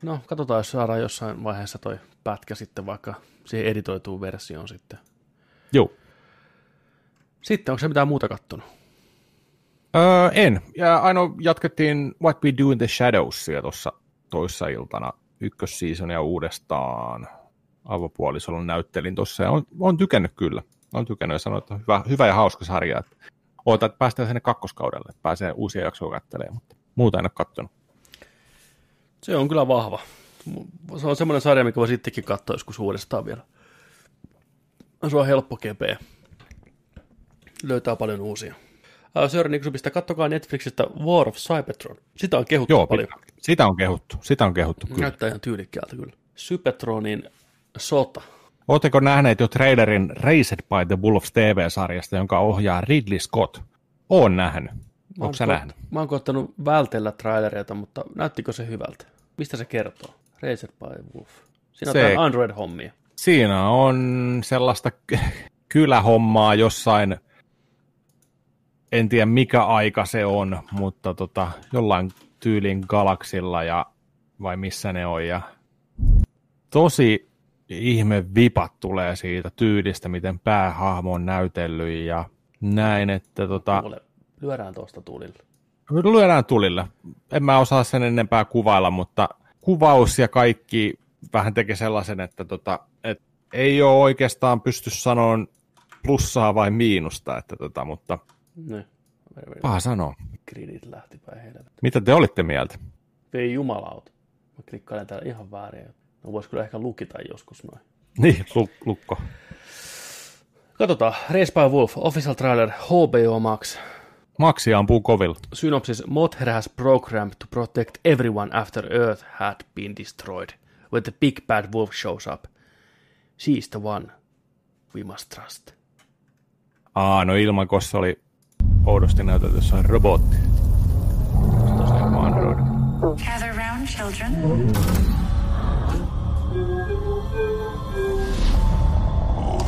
No, katsotaan, jos saadaan jossain vaiheessa toi pätkä sitten vaikka siihen editoituun versioon sitten. Joo. Sitten, onko se mitään muuta kattonut? Öö, en. Ja ainoa jatkettiin What We Do in the Shadowsia tuossa toissa iltana ykkösseasonia uudestaan. Avopuolisolla näyttelin tuossa ja on, on tykännyt kyllä. On tykännyt ja sanoin, että on hyvä, hyvä ja hauska sarja. Että Oota, että päästään sinne kakkoskaudelle, että pääsee uusia jaksoja katselemaan, mutta muuta en ole kattonut. Se on kyllä vahva. Se on semmoinen sarja, mikä voi sittenkin katsoa joskus uudestaan vielä. Se on helppo kepeä. Löytää paljon uusia. Sören Niksupista, kattokaa Netflixistä War of Cybertron. Sitä on kehuttu Joo, paljon. pitää. sitä on kehuttu. Sitä on kehuttu kyllä. Näyttää ihan tyylikkäältä kyllä. Cybertronin sota. Oletteko nähneet jo trailerin Raised by the Wolves TV-sarjasta, jonka ohjaa Ridley Scott? Oon nähnyt. Mä oon Onko sä koet- nähnyt? Mä oon koettanut vältellä trailereita, mutta näyttikö se hyvältä? Mistä se kertoo? Razer by Wolf. Siinä on Se- se... Android-hommia. Siinä on sellaista [LAUGHS] kylähommaa jossain, en tiedä mikä aika se on, mutta tota, jollain tyylin galaksilla ja vai missä ne on. Ja tosi ihme vipat tulee siitä tyylistä, miten päähahmo on näytellyt ja näin, että tota... Mulle lyödään tuosta tulille. Lyödään tulille. En mä osaa sen enempää kuvailla, mutta kuvaus ja kaikki vähän tekee sellaisen, että tota, et ei ole oikeastaan pysty sanoa plussaa vai miinusta, että tota, mutta Ne. paha sanoa. Gridit lähti päin helvettiin. Mitä te olitte mieltä? Ei jumalauta. Mä klikkailen täällä ihan väärin. No vois kyllä ehkä lukita joskus noin. Niin, lu- lukko. Katsotaan. Race by Wolf, official trailer, HBO Max. Maxi ampuu kovilla. Synopsis, Mothra has programmed to protect everyone after Earth had been destroyed. When the big bad wolf shows up, she is the one we must trust. Aa, no ilmakossa oli oudosti näytetty jossain robotti. Tosiaan kuin Android. Gather round, children.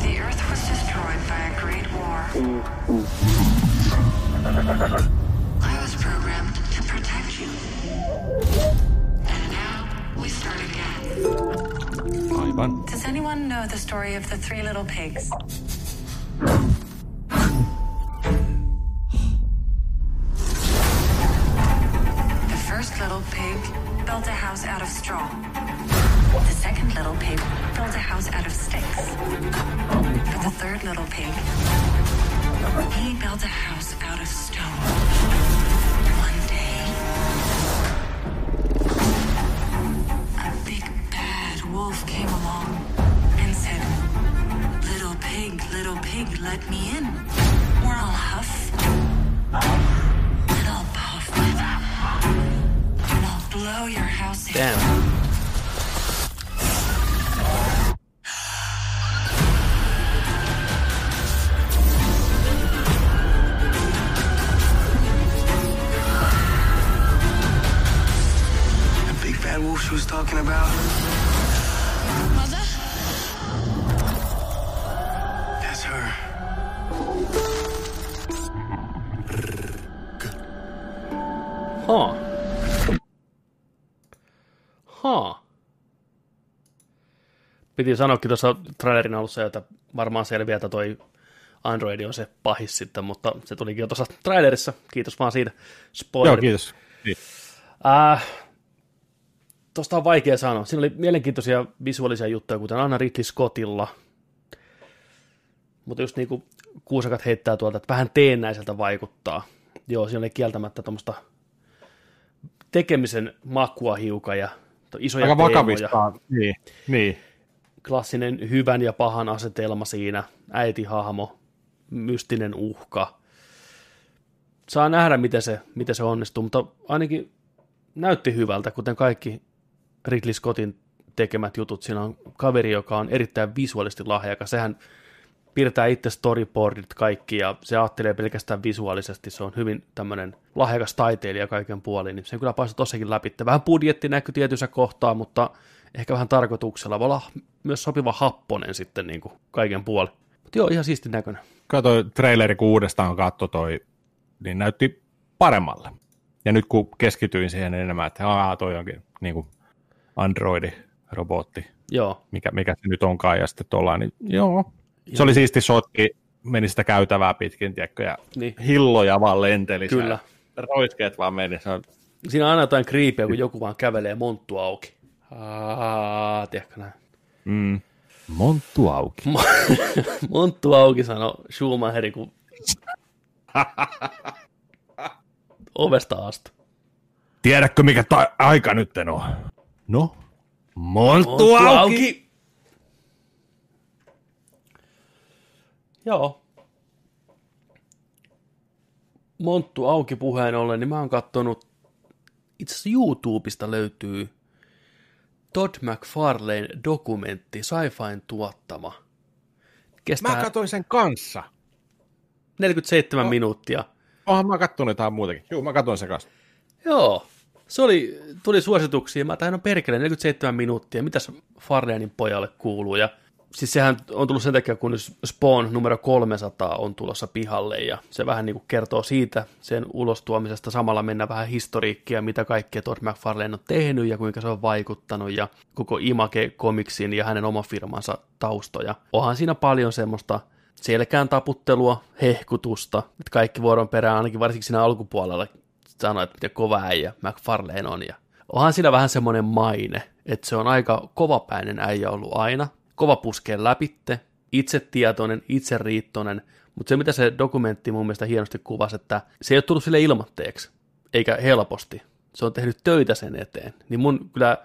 The Earth was destroyed by a great war. I was programmed to protect you. And now we start again. Does anyone know the story of the three little pigs? First little pig built a house out of straw. The second little pig built a house out of sticks. But the third little pig, he built a house out of stone. One day, a big bad wolf came along and said, Little pig, little pig, let me in. Or I'll huff Damn. Piti sanoakin tuossa trailerin alussa, että varmaan selviää, että toi Android on se pahis sitten, mutta se tulikin jo tuossa trailerissa. Kiitos vaan siitä. Spoiler. Joo, kiitos. Niin. Äh, Tuosta on vaikea sanoa. Siinä oli mielenkiintoisia visuaalisia juttuja, kuten Anna Ridley Scottilla. Mutta just niin kuin kuusakat heittää tuolta, että vähän teennäiseltä vaikuttaa. Joo, siinä oli kieltämättä tuommoista tekemisen makua hiukan ja isoja Aika teemoja. vakavista. Niin, niin. Klassinen hyvän ja pahan asetelma siinä, äitihahmo, mystinen uhka. Saa nähdä, miten se, miten se onnistuu, mutta ainakin näytti hyvältä, kuten kaikki Ridley Scottin tekemät jutut. Siinä on kaveri, joka on erittäin visuaalisesti lahjakas. Sehän piirtää itse storyboardit kaikki ja se ajattelee pelkästään visuaalisesti. Se on hyvin tämmöinen lahjakas taiteilija kaiken puolin. Niin se kyllä paistoi tossakin läpi. Vähän budjetti näkyy tietyissä kohtaa, mutta ehkä vähän tarkoituksella. Voi olla myös sopiva happonen sitten niin kuin kaiken puolin. Mutta joo, ihan siisti näköinen. Katsoin traileri, kun uudestaan katso toi, niin näytti paremmalle. Ja nyt kun keskityin siihen enemmän, että aa, toi onkin niin kuin Android-robotti, Joo, mikä, mikä se nyt onkaan, ja sitten tuolla, niin joo. Se oli siisti shotki, meni sitä käytävää pitkin, tiedätkö, ja Niin. hilloja vaan lenteli. Kyllä. Roiskeet vaan meni. Se on, Siinä on aina jotain kriipiä, kun joku vaan kävelee monttu auki. Aa, tiedätkö näin? mm, monttu auki. [LAUGHS] monttu auki, sanoi Schumacheri, kun [LAUGHS] ovesta astu. Tiedätkö, mikä ta- aika nyt on? No? Monttu, auki! Joo. Monttu auki puheen ollen, niin mä oon kattonut, itse asiassa YouTubesta löytyy Todd McFarlane dokumentti, sci-fin tuottama. Kestää Mä katsoin sen kanssa. 47 minuuttia. Onhan mä kattonut jotain muutakin. Joo, mä katsoin sen kanssa. Joo, se oli, tuli suosituksia. Mä tähän on perkele 47 minuuttia. Mitäs Farlenin pojalle kuuluu? Ja siis sehän on tullut sen takia, kun Spawn numero 300 on tulossa pihalle, ja se vähän niin kuin kertoo siitä sen ulostuomisesta. Samalla mennä vähän historiikkia, mitä kaikkea Todd McFarlane on tehnyt, ja kuinka se on vaikuttanut, ja koko Image-komiksin ja hänen oman firmansa taustoja. Onhan siinä paljon semmoista selkään taputtelua, hehkutusta, että kaikki vuoron perään, ainakin varsinkin siinä alkupuolella, sanoi, että miten kova äijä McFarlane on, ja onhan siinä vähän semmoinen maine, että se on aika kovapäinen äijä ollut aina, kova puskeen läpitte, itsetietoinen, itseriittoinen, mutta se mitä se dokumentti mun mielestä hienosti kuvasi, että se ei ole tullut sille ilmatteeksi, eikä helposti. Se on tehnyt töitä sen eteen. Niin mun kyllä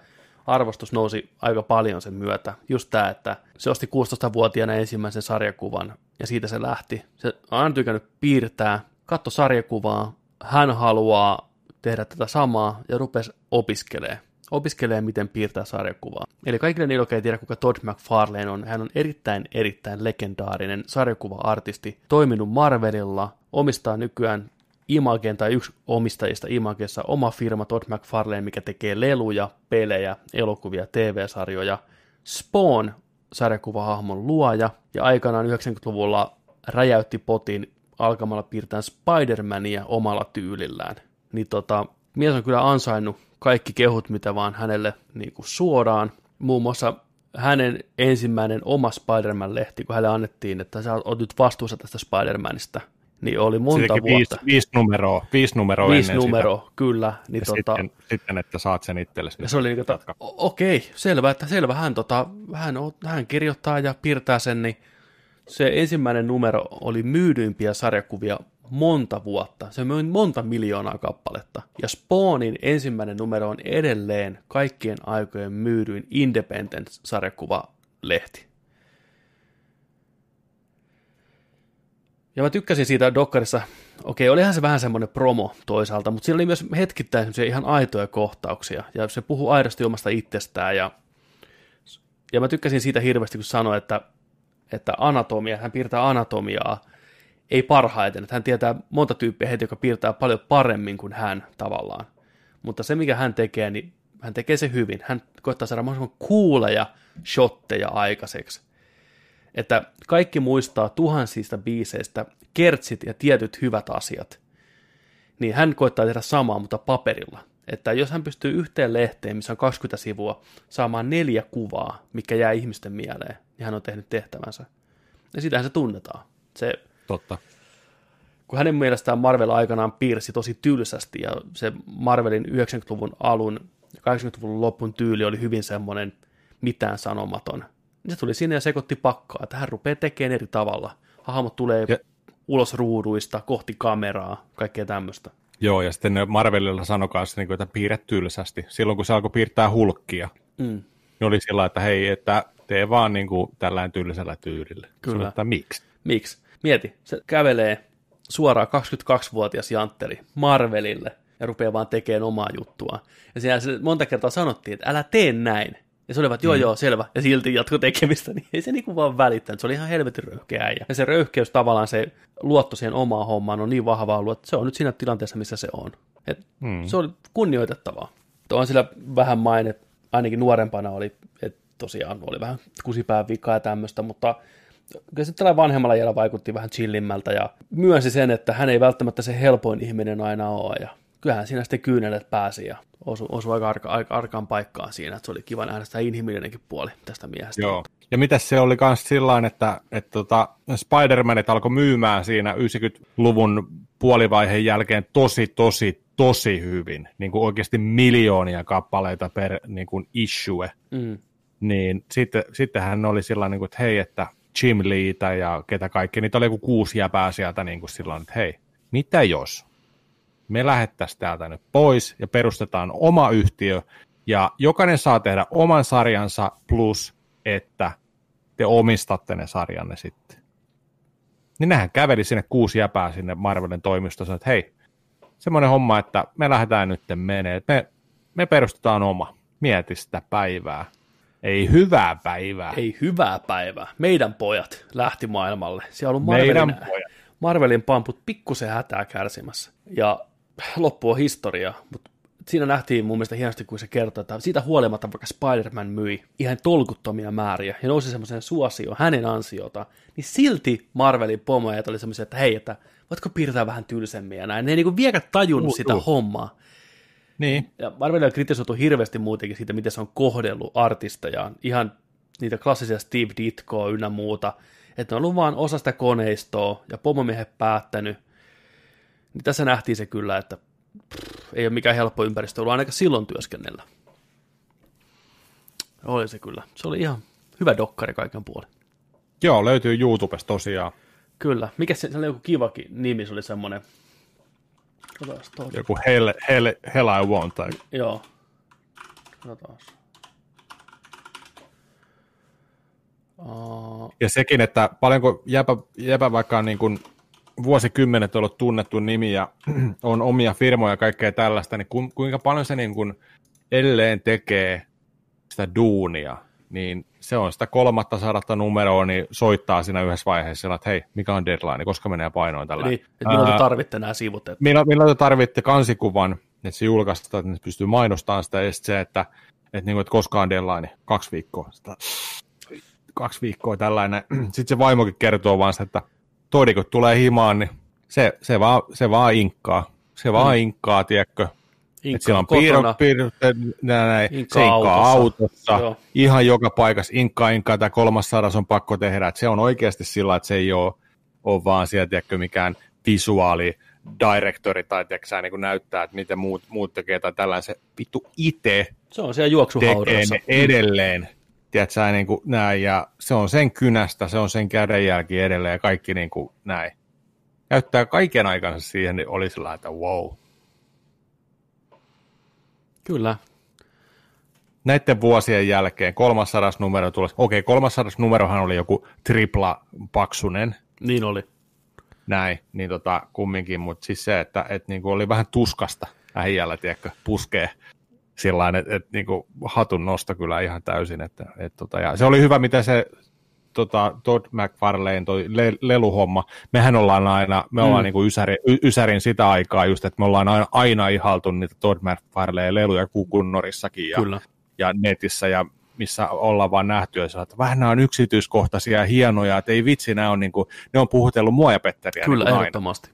arvostus nousi aika paljon sen myötä. Just tämä, että se osti 16-vuotiaana ensimmäisen sarjakuvan ja siitä se lähti. Se on tykännyt piirtää, katto sarjakuvaa, hän haluaa tehdä tätä samaa ja rupesi opiskelemaan opiskelee, miten piirtää sarjakuvaa. Eli kaikille niille, jotka ei tiedä, kuka Todd McFarlane on, hän on erittäin, erittäin legendaarinen sarjakuva-artisti, toiminut Marvelilla, omistaa nykyään Imagen tai yksi omistajista Imagessa oma firma Todd McFarlane, mikä tekee leluja, pelejä, elokuvia, TV-sarjoja. Spawn sarjakuvahahmon luoja ja aikanaan 90-luvulla räjäytti potin alkamalla piirtää Spider-Mania omalla tyylillään. Niin tota, mies on kyllä ansainnut kaikki kehut, mitä vaan hänelle niin kuin suodaan. Muun muassa hänen ensimmäinen oma Spider-Man-lehti, kun hänelle annettiin, että sä oot nyt vastuussa tästä Spider-Manista, niin oli monta Siitäkin vuotta. Viisi, viisi numeroa, viisi numeroa Viisi ennen numeroa, sitä. kyllä. Niin Ja tota, sitten, sitten, että saat sen itsellesi. ja se oli niin että okei, selvä, että selvä, hän, tota, hän, hän kirjoittaa ja piirtää sen, niin se ensimmäinen numero oli myydyimpiä sarjakuvia monta vuotta. Se myi monta miljoonaa kappaletta. Ja Spawnin ensimmäinen numero on edelleen kaikkien aikojen myydyin Independent-sarjakuva-lehti. Ja mä tykkäsin siitä Dokkarissa, okei, olihan se vähän semmoinen promo toisaalta, mutta siinä oli myös hetkittäin semmoisia ihan aitoja kohtauksia, ja se puhuu aidosti omasta itsestään, ja, ja mä tykkäsin siitä hirveästi, kun sanoi, että, että anatomia, hän piirtää anatomiaa, ei parhaiten, että hän tietää monta tyyppiä heti, joka piirtää paljon paremmin kuin hän tavallaan. Mutta se, mikä hän tekee, niin hän tekee se hyvin. Hän koittaa saada mahdollisimman kuuleja shotteja aikaiseksi että kaikki muistaa tuhansista biiseistä kertsit ja tietyt hyvät asiat, niin hän koittaa tehdä samaa, mutta paperilla. Että jos hän pystyy yhteen lehteen, missä on 20 sivua, saamaan neljä kuvaa, mikä jää ihmisten mieleen, niin hän on tehnyt tehtävänsä. Ja sitähän se tunnetaan. Se, Totta. kun hänen mielestään Marvel aikanaan piirsi tosi tylsästi, ja se Marvelin 90-luvun alun ja 80-luvun lopun tyyli oli hyvin semmoinen mitään sanomaton, se tuli sinne ja sekoitti pakkaa, että hän rupeaa tekemään eri tavalla. Hahmot tulee Ja- ulos ruuduista, kohti kameraa, kaikkea tämmöistä. Joo, ja sitten Marvelilla sanoi kanssa, niin että piirrät tylsästi. Silloin kun se alkoi piirtää hulkkia, Mm. niin oli sillä että hei, että tee vaan niin kuin tällainen tylsällä tyylillä. Kyllä. Sanoin, että miksi? Miksi? Mieti, se kävelee suoraan 22-vuotias Jantteri Marvelille ja rupeaa vaan tekemään omaa juttua. Ja siellä se monta kertaa sanottiin, että älä tee näin. Ja se olivat, joo Mm. joo, selvä. Ja silti jatko tekemistä, niin ei se niinku vaan välittänyt. Se oli ihan helvetin röyhkeä äijä. Ja se röyhkeys tavallaan, se luotto siihen omaan hommaan on niin vahva ollut, että se on nyt siinä tilanteessa, missä se on. Et Mm. Se oli kunnioitettavaa. On sillä vähän maine, ainakin nuorempana oli, että tosiaan oli vähän kusipään vikaa ja tämmöistä, mutta kyllä se tällä vanhemmalla jäljellä vaikutti vähän chillimmältä ja myönsi sen, että hän ei välttämättä se helpoin ihminen aina ole ja kyllähän siinä sitten kyynelet pääsi ja osui, osui aika, arka, aika arkaan paikkaan siinä, että se oli kiva nähdä sitä inhimillinenkin puoli tästä miehestä. Joo. Ja mitäs se oli myös sillä että, että tota, Spider-Manit alkoi myymään siinä 90-luvun puolivaiheen jälkeen tosi, tosi, tosi hyvin. Niin kuin oikeasti miljoonia kappaleita per niin kuin issue. Mm. Niin sitten, sitten hän oli sillä niin kuin, että hei, että Jim Leetä ja ketä kaikki, niitä oli joku kuusi jäpää sieltä niin kuin silloin, että hei, mitä jos me lähettäisiin täältä nyt pois ja perustetaan oma yhtiö, ja jokainen saa tehdä oman sarjansa plus, että te omistatte ne sarjanne sitten. Niin nehän käveli sinne kuusi jäpää sinne Marvelin toimistoon, että hei, semmoinen homma, että me lähdetään nyt menee, me, me perustetaan oma, mieti sitä päivää. Ei hyvää päivää. Ei hyvää päivää. Meidän pojat lähti maailmalle. Siellä on Marvelin. Marvelin pamput pikkusen hätää kärsimässä. Ja loppu on historia, mutta siinä nähtiin mun mielestä hienosti, kun se kertoi, että siitä huolimatta vaikka Spider-Man myi ihan tolkuttomia määriä ja nousi semmoiseen suosioon hänen ansiota, niin silti Marvelin pomoja oli semmoisia, että hei, että voitko piirtää vähän tylsemmin ja näin. Ne ei niin vieläkään tajunnut Uh, sitä uh. hommaa. Niin. Ja Marvelia on kritisoitu hirveästi muutenkin siitä, miten se on kohdellut artisteja. Ihan niitä klassisia Steve Ditkoa ynnä muuta. Että ne on ollut vaan osa sitä koneistoa ja pomomiehet päättänyt. Niin tässä nähtiin se kyllä, että pff, ei ole mikään helppo ympäristö ollut ainakaan silloin työskennellä. Oli se kyllä. Se oli ihan hyvä dokkari kaiken puolin. Joo, löytyy YouTubesta tosiaan. Kyllä. Mikä se, se oli joku kivakin nimi, se oli semmoinen. Katsotaan toi. Joku Hell, hell, hell I Want. Tai... Joo. Katsotaan. Uh, Ja sekin, että paljonko jäpä, jäpä vaikka on niin kuin vuosikymmenet ollut tunnettu nimi ja [CLEARS THROAT] on omia firmoja ja kaikkea tällaista, niin ku, kuinka paljon se niin kuin edelleen tekee sitä duunia, niin se on sitä kolmatta sadatta numeroa, niin soittaa siinä yhdessä vaiheessa, että hei, mikä on deadline, koska menee painoon tällä. niin, että milloin te tarvitte nämä sivut. Että, milloin, milloin te tarvitte kansikuvan, että se julkaistaan, että ne pystyy mainostamaan sitä, ja se, että, että, niin kuin, että koskaan deadline, kaksi viikkoa. Sitä, kaksi viikkoa tällainen. [CLEARS THROAT] Sitten se vaimokin kertoo vaan sitä, että Todi kun tulee himaan, niin se, se, vaan, se vaan inkkaa. Se vaan mm. inkkaa, tiedätkö? Että siellä on piirrot, piirrot näin, Inkkaa se autossa. autossa, ihan joka paikassa, inkkaa, inkkaa, tämä kolmas sadas on pakko tehdä, että se on oikeasti sillä, että se ei ole, ole vaan siellä, tiedätkö, mikään visuaali directori tai tiedätkö, sä, niin kuin näyttää, että miten muut, muut tekee tai tällainen, se vittu itse Se on siellä tekee juoksuhaudassa. ne edelleen, tiedätkö, sä, niin kuin näin, ja se on sen kynästä, se on sen kädenjälki edelleen ja kaikki niin kuin näin. Käyttää kaiken aikansa siihen, niin oli sillä että wow. Kyllä. näiden vuosien jälkeen kolmas sadas numero tulee. Okei, kolmas sadas numerohan oli joku tripla paksunen, Niin oli. näin, niin tota, kumminkin, mutta siis se, että et niinku oli vähän tuskasta äijällä, tiedätkö, puskee sillä että et, niinku hatun nosto kyllä ihan täysin. Että, et, tota, ja se oli hyvä, mitä se tota, Todd McFarlane, toi le- leluhomma, mehän ollaan aina, me ollaan Mm. niinku ysäri, y- ysärin sitä aikaa just, että me ollaan aina, aina ihaltu niitä Todd McFarlane leluja kukunnorissakin ja, Kyllä. ja netissä ja missä ollaan vaan nähty, ja että vähän nämä on yksityiskohtaisia ja hienoja, että ei vitsi, nämä on, niinku, ne on puhutellut mua ja Petteriä Kyllä, niin kuin aina. ehdottomasti.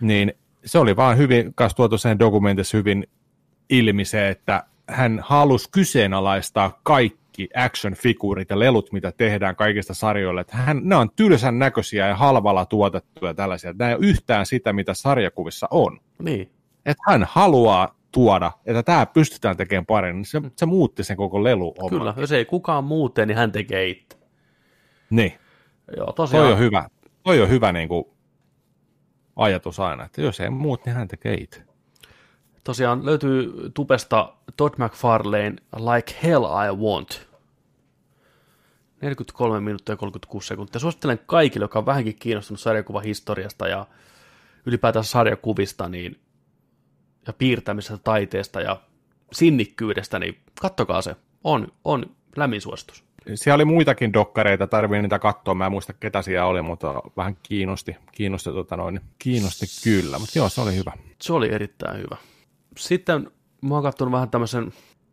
Niin se oli vaan hyvin, kanssa tuotu sen dokumentissa hyvin ilmi se, että hän halusi kyseenalaistaa kaikki action-figuurit ja lelut, mitä tehdään kaikista sarjoille. Että hän, ne on tylsän näköisiä ja halvalla tuotettuja tällaisia. Nämä ei ole yhtään sitä, mitä sarjakuvissa on. Niin. Että hän haluaa tuoda, että tämä pystytään tekemään paremmin. Se, se muutti sen koko lelu Kyllä, jos ei kukaan muu tee, niin hän tekee itse. Niin. Joo, tosiaan. Toi on hyvä, toi on hyvä niin kuin, ajatus aina, että jos ei muut, niin hän tekee itse. Tosiaan löytyy tupesta Todd McFarlane Like Hell I Want. 43 minuuttia ja 36 sekuntia. Suosittelen kaikille, joka on vähänkin kiinnostunut sarjakuvahistoriasta ja ylipäätään sarjakuvista niin, ja piirtämisestä, taiteesta ja sinnikkyydestä, niin kattokaa se. On, on lämmin suositus. Siellä oli muitakin dokkareita, tarvii niitä katsoa, mä en muista ketä siellä oli, mutta vähän kiinnosti, kiinnosti, tota noin, kiinnosti kyllä, mutta joo, se oli hyvä. Se oli erittäin hyvä. Sitten mä oon katsonut vähän tämmöisen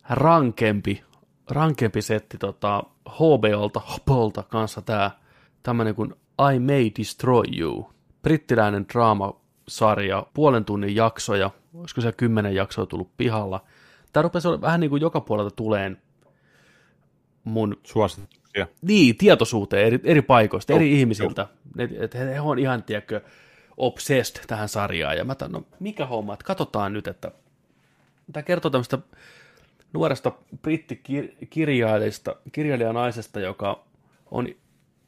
rankempi, rankempi setti tota, HBOlta, HBOlta kanssa tää tämmönen kuin I May Destroy You. Brittiläinen draamasarja, puolen tunnin jaksoja, olisiko se kymmenen jaksoa tullut pihalla. Tää rupesi olla vähän niin kuin joka puolelta tuleen mun Suosituksia. niin, tietoisuuteen eri, eri paikoista, eri ihmisiltä. Et, et he, he on ihan, tiedätkö, obsessed tähän sarjaan. Ja mä tämän, no mikä homma, että katsotaan nyt, että tämä kertoo tämmöistä nuoresta brittikirjailijasta, kirjailijanaisesta, joka on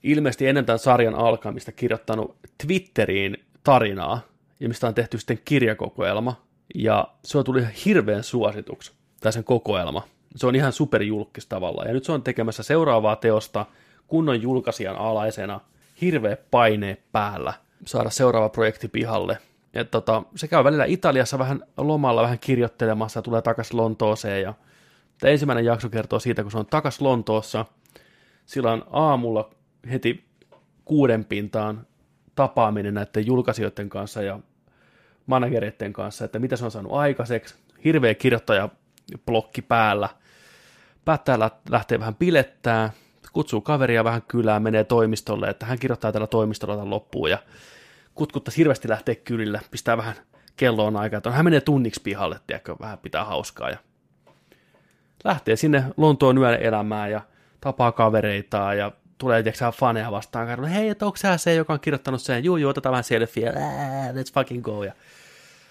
ilmeisesti ennen tämän sarjan alkamista kirjoittanut Twitteriin tarinaa, ja mistä on tehty sitten kirjakokoelma, ja se on tullut ihan hirveän suosituksi, tai sen kokoelma. Se on ihan superjulkis tavallaan, ja nyt se on tekemässä seuraavaa teosta kunnon julkaisijan alaisena, hirveä paine päällä, saada seuraava projekti pihalle. Ja tota, se käy välillä Italiassa vähän lomalla vähän kirjoittelemassa ja tulee takaisin Lontooseen. Ja tämä ensimmäinen jakso kertoo siitä, kun se on takaisin Lontoossa. Sillä on aamulla heti kuuden pintaan tapaaminen näiden julkaisijoiden kanssa ja managereiden kanssa, että mitä se on saanut aikaiseksi. hirveä kirjoittajablokki päällä. Päättää lä- lähteä vähän bilettää, kutsuu kaveria vähän kylään, menee toimistolle, että hän kirjoittaa tällä toimistolla tämän loppuun ja kutkuttaa hirveästi lähteä kylille, pistää vähän kelloon aikaa, että hän menee tunniksi pihalle, tiedätkö, vähän pitää hauskaa ja lähtee sinne Lontoon yön elämään ja tapaa kavereitaan ja tulee tiedätkö, faneja vastaan, että hei, että onko sä se, joka on kirjoittanut sen, juu, juu, otetaan vähän selfie, let's fucking go, ja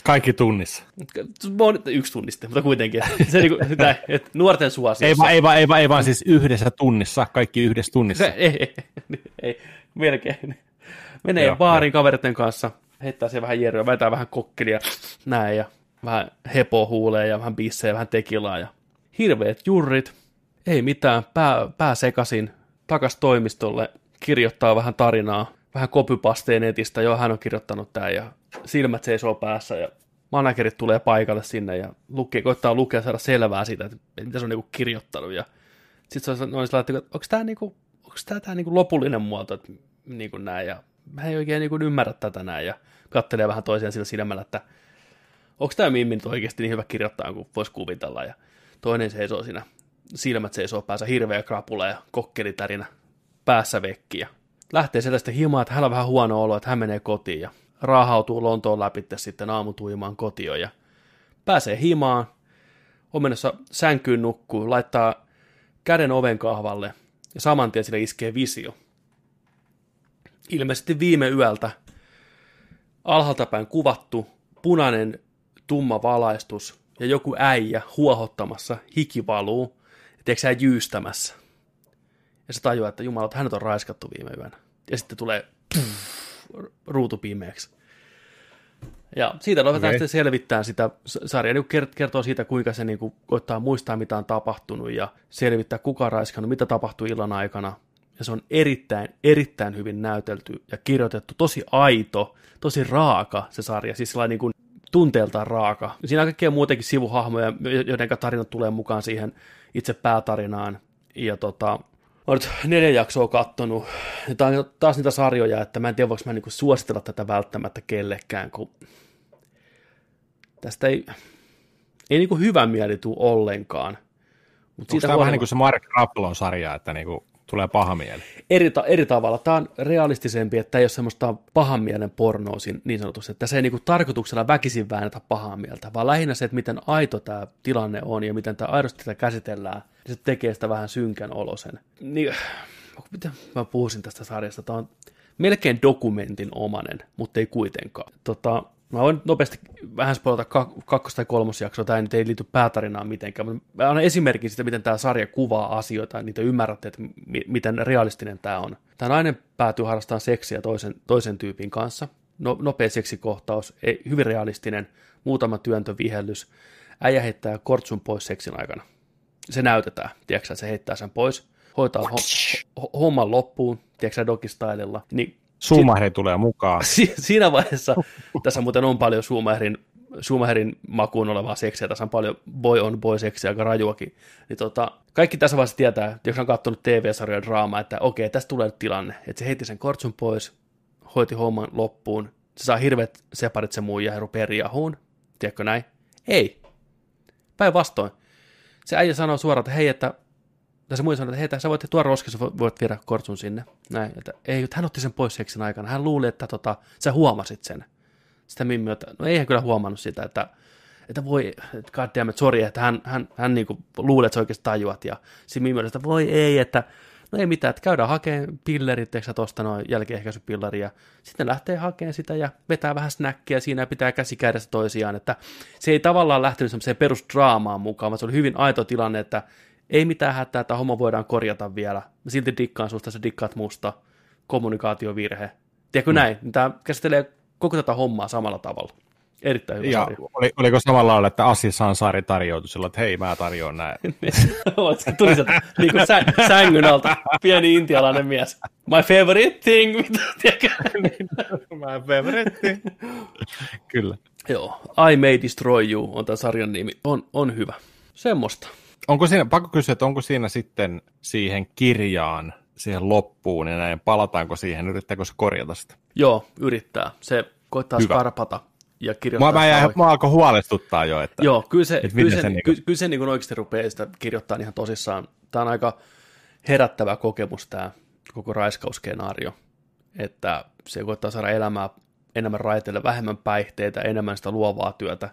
Kaikki tunnissa. yksi tunniste, mutta kuitenkin, se niinku, [LAUGHS] sitä, että nuorten suosiossa. Ei vaan, ei, vaan, ei, vaan, ei vaan siis yhdessä tunnissa, kaikki yhdessä tunnissa. Se, ei, ei, ei, melkein. Menee Joo, baarin kaveritten kanssa, heittää se vähän jerryä, vetää vähän kokkelia, näin, ja vähän hepo huulee ja vähän bissejä, vähän tekilaa, ja hirveät jurrit, ei mitään, pää, pää sekasin, takas toimistolle, kirjoittaa vähän tarinaa, vähän kopypasteen netistä, joo, hän on kirjoittanut tämän, ja silmät seisoo päässä, ja managerit tulee paikalle sinne, ja lukee, koittaa lukea saada selvää siitä, että mitä se on niinku kirjoittanut, ja sitten se on noin sellainen, että onko tämä niinku, onko tämä, tämä niinku lopullinen muoto, että niinku näin, ja mä en oikein niinku ymmärrä tätä näin, ja kattelee vähän toisiaan sillä silmällä, että onko tämä Mimmi nyt oikeasti niin hyvä kirjoittaa kuin voisi kuvitella, ja toinen seisoo siinä, silmät seisoo päässä, hirveä krapula ja kokkelitärinä päässä vekkiä. Lähtee sieltä sitten himaan, että hänellä on vähän huono olo, että hän menee kotiin ja raahautuu Lontoon läpi sitten aamutuimaan kotiin ja pääsee himaan, on menossa sänkyyn nukkuu, laittaa käden oven kahvalle ja saman tien sille iskee visio. Ilmeisesti viime yöltä alhaalta päin kuvattu punainen tumma valaistus ja joku äijä huohottamassa, hiki valuu, ja tiedätkö sä jyystämässä. Ja se tajuaa, että jumala, että hänet on raiskattu viime yönä. Ja sitten tulee pff, ruutu pimeäksi. Ja siitä ruvetaan Okei. sitten selvittämään sitä. S- Sarja niin kertoo siitä, kuinka se niin kuin, koittaa muistaa, mitä on tapahtunut ja selvittää, kuka on raiskannut, mitä tapahtui illan aikana. Ja se on erittäin, erittäin hyvin näytelty ja kirjoitettu, tosi aito, tosi raaka se sarja, siis sellainen niin kuin tunteeltaan raaka. Siinä on kaikkea muutenkin sivuhahmoja, joiden tarinat tulee mukaan siihen itse päätarinaan. Ja tota, olen nyt neljä jaksoa kattonut. Ja Tämä on taas niitä sarjoja, että mä en tiedä, voiko mä niinku suositella tätä välttämättä kellekään, kun tästä ei, ei niinku hyvä mieli tule ollenkaan. Mut Onko tämä vähän niin kuin se Mark Ruffalon sarja, että niin kuin tulee paha mieli? eri, ta- eri tavalla. Tämä on realistisempi, että ei ole semmoista pahan mielen pornoa niin sanotusti, että se ei niinku tarkoituksella väkisin väännetä pahaa mieltä, vaan lähinnä se, että miten aito tämä tilanne on ja miten tämä aidosti tätä käsitellään, niin se tekee sitä vähän synkän olosen. Niin, miten mä puhuisin tästä sarjasta? Tämä on melkein dokumentin omanen, mutta ei kuitenkaan. Tota, mä voin nopeasti vähän spoilata kak- kakkos- tai kolmosjaksoa, tämä nyt ei liity päätarinaan mitenkään, mutta mä annan esimerkin siitä, miten tämä sarja kuvaa asioita, ja niitä ymmärrätte, että mi- miten realistinen tämä on. Tämä nainen päätyy harrastamaan seksiä toisen, toisen tyypin kanssa. No, nopea seksikohtaus, ei, hyvin realistinen, muutama työntövihellys. Äijä heittää kortsun pois seksin aikana. Se näytetään, tiedätkö se heittää sen pois, hoitaa ho- ho- homman loppuun, tiedätkö sä, dogistylella, niin Sumahri tulee mukaan. si- siinä vaiheessa, tässä muuten on paljon Schumacherin, Schumacherin makuun olevaa seksiä, tässä on paljon boy on boy seksiä, aika rajuakin, niin tota, kaikki tässä vaiheessa tietää, jos on katsonut TV-sarjoja draamaa, että okei, tästä tulee nyt tilanne, että se heitti sen kortsun pois, hoiti homman loppuun, se saa hirveät separit se muija ja rupeaa riahuun, tiedätkö näin? Ei. Päinvastoin. Se äijä sanoo suoraan, että hei, että tai se muija sanoo, että hei, että sä voit tuoda roskissa, voit viedä kortsun sinne. Näin, että ei, hän otti sen pois seksin aikana. Hän luuli, että tota, sä huomasit sen. Sitä Mimmi, että no ei hän kyllä huomannut sitä, että, että voi, että god damn it, sorry, että hän, hän, hän niinku luulee, että sä oikeasti tajuat. Ja sitten Mimmi että voi ei, että no ei mitään, että käydään hakemaan pillerit, eikö sä tosta noin jälkiehkäisypilleria. Sitten lähtee hakemaan sitä ja vetää vähän snackia siinä ja pitää käsi kädessä toisiaan. Että se ei tavallaan lähtenyt semmoiseen perusdraamaan mukaan, vaan se oli hyvin aito tilanne, että ei mitään hätää, että homma voidaan korjata vielä. Mä silti dikkaan susta, sä dikkaat musta. Kommunikaatiovirhe. Tiedätkö mm. näin? Tämä käsittelee koko tätä hommaa samalla tavalla. Erittäin hyvä Ja sarja. oli, oliko samalla lailla, että Assis Ansari tarjoutui sillä, että hei, mä tarjoan näin. [LAUGHS] Se tuli sieltä niin kuin sä, sängyn alta, pieni intialainen mies. My favorite thing, mitä, tiedätkö? [LAUGHS] My favorite. Kyllä. Joo, I May Destroy You on tämä sarjan nimi. On, on hyvä. Semmoista. Onko siinä, pakko kysyä, että onko siinä sitten siihen kirjaan, siihen loppuun ja näin, palataanko siihen, yrittääkö se korjata sitä? Joo, yrittää. Se koittaa Hyvä. skarpata ja kirjoittaa Mä, mä, jäin, oikein. mä alkoi huolestuttaa jo, että Joo, kyllä se, Et kyllä se, se se, niinku- kyllä, se niin oikeasti rupeaa sitä kirjoittaa ihan tosissaan. Tämä on aika herättävä kokemus tämä koko raiskausskenaario, että se koittaa saada elämää enemmän raiteille, vähemmän päihteitä, enemmän sitä luovaa työtä,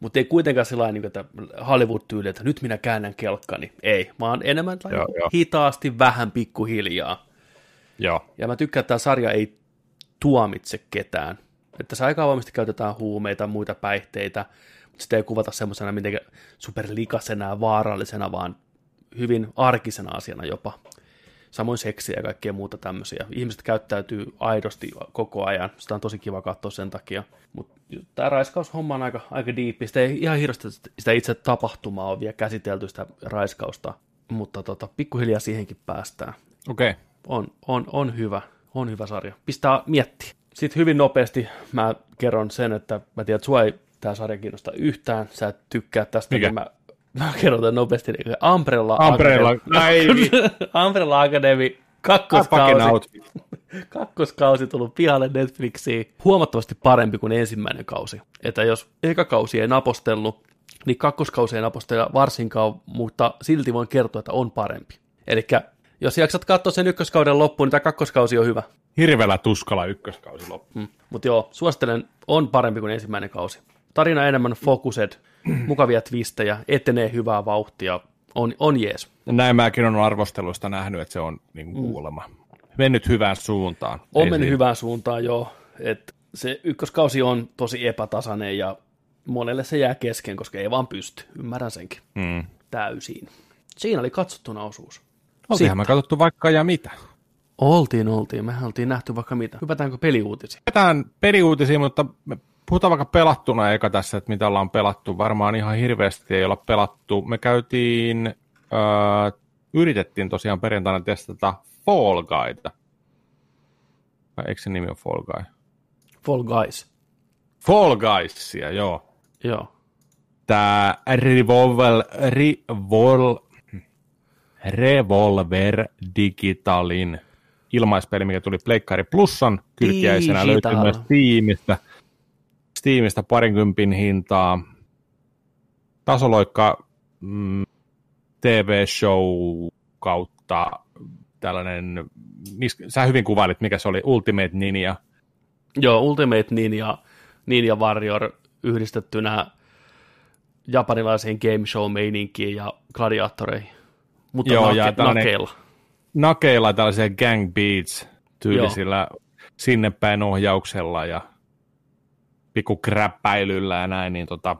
mutta ei kuitenkaan sellainen, niin että Hollywood-tyyli, että nyt minä käännän kelkkani. Ei, vaan enemmän Joo, joo. hitaasti, vähän pikkuhiljaa. joo. Ja mä tykkään, että tämä sarja ei tuomitse ketään. Että se aika avoimesti käytetään huumeita, muita päihteitä, mutta sitä ei kuvata semmoisena mitenkään superlikasena ja vaarallisena, vaan hyvin arkisena asiana jopa. Samoin seksiä ja kaikkea muuta tämmöisiä. Ihmiset käyttäytyy aidosti koko ajan. Sitä on tosi kiva katsoa sen takia. Mutta tämä raiskaushomma on aika, aika diippi. Sitä ei ihan hirveästi sitä itse tapahtumaa on vielä käsitelty sitä raiskausta, mutta tota, pikkuhiljaa siihenkin päästään Okei. Okay. on, on, on hyvä, on hyvä sarja. Pistää miettiä. Sitten hyvin nopeasti mä kerron sen, että mä tiedän, että sua ei tämä sarja kiinnosta yhtään, sä et tykkää tästä, Mikä? niin mä, mä kerron tämän nopeasti. Niin Umbrella, Umbrella, Academy. Umbrella [LAUGHS] Academy, kakkoskausi, [LAUGHS] kakkoskausi tullut pihalle Netflixiin. Huomattavasti parempi kuin ensimmäinen kausi. Että jos eka kausi ei napostellut, niin kakkoskausi ei napostella varsinkaan, mutta silti voin kertoa, että on parempi. Eli jos jaksat katsoa sen ykköskauden loppuun, niin tämä kakkoskausi on hyvä. Hirveellä tuskalla ykköskausi loppu. Mm. Mutta joo, suosittelen, on parempi kuin ensimmäinen kausi. Tarina enemmän focused, mukavia twistejä, etenee hyvää vauhtia, on, on jees. Näin mäkin olen arvosteluista nähnyt, että se on niin kuulema. Mennyt hyvään suuntaan. Mm. On Ei mennyt siinä. hyvään suuntaan joo, että se ykköskausi on tosi epätasainen ja monelle se jää kesken, koska ei vaan pysty. Ymmärrän senkin Mm. täysin. Siinä oli katsottuna osuus. Oltiinhan me katsottu vaikka ja mitä. Oltiin, oltiin. Mehän oltiin nähty vaikka mitä. Hypätäänkö peliuutisiin? Ketään peliuutisia, mutta me puhutaan vaikka pelattuna eka tässä, että mitä ollaan pelattu. Varmaan ihan hirveästi ei olla pelattu. Me käytiin, öö, yritettiin tosiaan perjantaina testata Fall Guyta. Vai eikö se nimi ole Fall Guy? Fall Guys. Fall Guysia, joo. Joo. Tää Revolver, Revol, Revolver Digitalin ilmaispeli, mikä tuli Pleikkari Plusan kylkiäisenä, löytyy myös Steamista. Steamista parinkympin hintaa. Tasoloikka mm, TV-show kautta tällainen, sä hyvin kuvailit, mikä se oli, Ultimate Ninja. Joo, Ultimate Ninja, Ninja Warrior yhdistettynä japanilaiseen game show-meininkiin ja gladiaattoreihin. Mutta Joo, nake, ja nakeilla. nakeilla tällaisia gang beats tyylisillä sinne päin ohjauksella ja pikku kräppäilyllä ja näin, niin tota,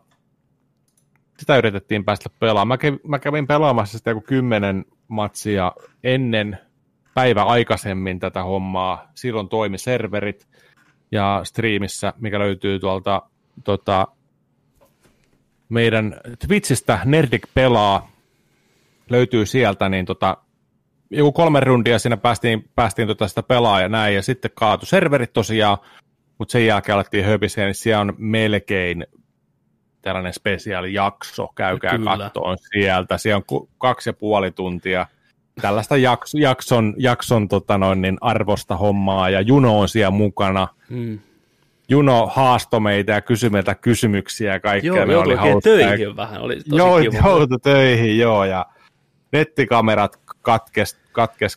sitä yritettiin päästä pelaamaan. Mä kävin, mä kävin pelaamassa sitä joku kymmenen matsia ennen päivä aikaisemmin tätä hommaa. Silloin toimi serverit ja striimissä, mikä löytyy tuolta tota, meidän Twitchistä Nerdik pelaa, löytyy sieltä, niin tota, joku kolme rundia siinä päästiin, päästiin tota sitä pelaa ja näin, ja sitten kaatu serverit tosiaan, mutta sen jälkeen alettiin höpisiä, niin siellä on melkein tällainen spesiaalijakso, käykää Kyllä. kattoon sieltä, siellä on kaksi ja puoli tuntia tällaista jaks, jakson, jakson tota noin, niin arvosta hommaa, ja Juno on siellä mukana, Mm. Juno haastoi meitä ja kysyi meiltä kysymyksiä ja kaikkea. Joo, me oli oikein hauskaa. töihin vähän. Oli tosi Joo, kiva. joutui töihin, joo, ja nettikamerat katkes, katkes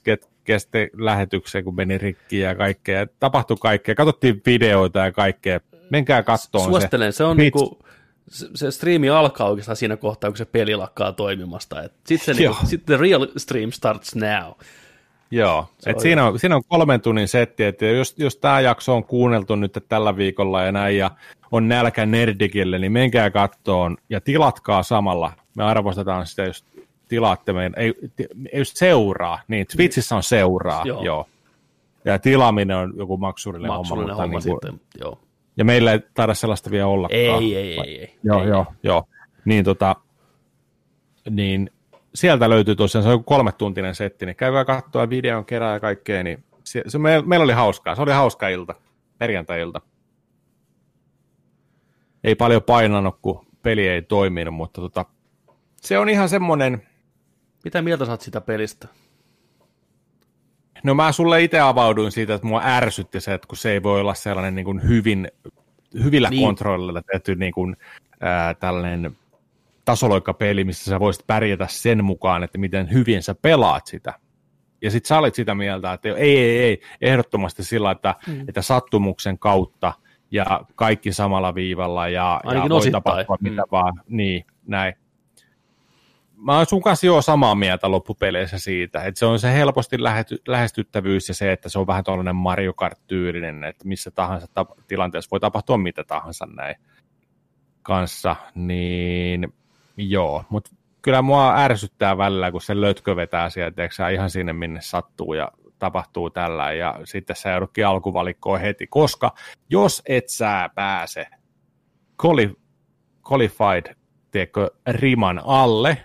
ket, kesti lähetykseen, kun meni rikki ja kaikkea. Tapahtui kaikkea, katsottiin videoita ja kaikkea. Menkää kattoon Suosittelen, se on Twitch- niinku, se, se striimi alkaa oikeastaan siinä kohtaa, kun se peli lakkaa toimimasta. Sitten se niinku, sit the real stream starts now. Joo, et on siinä, on, siinä on kolmen tunnin setti, että jos, jos tämä jakso on kuunneltu nyt tällä viikolla ja näin, ja on nälkä Nerdikille, niin menkää kattoon ja tilatkaa samalla. Me arvostetaan sitä, jos tilaatte meidän, ei, ei seuraa, niin Twitchissä on seuraa, Joo. joo. Ja tilaaminen on joku maksurinen, Maksullinen homma, homma mutta niin kuin, sitten, joo. ja meillä ei taida sellaista vielä ollakaan. Ei, ei, ei, ei. Joo, ei. joo, joo. Niin, tota, niin sieltä löytyy tosiaan, se on joku kolmetuntinen setti, niin käykää katsoa videon kerää ja kaikkea, niin se, se, me, meillä oli hauskaa, se oli hauska ilta, perjantai-ilta. Ei paljon painanut, kun peli ei toiminut, mutta tota, se on ihan semmoinen, Mitä mieltä saat sitä pelistä? no mä sulle itse avauduin siitä, että mua ärsytti se, että kun se ei voi olla sellainen niin kuin hyvin hyvillä Niin. kontrollilla tehty niin kuin, ää, tällainen tasoloikkapeli, missä sä voisit pärjätä sen mukaan, että miten hyvin sä pelaat sitä. Ja sit sä olit sitä mieltä, että ei, ei, ei, ehdottomasti sillä, että, mm. että sattumuksen kautta ja kaikki samalla viivalla ja, ja voi osittain. tapahtua Mm. mitä vaan, niin, näin. Mä oon sun kanssa jo samaa mieltä loppupeleissä siitä, että se on se helposti lähety, lähestyttävyys ja se, että se on vähän tuollainen Mario Kart-tyylinen, että missä tahansa ta- tilanteessa voi tapahtua mitä tahansa näin kanssa, niin joo, mutta kyllä mua ärsyttää välillä, kun se lötkö vetää sieltä, tiedätkö ihan sinne minne sattuu ja tapahtuu tällä, ja sitten sä joudutkin alkuvalikkoon heti, koska jos et sä pääse quali- qualified, tiedätkö, riman alle,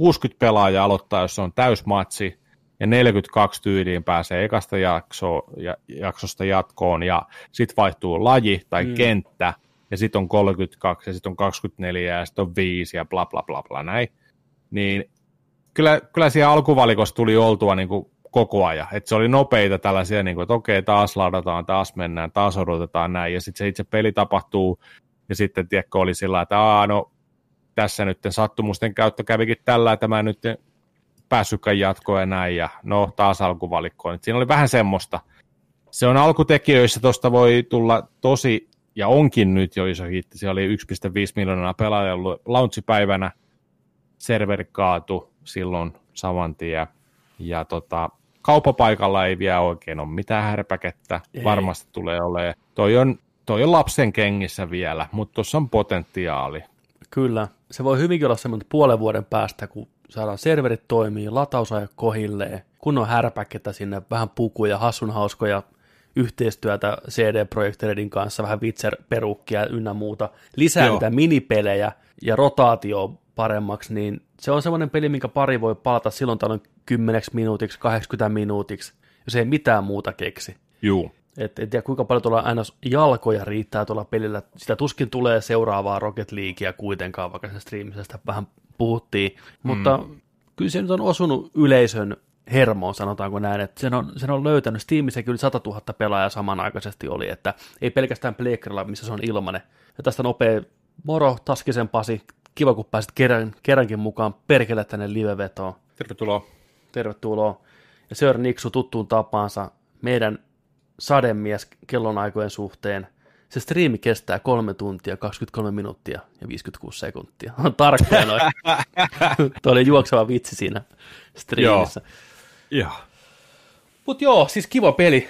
60 pelaajaa aloittaa, jos se on täysmatsi, ja 42 tyyliin pääsee ekasta jakso, ja, jaksosta jatkoon, ja sitten vaihtuu laji tai mm. kenttä, ja sitten on 32, ja sitten on 24, ja sitten on 5, ja bla bla bla bla näin. Niin kyllä, kyllä siellä alkuvalikossa tuli oltua niin kuin koko ajan. Että se oli nopeita tällaisia, niin kuin, että okei, taas ladataan, taas mennään, taas odotetaan näin, ja sitten se itse peli tapahtuu, ja sitten tiedätkö, oli sillä että Aa, no, tässä nyt sattumusten käyttö kävikin tällä, että mä en nyt päässytkään jatkoon ja näin, ja no taas alkuvalikkoon. Et siinä oli vähän semmoista. Se on alkutekijöissä, tuosta voi tulla tosi, ja onkin nyt jo iso hitti. Siellä oli 1,5 miljoonaa pelaajaa ollut launchipäivänä, serveri kaatu silloin saman tien, ja tota, kauppapaikalla ei vielä oikein ole mitään härpäkettä, Ei. varmasti tulee olemaan. Toi on, toi on lapsen kengissä vielä, mutta tuossa on potentiaali. Kyllä. Se voi hyvinkin olla semmoinen puolen vuoden päästä, kun saadaan serverit toimii, latausajat kohilleen, kunnon härpäkettä sinne, vähän pukuja, hassun hauskoja yhteistyötä CD-projektereiden kanssa, vähän Witcher-perukkia ynnä muuta, lisää Joo. niitä minipelejä ja rotaatio paremmaksi, niin se on semmoinen peli, minkä pari voi palata silloin tällöin 10 minuutiksi, 80 minuutiksi, jos ei mitään muuta keksi. Juu. Et en tiedä kuinka paljon tuolla aina jalkoja riittää tuolla pelillä. Sitä tuskin tulee seuraavaa Rocket Leaguea kuitenkaan, vaikka se striimissä sitä vähän puhuttiin. Mutta mm. kyllä se nyt on osunut yleisön hermoon, sanotaanko näin, että sen on, sen on löytänyt. Steamissäkin yli 100 000 pelaajaa samanaikaisesti oli, että ei pelkästään Pleikkarilla, missä se on ilmanen. Ja tästä nopea moro, Taskisen Pasi, kiva kun pääsit kerran, kerrankin mukaan perkele tänne livevetoon. Tervetuloa. Tervetuloa. Ja Sir Niksu tuttuun tapaansa meidän sademies kellonaikojen suhteen. Se striimi kestää 3 tuntia, 23 minuuttia ja 56 sekuntia. On tarkkoja noin. [LAUGHS] Tuo oli juokseva vitsi siinä striimissä. Joo. Mutta joo, siis kiva peli.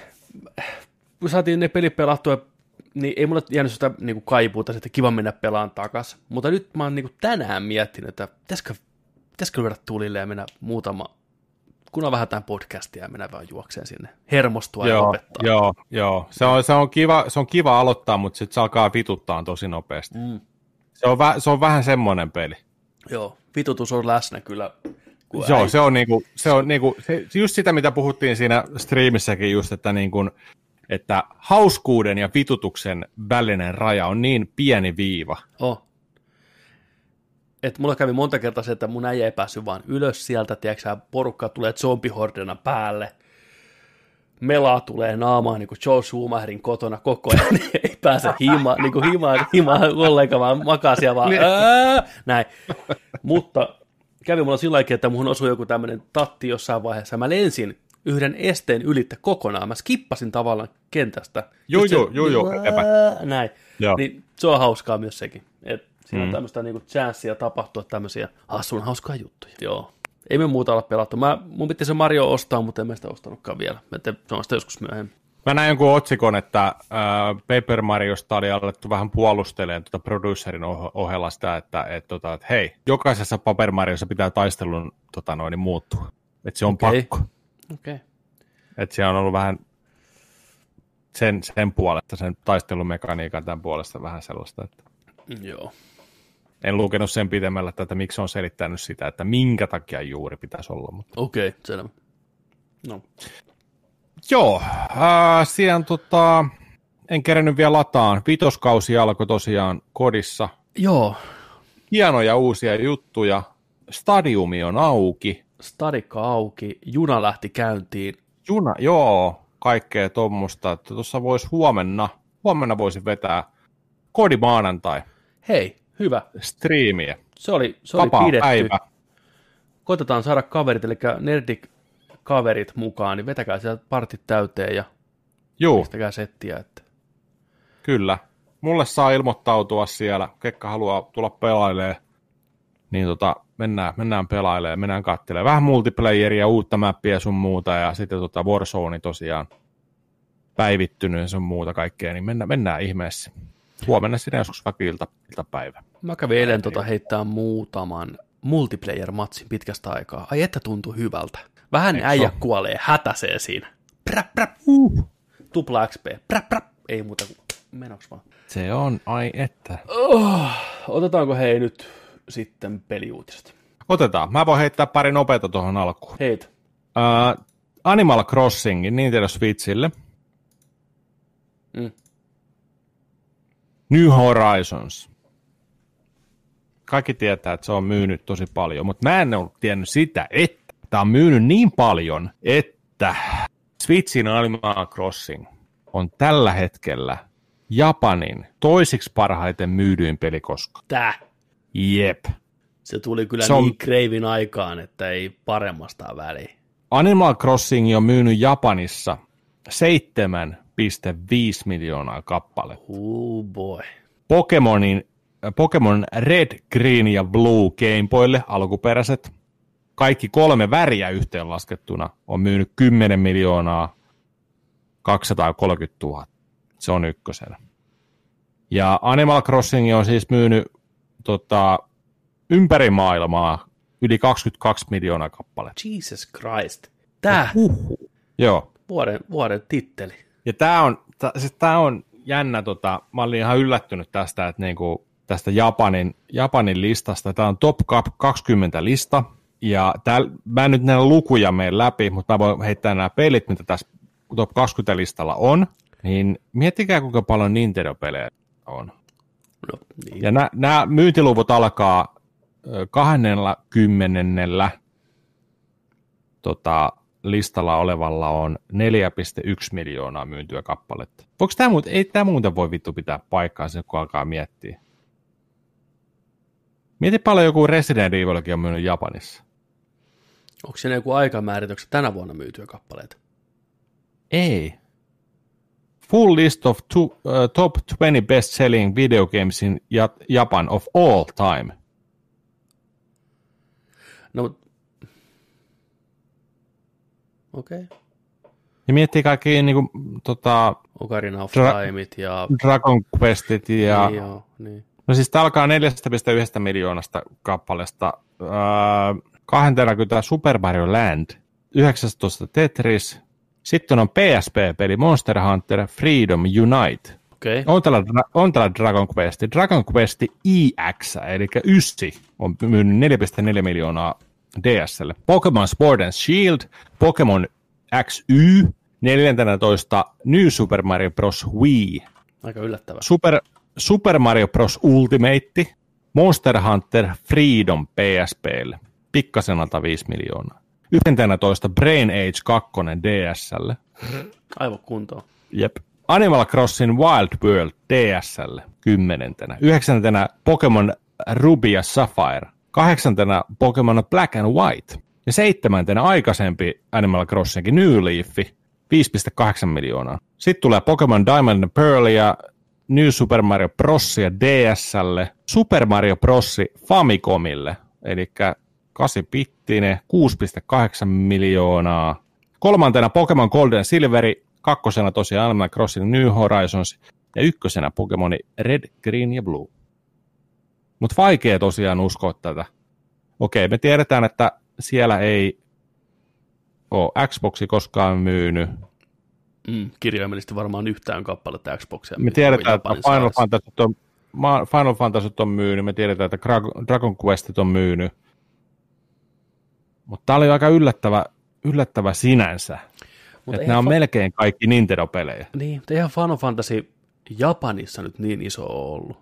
Kun saatiin ne pelit pelattua, niin ei mulle jäänyt sitä niinku kaipuuta, että kiva mennä pelaan takas. Mutta nyt mä oon niinku tänään miettinyt, että pitäisikö, pitäisikö lyödä tulille ja mennä muutama, kun on vähän tämän podcastia ja mennä vaan juokseen sinne. Hermostua ja Joo, opettaa. joo, joo. Se on, se, on kiva, se on kiva aloittaa, mutta sitten se alkaa vituttaa tosi nopeasti. Mm. Se, on vä, se on vähän semmoinen peli. Joo, vitutus on läsnä kyllä. Joo, se on, niinku, se on niinku, se, just sitä, mitä puhuttiin siinä striimissäkin just, että, niinku, että hauskuuden ja vitutuksen välinen raja on niin pieni viiva. Oh. Et mulla kävi monta kertaa se, että mun äijä ei päässyt vaan ylös sieltä, tiedätkö porukka tulee zombihordena päälle, melaa tulee naamaan niin kuin Joe Schumacherin kotona koko ajan, niin ei pääse himaan, niin kuin himaan, himaan ollenkaan, vaan makaa siellä vaan, ää, näin. Mutta kävi mulla sillä että muhun osui joku tämmöinen tatti jossain vaiheessa, mä lensin yhden esteen ylittä kokonaan, mä skippasin tavallaan kentästä. Joo, joo, joo, joo, näin. Joo. Niin se on hauskaa myös sekin. Et siinä mm. Mm. on tämmöistä niinku chanssia tapahtua tämmöisiä hassun hauskaa juttuja. Joo. Ei me muuta olla pelattu. Mä, mun piti se Mario ostaa, mutta en mä sitä ostanutkaan vielä. Että se on sitä joskus myöhemmin. Mä näin jonkun otsikon, että äh, Paper Mariosta oli alettu vähän puolustelemaan tuota producerin oh- ohella sitä, että et, tota, et, hei, jokaisessa Paper Mariossa pitää taistelun tota, noin, niin muuttua. Että se on okay. pakko. Okei. Okay. Että siellä on ollut vähän sen, sen puolesta, sen taistelumekaniikan tämän puolesta vähän sellaista, että Joo. En lukenut sen pitemmällä, että miksi on selittänyt sitä, että minkä takia juuri pitäisi olla. Mutta. Okei, okay, selvä. No. Joo, äh, siellä tota, en kerennyt vielä lataan. Vitoskausi alkoi tosiaan kodissa. Joo. Hienoja uusia juttuja. Stadiumi on auki. Stadikka auki, juna lähti käyntiin. Juna, joo, kaikkea tuommoista. Että tuossa voisi huomenna huomenna voisin vetää Kodi maanantai Hei, hyvä. striimiä. Se oli, se oli Vapaa pidetty. päivä. Koitetaan saada kaverit, eli Nerdik-kaverit mukaan, niin vetäkää sieltä partit täyteen ja Juu, pistäkää settiä. Että... kyllä. Mulle saa ilmoittautua siellä. Kekka haluaa tulla pelailemaan. Niin tota, mennään, mennään pelailemaan, mennään katselemaan. Vähän multiplayeria, uutta mappia sun muuta. Ja sitten tota Warzone tosiaan päivittynyt ja sun muuta kaikkea. Niin mennään, mennään ihmeessä. Huomenna sinne joskus vaikka ilta, iltapäivä. Mä kävin eilen tota heittää muutaman multiplayer-matsin pitkästä aikaa. Ai että tuntui hyvältä. Vähän Eikö äijä se kuolee, hätäsee siinä. Prä, prä, uh. Tupla XP. Prä, prä. Ei muuta kuin menoks vaan. Se on, ai että. Oh, otetaanko hei nyt sitten peliuutiset? Otetaan. Mä voin heittää pari nopeita tuohon alkuun. Heitä. Uh, Animal Crossingin Nintendo Switchille. Mm. New Horizons. Kaikki tietää, että se on myynyt tosi paljon, mutta mä en ole tiennyt sitä, että tämä on myynyt niin paljon, että Switchin Animal Crossing on tällä hetkellä Japanin toisiksi parhaiten myydyin peli koskaan. Tää. Jep. Se tuli kyllä Se on- niin kreivin aikaan, että ei paremmasta väliä. Animal Crossing on myynyt Japanissa 7,5 miljoonaa kappaletta. Oh boy. Pokemonin, Pokemon Red, Green ja Blue Gameboylle alkuperäiset, kaikki kolme väriä yhteenlaskettuna on myynyt 10 miljoonaa 230 000. Se on ykkösenä. Ja Animal Crossing on siis myynyt tota, ympäri maailmaa yli 22 miljoonaa kappaletta. Jesus Christ. Tää Joo. vuoden, vuoden titteli. Ja tämä on, tää, siis tää on jännä, tota, mä olin ihan yllättynyt tästä, että niinku, tästä Japanin, Japanin listasta. Tämä on top 20 lista, ja tää, mä en nyt näitä lukuja mene läpi, mutta mä voin heittää nämä pelit, mitä tässä top 20 listalla on. Niin miettikää, kuinka paljon Nintendo-pelejä on. No, niin. Ja nämä myyntiluvut alkaa ö, 20 tota, listalla olevalla on 4,1 miljoonaa myyntyä kappaletta. Voiko tämä muuten, ei tämä muuten voi vittu pitää paikkaansa, kun alkaa miettiä. Mieti paljon joku Resident Evilkin on myynyt Japanissa. Onko siinä joku aikamääritykset tänä vuonna myytyjä kappaleita? Ei. Full list of two, uh, top 20 best selling video games in Ja- Japan of all time. No, okei. Okay. Ja miettii kaikki niin kuin, tota, Ocarina of Dra- Timeit ja... Dragon Questit ja... Niin, joo, niin. No siis tämä alkaa 4,1 miljoonasta kappaleesta. Öö, 20 Super Mario Land, 19 Tetris, sitten on PSP-peli Monster Hunter Freedom Unite. Okay. On täällä, on täällä Dragon Quest. Dragon Quest EX, eli 9, on myynyt 4,4 miljoonaa DSlle. Pokemon Sword and Shield, Pokemon XY, 14 New Super Mario Bros. Wii, Aika yllättävää. Super, Super Mario Bros. Ultimate, Monster Hunter Freedom PSPlle, pikkasen alta 5 miljoonaa. 11 Brain Age 2 DSlle, Aivan kuntoon. jep. Animal Crossing Wild World DSlle, kymmenentenä. Yhdeksäntenä Pokemon Ruby ja Sapphire. Kahdeksantena Pokemon Black and White. Ja seitsemäntenä aikaisempi Animal Crossing New Leaf, 5,8 miljoonaa. Sitten tulee Pokemon Diamond and Pearl ja New Super Mario Bros. ja DSlle, Super Mario Bros. Famicomille, eli 8-pittinen, 6,8 miljoonaa. Kolmantena Pokemon Golden Silveri, kakkosena tosiaan Animal Crossing New Horizons ja ykkösenä Pokemoni Red, Green ja Blue. Mutta vaikea tosiaan uskoa tätä. Okei, me tiedetään, että siellä ei ole Xboxi koskaan myynyt. Mm, kirjaimellisesti varmaan yhtään kappaletta Xboxia. Me tiedetään, että Final. Fantasy on, Final Fantasy on myynyt, me tiedetään, että Dragon Questit on myynyt. Mutta tämä oli aika yllättävä, yllättävä sinänsä. Että nämä on fa- melkein kaikki Nintendo-pelejä. Niin, mutta eihän Final Fantasy Japanissa nyt niin iso ollut.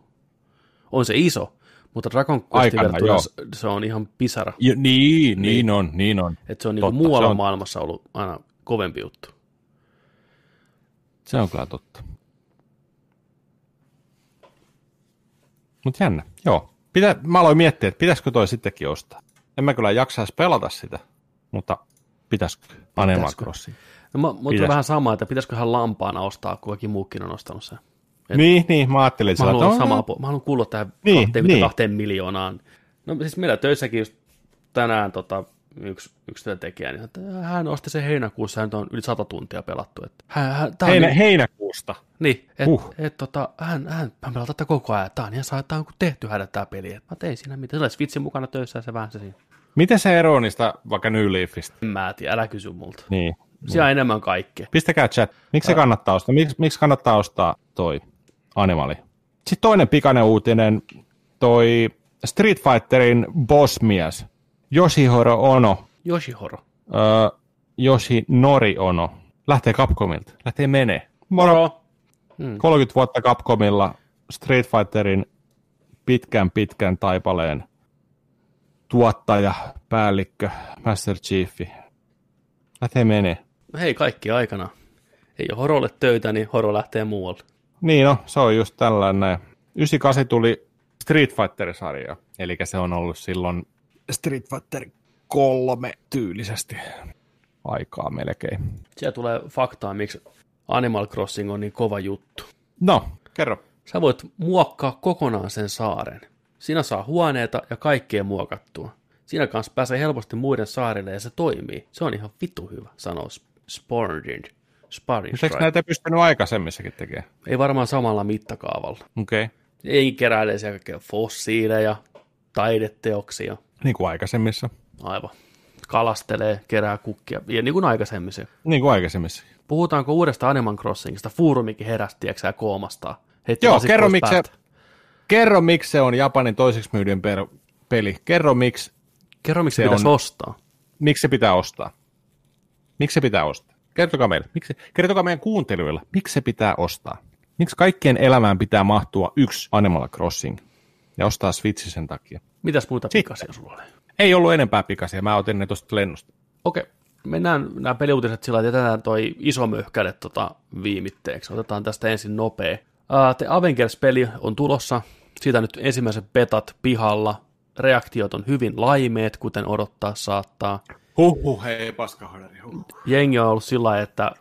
On se iso, mutta Dragon Questin verrattuna s- se on ihan pisara. Jo, niin, niin on, niin on. Että se on niinku muualla se on- maailmassa ollut aina kovempi juttu. Se on kyllä totta. Mutta jännä, joo. Pitä, mä aloin miettiä, että pitäisikö toi sittenkin ostaa. En mä kyllä jaksaisi pelata sitä, mutta pitäisikö Animal? No, mä, mutta vähän sama, että pitäisiköhän lampaana ostaa, kun kaikki muukin on ostanut sen. Et- Niin, niin, mä ajattelin, Mä haluan, sillä- samaa, mä haluan kuulla tähän Niin, 22 niin. miljoonaan. No siis meillä töissäkin just tänään tota, yksi, yksi työntekijä, niin sanoi, että hän osti sen heinäkuussa, hän on yli 100 tuntia pelattu. Että hän, hän, tää on Heinä, niin, heinäkuusta. niin, että Huh. et, tota, hän, hän, hän pelaa tätä koko ajan. Tämä on ihan saa, tää on kuin tehty hänet tämä peli. Et mä tein siinä mitä. Oli Switchin mukana töissä ja se vähän se siinä. Miten se eroaa niistä vaikka New Leafista? En Mä tiedä, älä kysy multa. Niin. Siellä on enemmän kaikkea. Pistäkää chat. Miksi se kannattaa ostaa? Miksi, miksi kannattaa ostaa toi Animali? Sitten toinen pikainen uutinen, toi Street Fighterin bossmies, Yoshihiro Ono, Yoshihoro. öö, Yoshi Nori Ono, lähtee Capcomilta, lähtee menee. Moro! Mm. 30 vuotta Capcomilla Street Fighterin pitkän pitkän taipaleen tuottaja, päällikkö, Master Chiefi. Lähtee menee. Hei, kaikki aikana. Ei ole horolle töitä, niin horo lähtee muualle. Niin no, se on just tällainen. näin. 98 tuli Street Fighter-sarja, eli se on ollut silloin Street Fighter kolme tyylisesti aikaa melkein. Siellä tulee faktaa, miksi Animal Crossing on niin kova juttu. No, kerro. Sä voit muokkaa kokonaan sen saaren. Siinä saa huoneita ja kaikkea muokattua. Siinä kanssa pääsee helposti muiden saarille ja se toimii. Se on ihan vittu hyvä, sanoo Sparring. Sparring Eikö Strike. näitä pystynyt aikaisemmissakin tekemään? Ei varmaan samalla mittakaavalla. Okei. Okay. Ei keräile siellä kaikkea fossiileja, taideteoksia. Niin kuin aikaisemmissa. Aivan. Kalastelee, kerää kukkia. Ja niin kuin aikaisemmissa. Niin kuin aikaisemmissa. Puhutaanko uudesta Animal Crossingista? Fuurumikin heräsi, tiedätkö koomasta. Heitti Joo, kerro miksi, se, kerro miksi se on Japanin toiseksi myydyn per, peli. Kerro miksi, Kerro, miksi se se pitäisi on- ostaa. miksi se pitää ostaa. Miksi se pitää ostaa? Kertokaa meille. Miksi, kertokaa meidän kuuntelijoille, miksi se pitää ostaa. Miksi kaikkien elämään pitää mahtua yksi Animal Crossing ja ostaa Switchi sen takia? Mitäs muita Sitten. pikaisia sulla oli? Ei ollut enempää pikaisia, mä otin ne tuosta lennosta. Okei, mennään nämä peliuutiset sillä että jätetään toi iso möhkäle tota viimitteeksi. Otetaan tästä ensin nopea. Uh, The Avengers-peli on tulossa. Siitä nyt ensimmäiset betat pihalla. Reaktiot on hyvin laimeet, kuten odottaa saattaa. Huhhuh, hei paskahodari. Huh. Jengi on ollut sillä että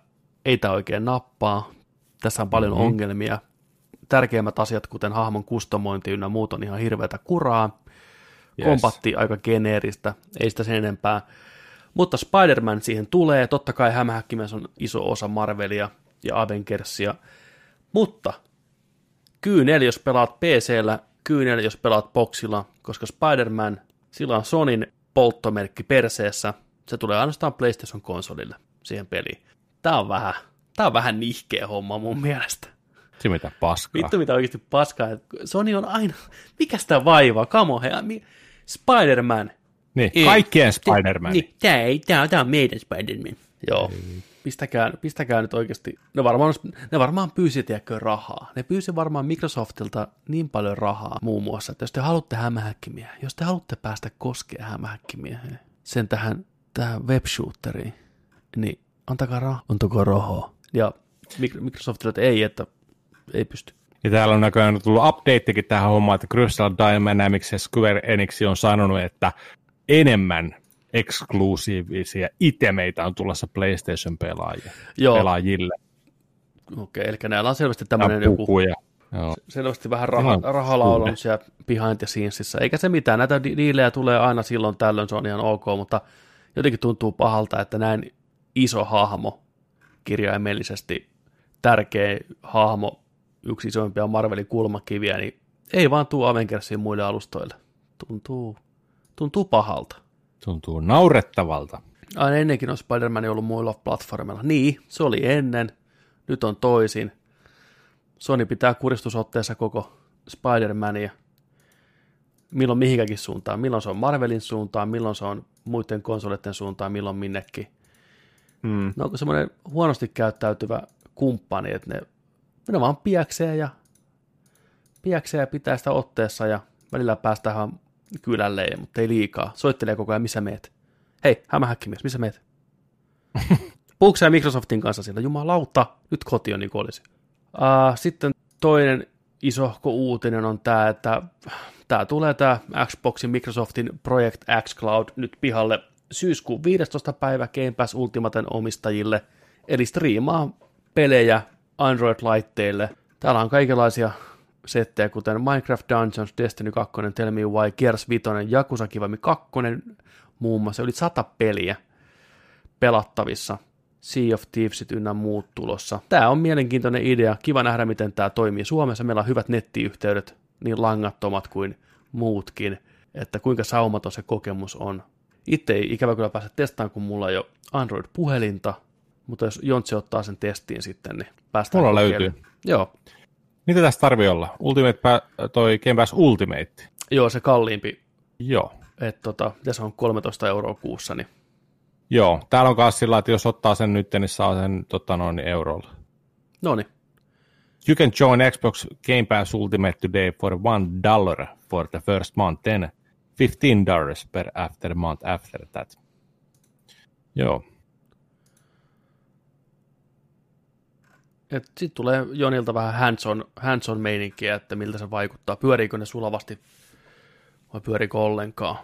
ei tämä oikein nappaa. Tässä on paljon mm-hmm. ongelmia. Tärkeimmät asiat, kuten hahmon kustomointi ynnä muut, on ihan hirveätä kuraa. Yes. Kompatti aika geneeristä, ei sitä sen enempää. Mutta Spider-Man siihen tulee, totta kai hämähäkkimies on iso osa Marvelia ja Avengersia, mutta Q4, jos pelaat PCllä, Q4, jos pelaat boxilla, koska Spider-Man, sillä on Sonin polttomerkki perseessä, se tulee ainoastaan PlayStation-konsolille siihen peliin. Tää on vähän, tää on vähän nihkeä homma mun mielestä. Se mitä paskaa. Vittu mitä oikeasti paskaa. Sony on aina, mikä sitä vaivaa, kamo, he, Spider-Man. Niin, Ei. kaikkien Spider-Man. Niin, tää, ei, tää, tää on meidän Spider-Man. Joo. Pistäkää, pistäkää nyt oikeasti. Ne varmaan, ne varmaan pyysi, tiedätkö, rahaa. Ne pyysi varmaan Microsoftilta niin paljon rahaa muun muassa, että jos te haluatte hämähäkkimiä, jos te haluatte päästä koskea hämähäkkimiehen, sen tähän, tähän webshooteriin, niin antakaa rahaa. Antakaa rahaa. Ja Microsoftille, että ei, että ei pysty. Ja täällä on näköjään tullut updatekin tähän hommaan, että Crystal Dynamics ja Square Enix on sanonut, että enemmän eksklusiivisia itemeitä on tulossa PlayStation-pelaajille. Joo. Pelaajille. Okei, eli näillä on selvästi tämmöinen joku. Joo. selvästi vähän raha, Ihan rahalla on siellä behind the scenesissa. Eikä se mitään, näitä di- diilejä tulee aina silloin tällöin, se on ihan ok, mutta jotenkin tuntuu pahalta, että näin iso hahmo, kirjaimellisesti tärkeä hahmo, yksi isoimpia Marvelin kulmakiviä, niin ei vaan tuu Avengersiin muille alustoille. Tuntuu, tuntuu pahalta. Tuntuu naurettavalta. Aina ennenkin on Spider-Man ollut muilla platformilla. Niin, se oli ennen. Nyt on toisin. Sony pitää kuristusotteessa koko Spider-Mania. Milloin mihinkäkin suuntaan. Milloin se on Marvelin suuntaan, milloin se on muiden konsoleiden suuntaan, milloin minnekin. Mm. No onko semmoinen huonosti käyttäytyvä kumppani, että ne, ne vaan piäksee ja piäksee ja pitää sitä otteessa ja välillä päästään kylälle, mutta ei liikaa. Soittelee koko ajan, missä meet. Hei, hämähäkkimies, missä meet? [LAUGHS] Puhuuko Microsoftin kanssa siellä? Jumalauta, nyt koti on niin kuin olisi. Uh, sitten toinen isohko uutinen on tämä, että tämä tulee tämä Xboxin Microsoftin Project X Cloud nyt pihalle syyskuun 15. päivä Game Pass Ultimaten omistajille, eli striimaa pelejä Android-laitteille. Täällä on kaikenlaisia settejä, kuten Minecraft Dungeons, Destiny 2, Tell Me Why, Gears 5, Yakuza Kiwami 2, muun muassa yli sata peliä pelattavissa. Sea of Thievesit ynnä muut tulossa. Tämä on mielenkiintoinen idea. Kiva nähdä, miten tämä toimii Suomessa. Meillä on hyvät nettiyhteydet, niin langattomat kuin muutkin, että kuinka saumaton se kokemus on. Itse ei ikävä kyllä pääse testaamaan, kun mulla on jo Android-puhelinta, mutta jos Jontsi ottaa sen testiin sitten, niin päästään Mulla kokeilemaan. löytyy. Joo, Mitä tässä tarvii olla? Ultimate, toi Game Pass Ultimate. joo, se kalliimpi, Joo. että tota, se on 13 euroa kuussa, niin Joo, täällä on myös sillä, että jos ottaa sen nyt, niin saa sen tota noin, eurolla. no niin, You can join Xbox Game Pass Ultimate today for one dollar for the first month, then 15 dollars per after month after that. Joo, Sitten tulee Jonilta vähän hands-on, hands-on meininkiä, että miltä se vaikuttaa. Pyöriikö ne sulavasti vai pyöriikö ollenkaan?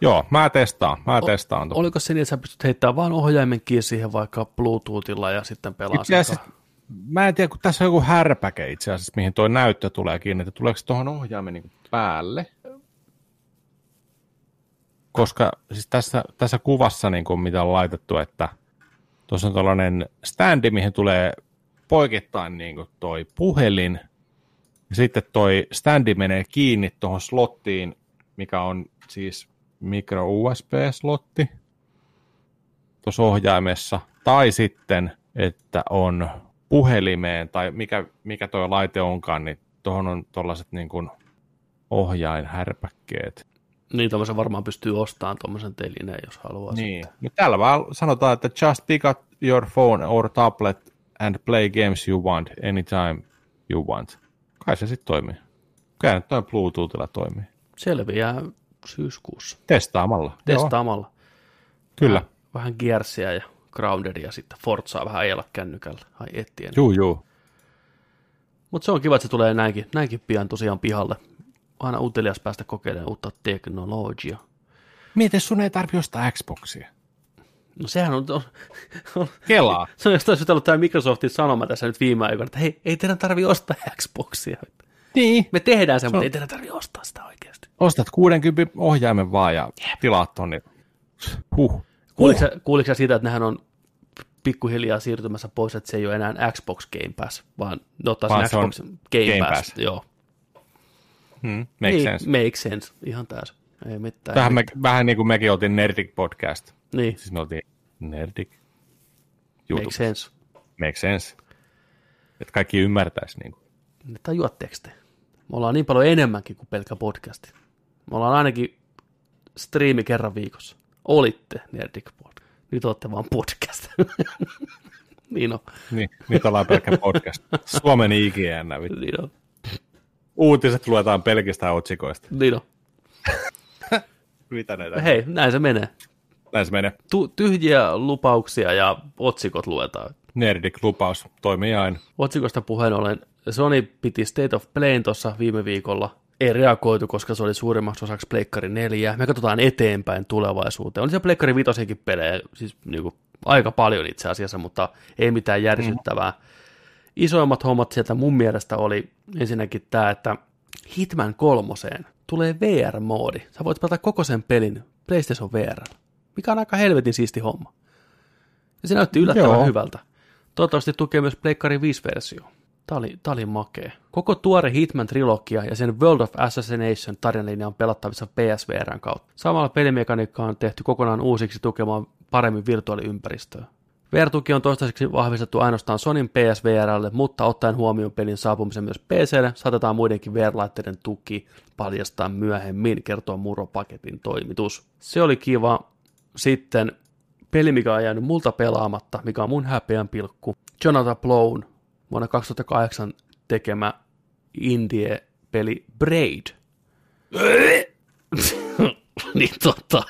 Joo mä testaan, mä testaan. tuon. Oliko se niin, että sä pystyt heittämään vaan ohjaimen kiinni siihen vaikka Bluetoothilla ja sitten pelaa Itse asiassa, mä en tiedä, kun tässä on joku härpäke itse asiassa, mihin tuo näyttö tulee kiinni, että tuleeko tuohon ohjaimen niin päälle? Koska siis tässä, tässä kuvassa, niin kuin mitä on laitettu, että tuossa on tällainen standi, mihin tulee poikittain niin kuin toi puhelin, ja sitten toi standi menee kiinni tuohon slottiin, mikä on siis micro USB-slotti tuossa ohjaimessa, tai sitten, että on puhelimeen, tai mikä, mikä tuo laite onkaan, niin tuohon on tuollaiset niin kuin ohjainhärpäkkeet. Niin, tuommoisen varmaan pystyy ostamaan tuommoisen telineen, jos haluaa. Niin. No täällä vaan sanotaan, että just pick up your phone or tablet and play games you want anytime you want. Kai se sitten toimii. Kai nyt noin Bluetoothilla toimii. Selviää syyskuussa. Testaamalla. Joo, Testaamalla. kyllä. Vähän Gearsia ja Groundedia sitten Forzaa vähän ajella kännykällä. Ai ettien. Juu, juu. Mutta se on kiva, että se tulee näinkin, näinkin pian tosiaan pihalle. Aina utelias päästä kokeilemaan uutta teknologiaa. Mietin, sun ei tarvi ostaa Xboxia. No sehän on, on, on Kelaa. [LAUGHS] se on jostain syystä ollut tämä Microsoftin sanoma tässä nyt viime aikoina, että hei, ei teidän tarvi ostaa Xboxia. Niin. Me tehdään sen, Se mutta on- ei teidän tarvi ostaa sitä oikeasti. Ostat 60 ohjaimen vaan ja tilaat ton, niin huh. Kuuliko, sä, kuuliko sä siitä, että nehän on pikkuhiljaa siirtymässä pois, että se ei ole enää Xbox Game Pass, vaan ne ottaa sen Xbox Game, Game Pass. Pass. Joo. Hmm, makes niin, sense. Make sense. Ihan täysin. Ei mitään. Vähän, me, vähän niin kuin mekin oltiin Nerdik podcast. Niin, Siis me oltiin Nerdik. make YouTube. sense. Make sense. Että kaikki ymmärtäisi. Niin kuin. Ne tajuatteko te? Me ollaan niin paljon enemmänkin kuin pelkkä podcasti. Me ollaan ainakin striimi kerran viikossa. Olitte Nerdik Podcast. Nyt olette vaan podcast. [LAUGHS] niin on. Niin, nyt ollaan pelkkä podcast. Suomen IGN. Niin on. Uutiset luetaan pelkistä otsikoista. Niin on. [LAUGHS] Mitä näitä? Hei, näin se menee. Näin se menee. Tu- tyhjiä lupauksia ja otsikot luetaan. Nerdik-lupaus toimii aina. Otsikosta puheen ollen, Sony piti State of Playn tuossa viime viikolla. Ei reagoitu, koska se oli suurimmaksi osaksi Pleikkari 4. Me katsotaan eteenpäin tulevaisuuteen. Oli se Pleikkari 5 pelejä, siis niinku aika paljon itse asiassa, mutta ei mitään järisyttävää. Isoimmat hommat sieltä mun mielestä oli ensinnäkin tämä, että Hitman kolmoseen tulee VR-moodi. Sä voit pelata koko sen pelin PlayStation VR, mikä on aika helvetin siisti homma. Ja se näytti yllättävän Joo. hyvältä. Toivottavasti tukee myös Pleikkari 5-versio. Tämä oli, tää oli makea. Koko tuore Hitman-trilogia ja sen World of Assassination tarinanlinja on pelattavissa PSVRn kautta. Samalla pelimekaniikka on tehty kokonaan uusiksi tukemaan paremmin virtuaaliympäristöä. VR-tuki on toistaiseksi vahvistettu ainoastaan Sonin PSVRlle, mutta ottaen huomioon pelin saapumisen myös PClle, saatetaan muidenkin VR-laitteiden tuki paljastaa myöhemmin, kertoo Muro-paketin toimitus. Se oli kiva. Sitten peli, mikä on jäänyt multa pelaamatta, mikä on mun häpeän pilkku. Jonathan Blown vuonna 2008 tekemä indie-peli Braid. [LAUGHS] niin tota.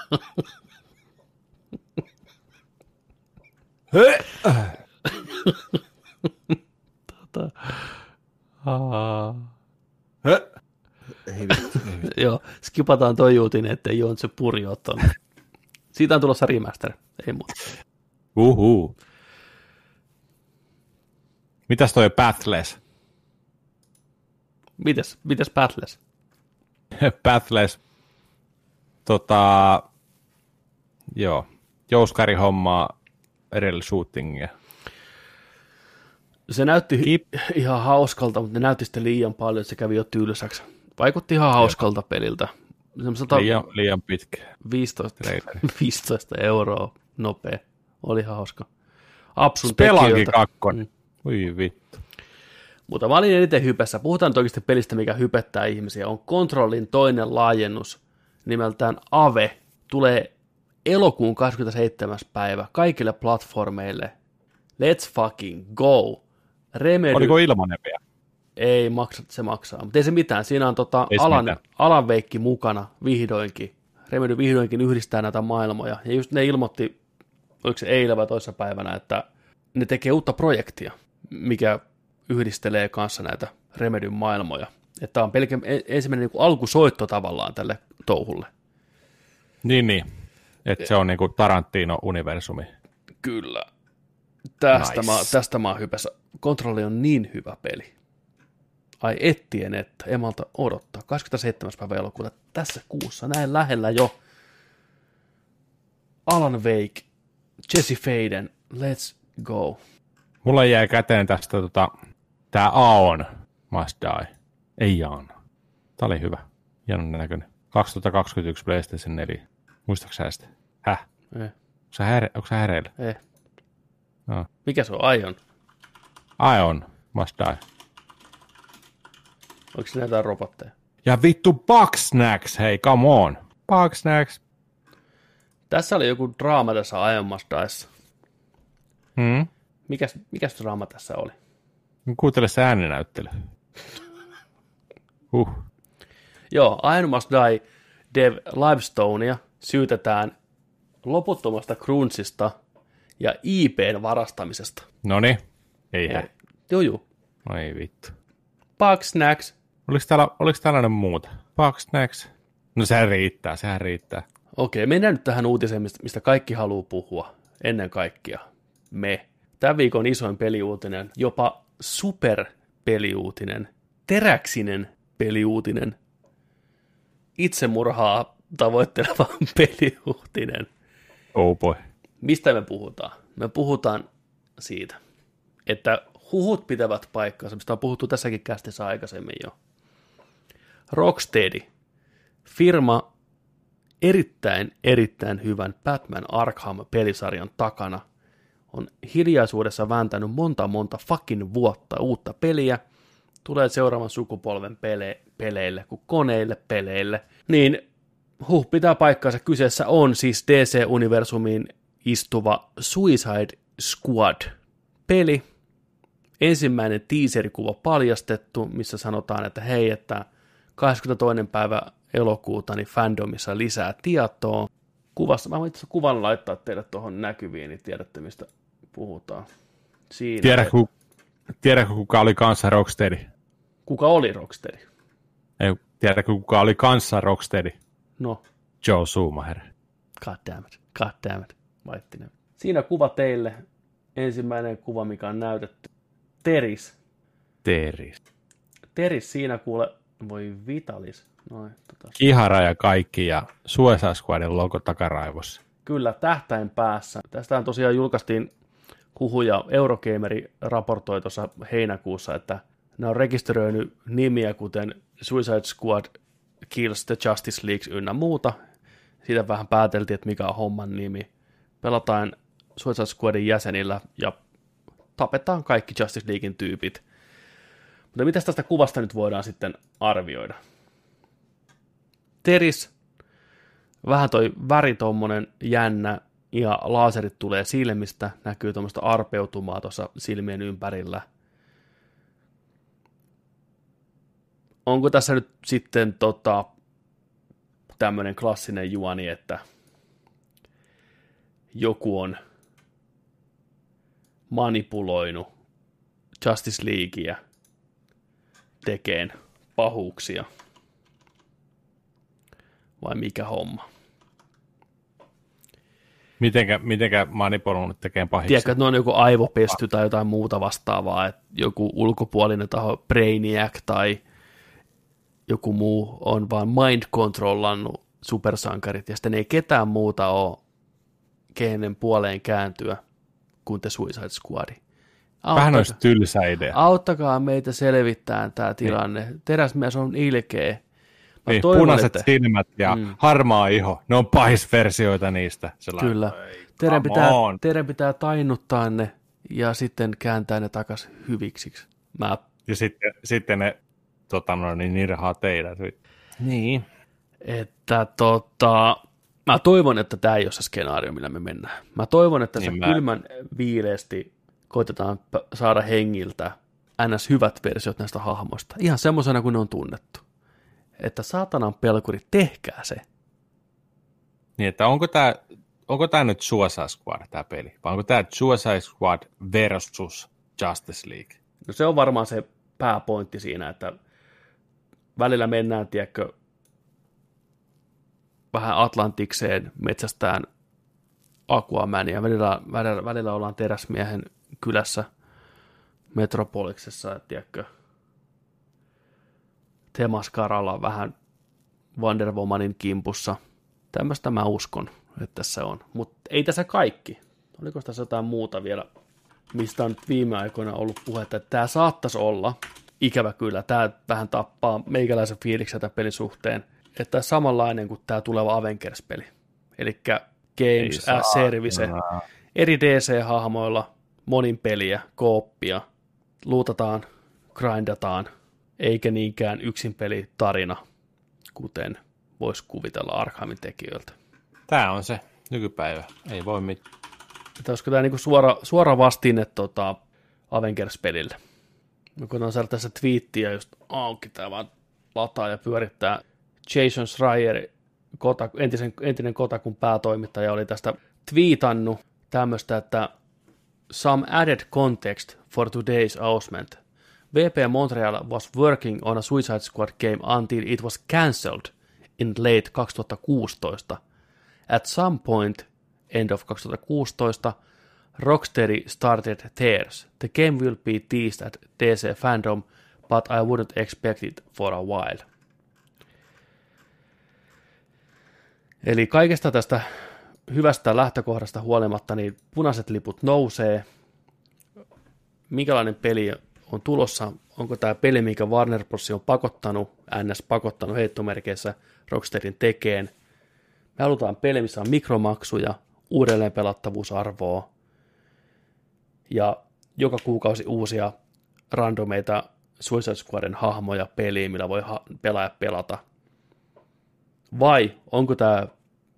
tota. Joo, skipataan toi uutinen, ettei Jontse puri ole tonne. Siitä on tulossa remaster, ei muuta. Uhu. Mitäs toi Pathless? Mites, mites Pathless? [LAUGHS] Pathless. Tota, joo, jouskari hommaa edellä shootingia. Se näytti Keep. ihan hauskalta, mutta ne näytti sitten liian paljon, että se kävi jo tylsäksi. Vaikutti ihan hauskalta peliltä. Semmoiselta liian, liian pitkä. 15, 15 [LAUGHS] euroa nopea. Oli ihan hauska. Apsun Spelankin kakkonen. Ui vittu. Mutta mä olin eniten hypessä. Puhutaan nyt oikeasti pelistä, mikä hypettää ihmisiä. On Kontrollin toinen laajennus nimeltään Ave. Tulee elokuun 27. päivä kaikille platformeille. Let's fucking go. Remedy... Oliko ilmanen vielä? Ei, maksa, se maksaa. Mutta ei se mitään. Siinä on tota Alan, mitään. Alan Veikki mukana vihdoinkin. Remedy vihdoinkin yhdistää näitä maailmoja. Ja just ne ilmoitti, oliko se eilen vai toisessa päivänä, että ne tekee uutta projektia, mikä yhdistelee kanssa näitä Remedyn maailmoja. Että on pelkä ensimmäinen niin alkusoitto tavallaan tälle touhulle. Niin, niin. Että se on niin kuin Tarantino-universumi. Kyllä. Tästä, nice. mä, tästä mä oon hypässä. Kontrolli on niin hyvä peli. Ai ettien, että emalta odottaa. 27. päivä elokuuta tässä kuussa, näin lähellä jo. Alan Wake, Jesse Faden, let's go. Mulla jäi käteen tästä tota, tää Aon Must Die. Ei Jaan. Tää oli hyvä. Hienon näköinen. 2021 PlayStation 4. Muistatko sä sitä? Häh? Ei. Onko sä, häre, onko sä häreillä? Ei. No. Mikä se on? Ion? Ion Must Die. Onko siinä jotain robotteja? Ja vittu Bugsnacks, hei, come on. Bugsnacks. Tässä oli joku draama tässä Ion Must. Hmm? Mikäs, mikäs draama tässä oli? Kuuntele se ääninäyttely. Huh. Joo, Iron Must Die Dev Livestonea syytetään loputtomasta crunchista ja IPn varastamisesta. Noni, ei hei. Joo, joo. No ei vittu. Bugsnacks. Oliko, täällä, oliko tällainen muuta? Bugsnacks. No sehän riittää, sehän riittää. Okei, mennään nyt tähän uutiseen, mistä kaikki haluaa puhua. Ennen kaikkea me. Tämän viikon isoin peliuutinen, jopa superpeliuutinen, teräksinen peliuutinen, itsemurhaa tavoitteleva [LAUGHS] peliuutinen. Oh boy. Mistä me puhutaan? Me puhutaan siitä, että huhut pitävät paikkansa, mistä on puhuttu tässäkin kästissä aikaisemmin jo. Rocksteady, firma erittäin, erittäin hyvän Batman Arkham-pelisarjan takana, on hiljaisuudessa vääntänyt monta monta fucking vuotta uutta peliä, tulee seuraavan sukupolven pele- peleille kuin koneille peleille, niin huh, pitää paikkaansa. Kyseessä on siis DC-universumiin istuva Suicide Squad-peli. Ensimmäinen teaserikuva paljastettu, missä sanotaan, että hei, että 22. päivä elokuuta niin fandomissa lisää tietoa. Kuvassa, mä voin itse kuvan laittaa teille tuohon näkyviin, niin tiedätte mistä puhutaan. Siinä tiedätkö, tiedätkö, kuka oli kanssa Rocksteady? Kuka oli Rocksteady? Ei, tiedätkö, kuka oli kanssa Rocksteady? No. Joe Schumacher. God damn it. God damn it. Siinä kuva teille. Ensimmäinen kuva, mikä on näytetty. Teris. Teris. Teris siinä kuule, voi Vitalis. Noin, tota. Kihara ja kaikki ja Squadin logo takaraivossa. Kyllä, tähtäin päässä. Tästähän tosiaan julkaistiin huhuja, Eurogameri raportoi tuossa heinäkuussa, että ne on rekisteröinyt nimiä kuten Suicide Squad, Kills the Justice League ynnä muuta. Siitä vähän pääteltiin, että mikä on homman nimi. Pelataan Suicide Squadin jäsenillä ja tapetaan kaikki Justice Leaguein tyypit. Mutta mitä tästä kuvasta nyt voidaan sitten arvioida? Teris, vähän toi väri tommonen jännä, ja laserit tulee silmistä, näkyy tuommoista arpeutumaa tuossa silmien ympärillä. Onko tässä nyt sitten tota, tämmöinen klassinen juoni, että joku on manipuloinut Justice Leaguea tekeen pahuuksia. Vai mikä homma? Mitenkä, mitenkä manipuloinut tekee pahiksi? Tiedätkö, että ne on joku aivopesty tai jotain muuta vastaavaa, että joku ulkopuolinen taho, Brainiac tai joku muu on vaan mind controllannut supersankarit, ja sitten ei ketään muuta ole, kenen puoleen kääntyä kuin te Suicide Squadi. Vähän olisi tylsä idea. Auttakaa meitä selvittämään tämä tilanne. Niin. Teräsmies on ilkeä. Niin, toivon, punaiset että... silmät ja mm. harmaa iho, ne on pahisversioita niistä. Sellainen, Kyllä. Teidän pitää, teidän pitää tainnuttaa ne ja sitten kääntää ne takas hyviksiksi. Mä... Ja sitten, sitten ne tota, no, niin nirhaa teidät. Niin. Että tota, mä toivon, että tämä ei ole se skenaario, millä me mennään. Mä toivon, että niin se mä... kylmän viileesti koitetaan saada hengiltä ns. hyvät versiot näistä hahmoista. Ihan semmoisena kuin ne on tunnettu. Että saatanan pelkuri, tehkää se. Niin, että onko tämä onko tämä nyt Suicide Squad, tämä peli? Vai onko tämä Suicide Squad versus Justice League? No se on varmaan se pääpointti siinä, että välillä mennään, tiedätkö, vähän Atlantikseen metsästään Aquamania. Välillä, välillä, välillä ollaan teräsmiehen kylässä Metropoliksessa, tiedätkö, Temaskaralla vähän Wonder Womanin kimpussa. Tämmöistä mä uskon, että tässä on. Mutta ei tässä kaikki. Oliko tässä jotain muuta vielä, mistä on nyt viime aikoina ollut puhetta, että tämä saattaisi olla, ikävä kyllä, tämä vähän tappaa meikäläisen fiiliksen tämän pelin suhteen, että samanlainen kuin tämä tuleva Avengers-peli. Eli Games as Service, eri DC-hahmoilla, monin peliä, kooppia, luutataan, grindataan, eikä niinkään yksin peli tarina, kuten voisi kuvitella Arkhamin tekijöiltä. Tämä on se nykypäivä, ei voi mitään. Olisiko tämä niinku suora, suora vastine tota, Avengers-pelille? Mä koitan saada tässä twiittiä just auki, tämä vaan lataa ja pyörittää. Jason Schreier, Kota, entisen, entinen Kotakun päätoimittaja, oli tästä twiitannut tämmöistä, että some added context for today's announcement. VP Montreal was working on a Suicide Squad game until it was cancelled in late 2016. At some point, end of 2016, Rocksteady started Tears. The game will be teased at DC Fandom, but I wouldn't expect it for a while. Eli kaikesta tästä hyvästä lähtökohdasta huolimatta, niin punaiset liput nousee. Minkälainen peli on tulossa? Onko tämä peli, mikä Warner Bros. on pakottanut, NS pakottanut heittomerkeissä Rocksteadin tekeen? Me halutaan peli, missä on mikromaksuja, uudelleen pelattavuusarvoa ja joka kuukausi uusia randomeita Suicide Squadin hahmoja peliin, millä voi ha- pelaaja pelata. Vai onko tämä,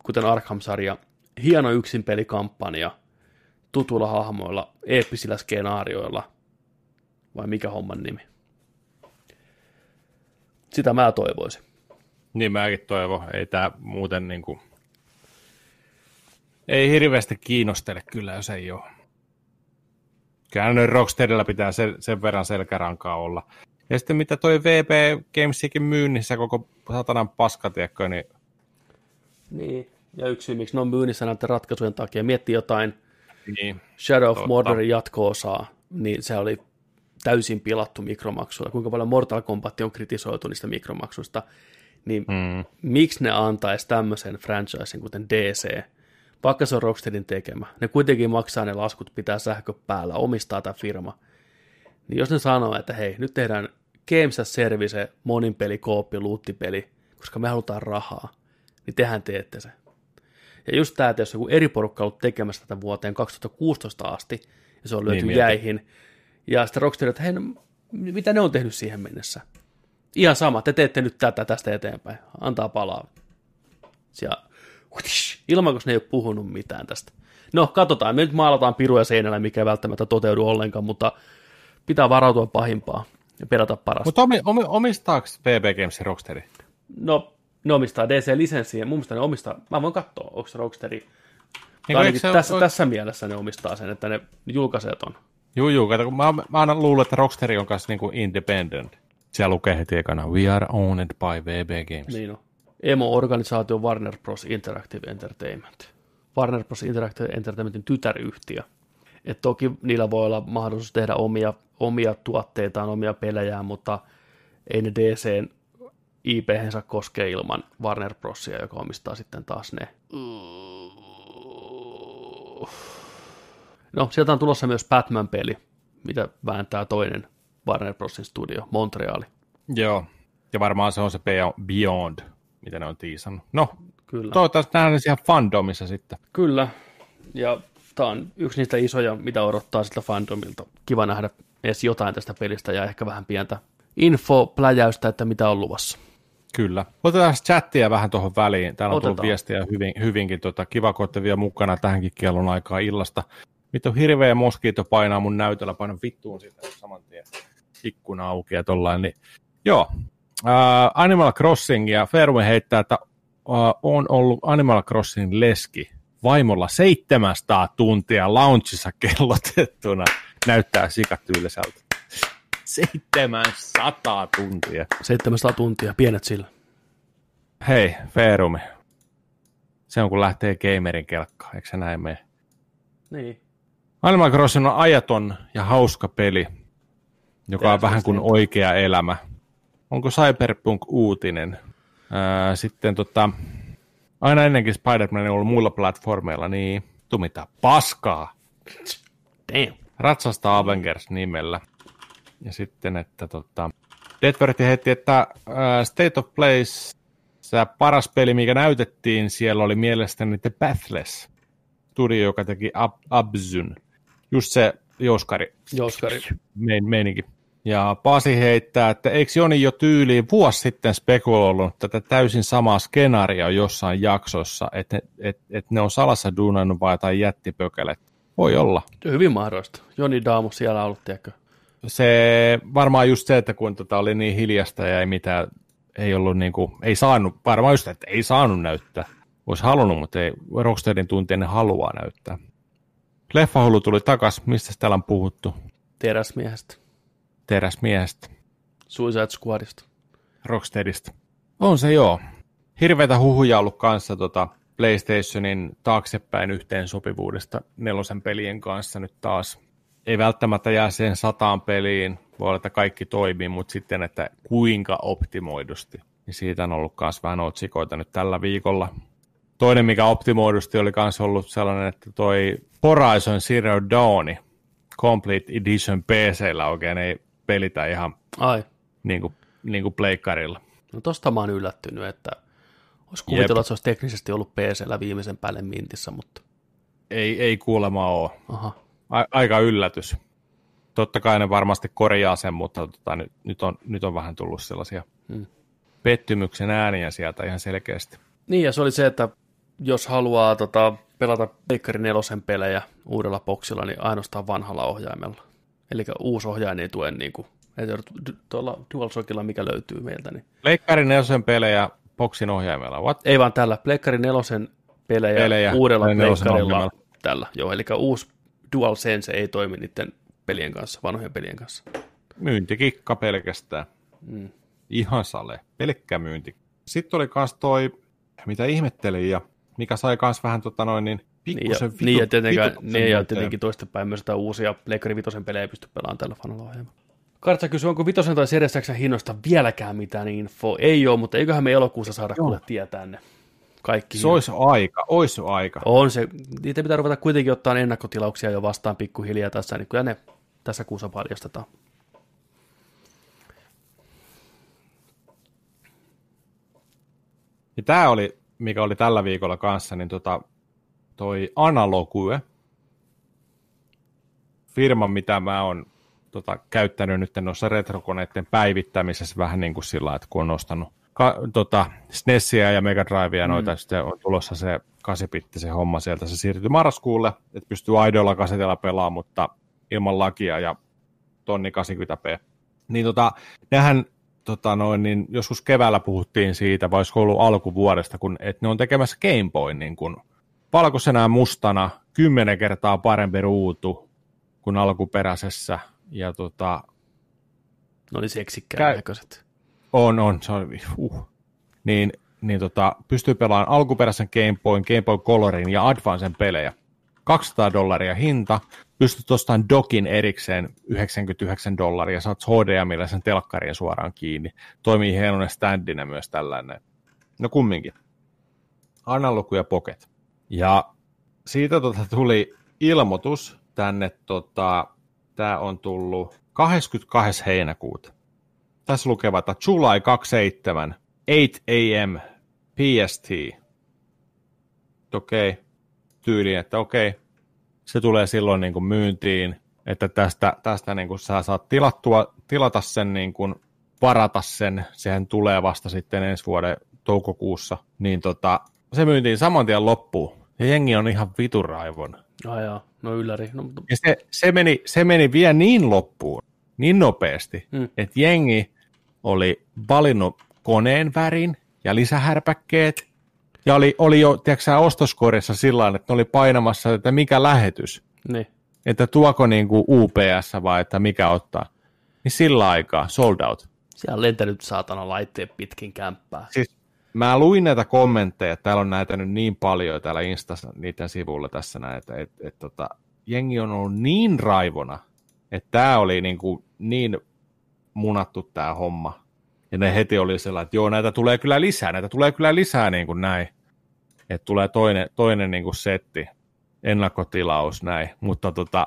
kuten Arkham-sarja, hieno yksin pelikampanja tutuilla hahmoilla, eeppisillä skenaarioilla, vai mikä homman nimi? Sitä mä toivoisin. Niin mäkin toivon. Ei tämä muuten niin kuin... Ei hirveästi kiinnostele kyllä, jos ei ole. Kyllä noin Rocksteadilla pitää sen, sen verran selkärankaa olla. Ja sitten mitä toi VP Gamesikin myynnissä koko satanan paska, tiedätkö, niin... Niin, ja yksi syy, miksi ne on myynnissä näiden ratkaisujen takia. Mietti jotain niin, Shadow of Mordorin jatko-osaa, niin se oli täysin pilattu mikromaksuilla. Kuinka paljon Mortal Kombat on kritisoitu niistä mikromaksuista, niin mm. miksi ne antaisi tämmöisen franchisen kuten DC, vaikka se on Rocksteadin tekemä. Ne kuitenkin maksaa ne laskut, pitää sähkö päällä, omistaa tämä firma. Niin jos ne sanoo, että hei, nyt tehdään Games as Service, monin peli, kooppi, luuttipeli, koska me halutaan rahaa, niin tehän teette se. Ja just tämä, että jos joku eri porukka on ollut tekemässä tätä vuoteen 2016 asti, ja se on löyty niin, jäihin, ja sitten Rocksteady, että hei, no, mitä ne on tehnyt siihen mennessä? Ihan sama, te teette nyt tätä tästä eteenpäin. Antaa palaa. Ja ilman, kun ne ei ole puhunut mitään tästä. No, katsotaan. Me nyt maalataan piruja seinällä, mikä ei välttämättä toteudu ollenkaan, mutta pitää varautua pahimpaa ja pelata parasta. Mutta omi, omi, omistaako VB Games Rocksteady? No, ne omistaa DC-lisenssiä. Mun mielestä ne omistaa, mä voin katsoa, onko se Rocksteady. Niin, tässä, on... tässä mielessä ne omistaa sen, että ne julkaisee ton. Juu, juu, kato, mä, mä aina luulen, että Rocksteady on kanssa niin kuin independent. Siellä lukee heti ekana, we are owned by VB Games. Niin on. Emo-organisaatio Warner Bros. Interactive Entertainment. Warner Bros. Interactive Entertainmentin tytäryhtiö. Et toki niillä voi olla mahdollisuus tehdä omia, omia tuotteitaan, omia pelejään, mutta ei ne DCn ip saa koskea ilman Warner Brosia, joka omistaa sitten taas ne. No, sieltä on tulossa myös Batman-peli, mitä vääntää toinen Warner Brosin studio, Montreali. Joo, ja varmaan se on se Beyond, mitä ne on tiisannut. No, Kyllä. toivottavasti nähdään siellä fandomissa sitten. Kyllä, ja tämä on yksi niistä isoja, mitä odottaa siltä fandomilta. Kiva nähdä edes jotain tästä pelistä ja ehkä vähän pientä infopläjäystä, että mitä on luvassa. Kyllä. Otetaan chattia vähän tuohon väliin. Täällä on Otetaan. tullut viestiä hyvin, hyvinkin. Tota, kiva, kun olette vielä mukana tähänkin kellon aikaa illasta. Mitä hirveä moskiito painaa mun näytöllä, painan vittuun siitä saman tien ikkuna auki ja tollain. Niin, joo, uh, Animal Crossing ja Fairway heittää, että uh, on ollut Animal Crossing leski vaimolla 700 tuntia launchissa kellotettuna. Näyttää sikatyyliseltä. 700 tuntia. 700 tuntia, pienet sillä. Hei, Feerumi. Se on kun lähtee gamerin kelkkaan, eikö se näin mene? Niin. Animal Crossing on ajaton ja hauska peli, joka on vähän kuin oikea elämä. Onko Cyberpunk uutinen? Ää, sitten tota, aina ennenkin Spider-Man on ollut muilla platformeilla, niin tu mitä paskaa. Damn. Ratsasta Avengers nimellä. Ja sitten, että tota, Deadverti heitti, että ää, State of Place, se paras peli, mikä näytettiin, siellä oli mielestäni The Pathless studio, joka teki Ab- Abzyn. Just se jouskari Jouskari. mein, meininki. Ja Pasi heittää, että eikö Joni jo tyyliin vuosi sitten spekuloinut tätä täysin samaa skenaaria jossain jaksossa, että et, et ne on salassa duunannut vai jotain jättipökelet. Voi olla. Hyvin mahdollista. Joni Daamu siellä ollut, tiedätkö? Se varmaan just se, että kun tota oli niin hiljasta ja ei mitään, ei ollut niinku, ei saanut, varmaan just, että ei saanut näyttää. Olisi halunnut, mutta ei, Rocksteadin tuntien ne haluaa näyttää. Leffahullu tuli takas, mistä täällä on puhuttu? Teräsmiehestä. Teräsmiehestä. Suicide Squadista. Rocksteadista. On se joo. Hirveitä huhuja ollut kanssa tota PlayStationin taaksepäin yhteensopivuudesta nelosen pelien kanssa nyt taas. Ei välttämättä jää siihen sataan peliin, voi olla, että kaikki toimii, mutta sitten, että kuinka optimoidusti. Niin siitä on ollut myös vähän otsikoita nyt tällä viikolla. Toinen, mikä optimoidusti oli myös ollut sellainen, että toi Horizon Zero Dawn Complete Edition PCllä oikein ei pelitä ihan Ai. niin kuin, niin kuin pleikkarilla. No tosta mä oon yllättynyt, että olisi kuvitellut, että se olisi teknisesti ollut PCllä viimeisen päälle mintissä, mutta Ei, ei kuulemma ole. aha. A- aika yllätys. Totta kai ne varmasti korjaa sen, mutta tota, nyt, nyt, on, nyt on vähän tullut sellaisia Hmm. pettymyksen ääniä sieltä ihan selkeästi. Niin, ja se oli se, että jos haluaa tota, pelata Pleikkari nelosen pelejä uudella boksilla, niin ainoastaan vanhalla ohjaimella. Eli uusi ohjain ei tue niin kuin, että tuolla DualShockilla, mikä löytyy meiltä, niin Leikkarin nelosen pelejä boksin ohjaimella. What? ei vaan tällä Pleikkari nelosen pelejä, Pelejä uudella Pleikkarilla tällä. Joo, eli uusi DualSense ei toimi niiden pelien kanssa, vanhojen pelien kanssa. Myyntikikka pelkästään. Mm. Ihan sale. Pelkkä myynti. Sitten oli kans toi, mitä ihmettelin ja mikä sai kans vähän tota noin niin Niin ja, pikkusen vitu, niin ja tietenkään, vitutuksen niin ja tietenkin toistepäin myös uusia Pleikkari Vitosen pelejä ei pysty pelaamaan tällä vanhalla ohjelmalla. Kartsa kysyy, onko Vitosen tai Series Xn hinnoista vieläkään mitään info? Ei ole, mutta eiköhän me elokuussa saada kuule tietää ne kaikki. Se olisi aika, olisi aika. On se, niitä pitää ruveta kuitenkin ottaa ennakkotilauksia jo vastaan pikkuhiljaa tässä, niin kyllä ne tässä kuussa paljastetaan. Ja tämä oli, mikä oli tällä viikolla kanssa, niin tota, toi Analogue, firma, mitä mä oon tota, käyttänyt nyt noissa retrokoneiden päivittämisessä vähän niin kuin sillä, että kun on ostanut ka, tota, SNESiä ja Mega Drivea, noita, mm. sitten on tulossa se 8 se homma sieltä, se siirtyi marraskuulle, että pystyy aidoilla kasetilla pelaamaan, mutta ilman lakia ja tonni 80p. Niin tota, nehän tota noin, niin joskus keväällä puhuttiin siitä, vai olisiko ollut alkuvuodesta, kun, että ne on tekemässä Game Boy niin kun valkoisena ja mustana, kymmenen kertaa parempi ruutu kuin alkuperäisessä, ja tota, Ne oli seksikkään Käy- näköiset. On, on, se on, uh. Niin, niin tota, pystyy pelaamaan alkuperäisen Game Boyn, Game Boy Colorin ja Advancen pelejä. 200 dollaria hinta, pystyt ostamaan dokin erikseen 99 dollaria, saat HDMillä sen telkkarien suoraan kiinni. Toimii hienoinen standina myös tällainen. No kumminkin. Analog ja Pocket. Ja siitä tota tuli ilmoitus tänne, tota, tämä on tullut 22. heinäkuuta. Tässä lukee, että July 27, 8 am PST. Okei, okay. tyyliin, että okei, okay. Se tulee silloin niin kuin myyntiin, että tästä, tästä niin kuin sä saat tilattua, tilata sen, niin kuin varata sen, sehän tulee vasta sitten ensi vuoden toukokuussa, niin tota, se myyntiin saman tien loppuun. Ja jengi on ihan vituraivon. Ai jaa, no ylläri. No, mutta- Ja se, se, meni, se meni vielä niin loppuun, niin nopeasti, Mm. mm. että jengi oli valinnut koneen värin ja lisähärpäkkeet, ja oli, oli jo, tiedätkö ostoskorissa sillä että ne oli painamassa, että mikä lähetys, niin. että tuoko niin kuin UPS vai että mikä ottaa. Niin sillä aikaa, sold out. Siellä on lentänyt saatana laitteet pitkin kämppää. Siis mä luin näitä kommentteja, täällä on näitä nyt niin paljon täällä Instassa niiden sivuilla tässä näin, että et, et, tota, jengi on ollut niin raivona, että tämä oli niin, kuin niin munattu tämä homma. Ja ne heti oli sellainen, että joo, näitä tulee kyllä lisää, näitä tulee kyllä lisää niin kuin näin. Että tulee toinen, toinen niin kuin setti, ennakkotilaus näin. Mutta tota,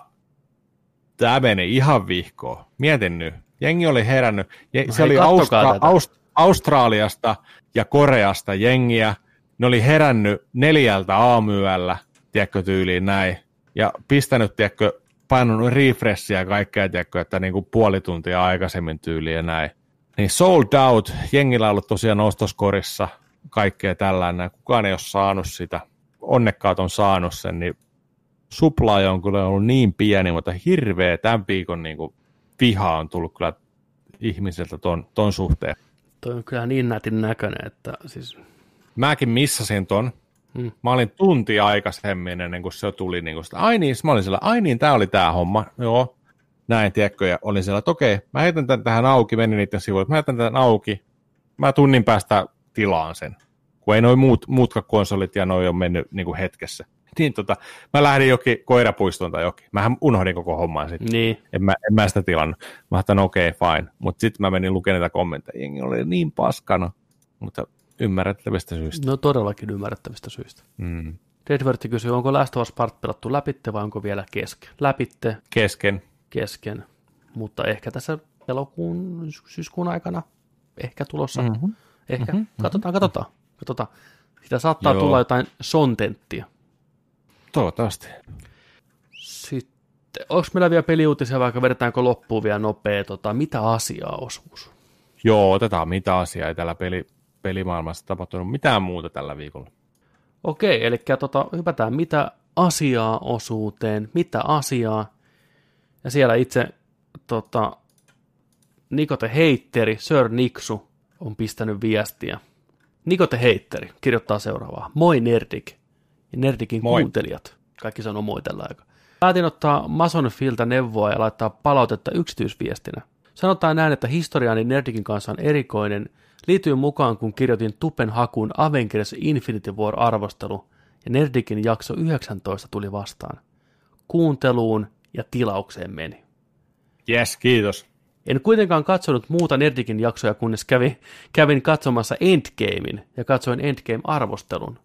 tämä meni ihan vihkoon. Mietin nyt. Jengi oli herännyt. Je, No se oli Austra-. Aust- Australiasta ja Koreasta jengiä. Ne oli herännyt neljältä aamuyöllä, tiedätkö, tyyliin näin. Ja pistänyt, tiedätkö, painanut refreshia ja kaikkea, tiedätkö, että niin kuin puoli tuntia aikaisemmin tyyliin ja näin. Niin sold out, jengillä on ollut tosiaan ostoskorissa, kaikkea tällainen. Kukaan ei ole saanut sitä. Onnekkaat on saanut sen, niin supply on kyllä ollut niin pieni, mutta hirveä tämän viikon niin kuin viha on tullut kyllä ihmisiltä ton, ton suhteen. Toi on kyllä niin nätin näköinen, että siis... Mäkin missasin ton. Hmm. Mä olin tunti aikaisemmin ennen kuin se tuli. Niin kuin sitä, ai niin, mä olin siellä, ai niin, tää oli tää homma. Joo, näin, tiedätkö, ja olin siellä, että okei, mä heitän tän tähän auki, menin niiden sivuille, mä heitän tän auki, mä tunnin päästä tilaan sen, kun ei noin muut, muutkaan konsolit ja noi on mennyt niin kuin hetkessä. [LAUGHS] Niin tota, mä lähdin jokin koirapuistoon tai jokin. Mähän unohdin koko hommaa sitten. Niin. En mä, en mä sitä tilannut. Mä ajattelin, okei, okay, fine. Mutta sitten mä menin lukemaan niitä kommentteja. Jengi oli niin paskana. Mutta ymmärrettävistä syistä. No todellakin ymmärrettävistä syistä. Mm. Redvertti kysyy, onko Last of Us Part pelattu läpitte vai onko vielä kesken? Läpitte, Kesken. Kesken, mutta ehkä tässä elokuun, sy- syyskuun aikana, ehkä tulossa, Mhm. mm-hmm. ehkä, mm-hmm. katsotaan, katsotaan, katsotaan. Sitä saattaa Joo. tulla jotain sontenttia. Toivottavasti. Sitten, onko meillä vielä peliuutisia, vaikka vedetäänkö loppuun vielä nopea, tota, mitä asiaa osuus? Joo, otetaan mitä asiaa. Ei täällä peli, pelimaailmassa tapahtunut mitään muuta tällä viikolla. Okei, eli tota, hypätään mitä asiaa osuuteen, mitä asiaa. Ja siellä itse tota, Nikote Heitteri, Sir Niksu, on pistänyt viestiä. Nikote Heitteri kirjoittaa seuraavaa. Moi Nerdik ja Nerdikin Moi. kuuntelijat. Kaikki sanoo moi tällä aikaa. Päätin ottaa Masonfilta neuvoa ja laittaa palautetta yksityisviestinä. Sanotaan näin, että historiaani Nerdikin kanssa on erikoinen. Liityin mukaan, kun kirjoitin Tupen hakuun Avengers Infinity War-arvostelu, ja Nerdikin jakso 19 tuli vastaan. Kuunteluun ja tilaukseen meni. Yes, kiitos. En kuitenkaan katsonut muuta Nerdikin jaksoja, kunnes kävin, kävin katsomassa Endgamein ja katsoin Endgame-arvostelun.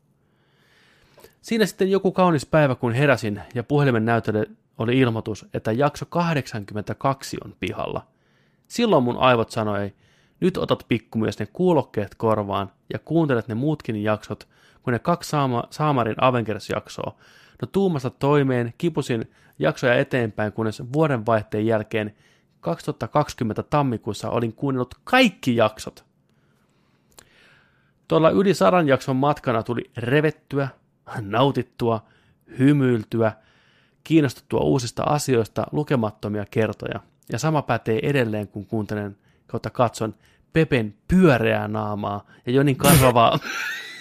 Siinä sitten joku kaunis päivä, kun heräsin ja puhelimen näytölle oli ilmoitus, että jakso 82 on pihalla. Silloin mun aivot sanoi, nyt otat pikkumies ne kuulokkeet korvaan ja kuuntelet ne muutkin jaksot, kun ne kaksi saama, Saamarin Avengers-jaksoa. No tuumasta toimeen kipusin jaksoja eteenpäin, kunnes vuodenvaihteen jälkeen 2020 tammikuussa olin kuunnellut kaikki jaksot. Tuolla yli sadan jakson matkana tuli revettyä, nautittua, hymyiltyä, kiinnostuttua uusista asioista lukemattomia kertoja. Ja sama pätee edelleen, kun kuuntelen kautta katson Pepen pyöreää naamaa ja Jonin kasvavaa, [LAUGHS]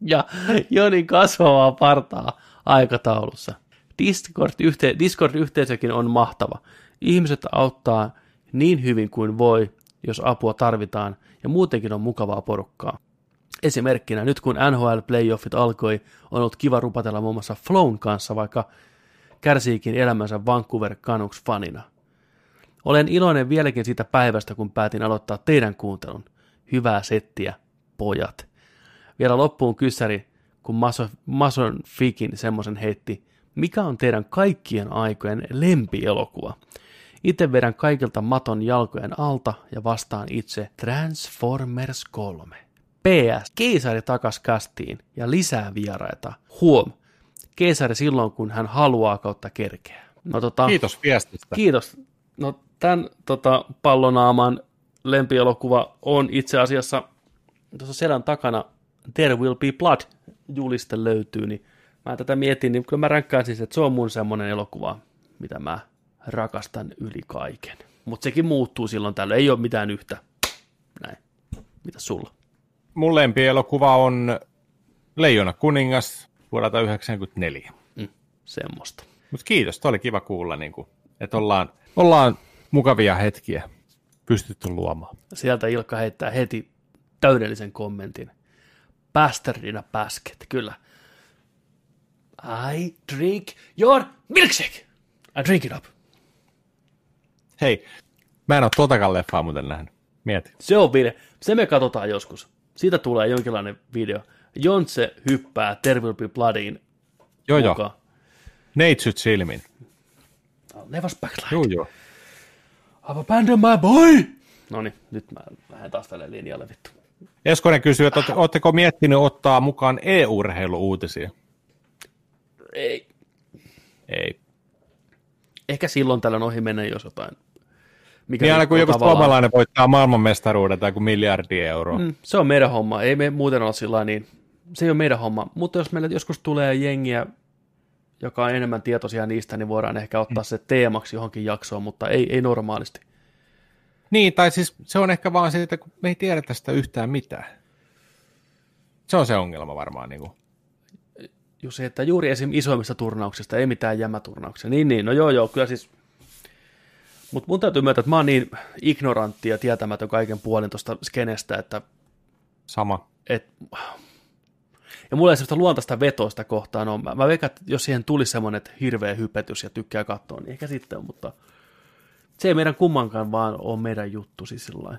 ja Jonin kasvavaa partaa aikataulussa. Discord-yhte- Discord-yhteisökin on mahtava. Ihmiset auttaa niin hyvin kuin voi, jos apua tarvitaan, ja muutenkin on mukavaa porukkaa. Esimerkkinä nyt kun NHL playoffit alkoi, on ollut kiva rupatella muun muassa Flown kanssa, vaikka kärsiikin elämänsä Vancouver Canucks fanina. Olen iloinen vieläkin siitä päivästä, kun päätin aloittaa teidän kuuntelun. Hyvää settiä, pojat. Vielä loppuun kyssäri, kun Mason, Mason Fikin semmoisen heitti, mikä on teidän kaikkien aikojen lempielokuva? Itse vedän kaikilta maton jalkojen alta ja vastaan itse Transformers 3. PS. Keisari takas kastiin ja lisää vieraita. Huom. Keisari silloin, kun hän haluaa kautta kerkeä. No, tota, Kiitos viestistä. Kiitos. No tämän tota, pallonaaman lempielokuva on itse asiassa tuossa selän takana There Will Be Blood juliste löytyy, niin mä tätä mietin, niin kyllä mä ränkkään siis, että se on mun semmoinen elokuva, mitä mä rakastan yli kaiken. Mutta sekin muuttuu silloin tällöin, ei ole mitään yhtä. Näin. Mitä sulla? Mun lempielokuva on Leijona kuningas vuodelta 1994. Mm, semmoista. Mutta kiitos, toi oli kiva kuulla, niin kun, että ollaan, ollaan mukavia hetkiä pystytty luomaan. Sieltä Ilkka heittää heti täydellisen kommentin. Bastardina basket, kyllä. I drink your milkshake. I drink it up. Hei, mä en ole tuotakaan leffaa muuten nähnyt. Mieti. Se on video. Se me katsotaan joskus. Siitä tulee jonkinlainen video. Jontse hyppää There Will Be Bloodiin Joo, joo. Neitsyt silmin. I'll never backslide. Joo, joo. I've abandoned my boy! No niin, nyt mä lähden taas tälle linjalle vittu. Eskonen kysyy, että ootteko miettinyt ottaa mukaan e-urheilu-uutisia? Ei. Ei. Ehkä silloin tällöin ohi mennä, jos jotain. Mikä Niin aina kun joku tavallaan- suomalainen voittaa maailmanmestaruuden tai kuin miljardi euroa. Mm. Mm, se on meidän homma. Ei me muuten ole sillä niin. Se ei ole meidän homma. Mutta jos meillä joskus tulee jengiä, joka on enemmän tietoisia niistä, niin voidaan ehkä ottaa se teemaksi johonkin jaksoon, mutta ei, ei normaalisti. Niin, tai siis se on ehkä vaan se, että kun me ei tiedä tästä yhtään mitään. Se on se ongelma varmaan. Niin kuin. Jussi, että juuri esim. isoimmista turnauksista, ei mitään jämäturnauksia. Niin, niin, no joo, joo, kyllä siis. Mutta mun täytyy myöntää, että mä oon niin ignorantti ja tietämätön kaiken puolin tuosta skenestä, että Sama. et, ja mulla ei sellaista luontaista vetoista kohtaan on. Mä, mä veikkaan, että jos siihen tulisi semmoinen, että hirveä hypetys ja tykkää katsoa, niin ehkä sitten mutta se ei meidän kummankaan vaan ole meidän juttu siis sillä.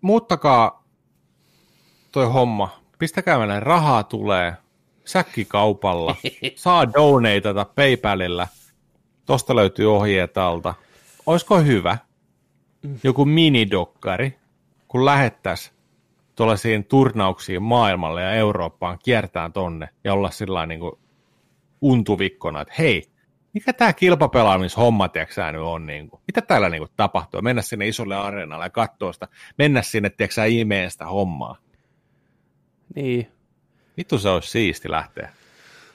Muuttakaa toi homma. Pistäkää meille rahaa tulee. Säkkikaupalla. [LAUGHS] Saa donatata PayPalilla. Tosta löytyy ohjeet alta. Olisiko hyvä joku minidokkari, kun lähettäisiin tuollaisiin turnauksiin maailmalle ja Eurooppaan kiertään tonne ja olla sillä niin kuin untuvikkona, että hei, mikä tämä kilpapelaamishomma, tiedätkö nyt on, niin kuin, mitä täällä niin kuin, tapahtuu, mennä sinne isolle areenalle ja katsoa sitä, mennä sinne, tiedätkö imeen sitä hommaa. Niin, Vittu se olisi siisti lähteä.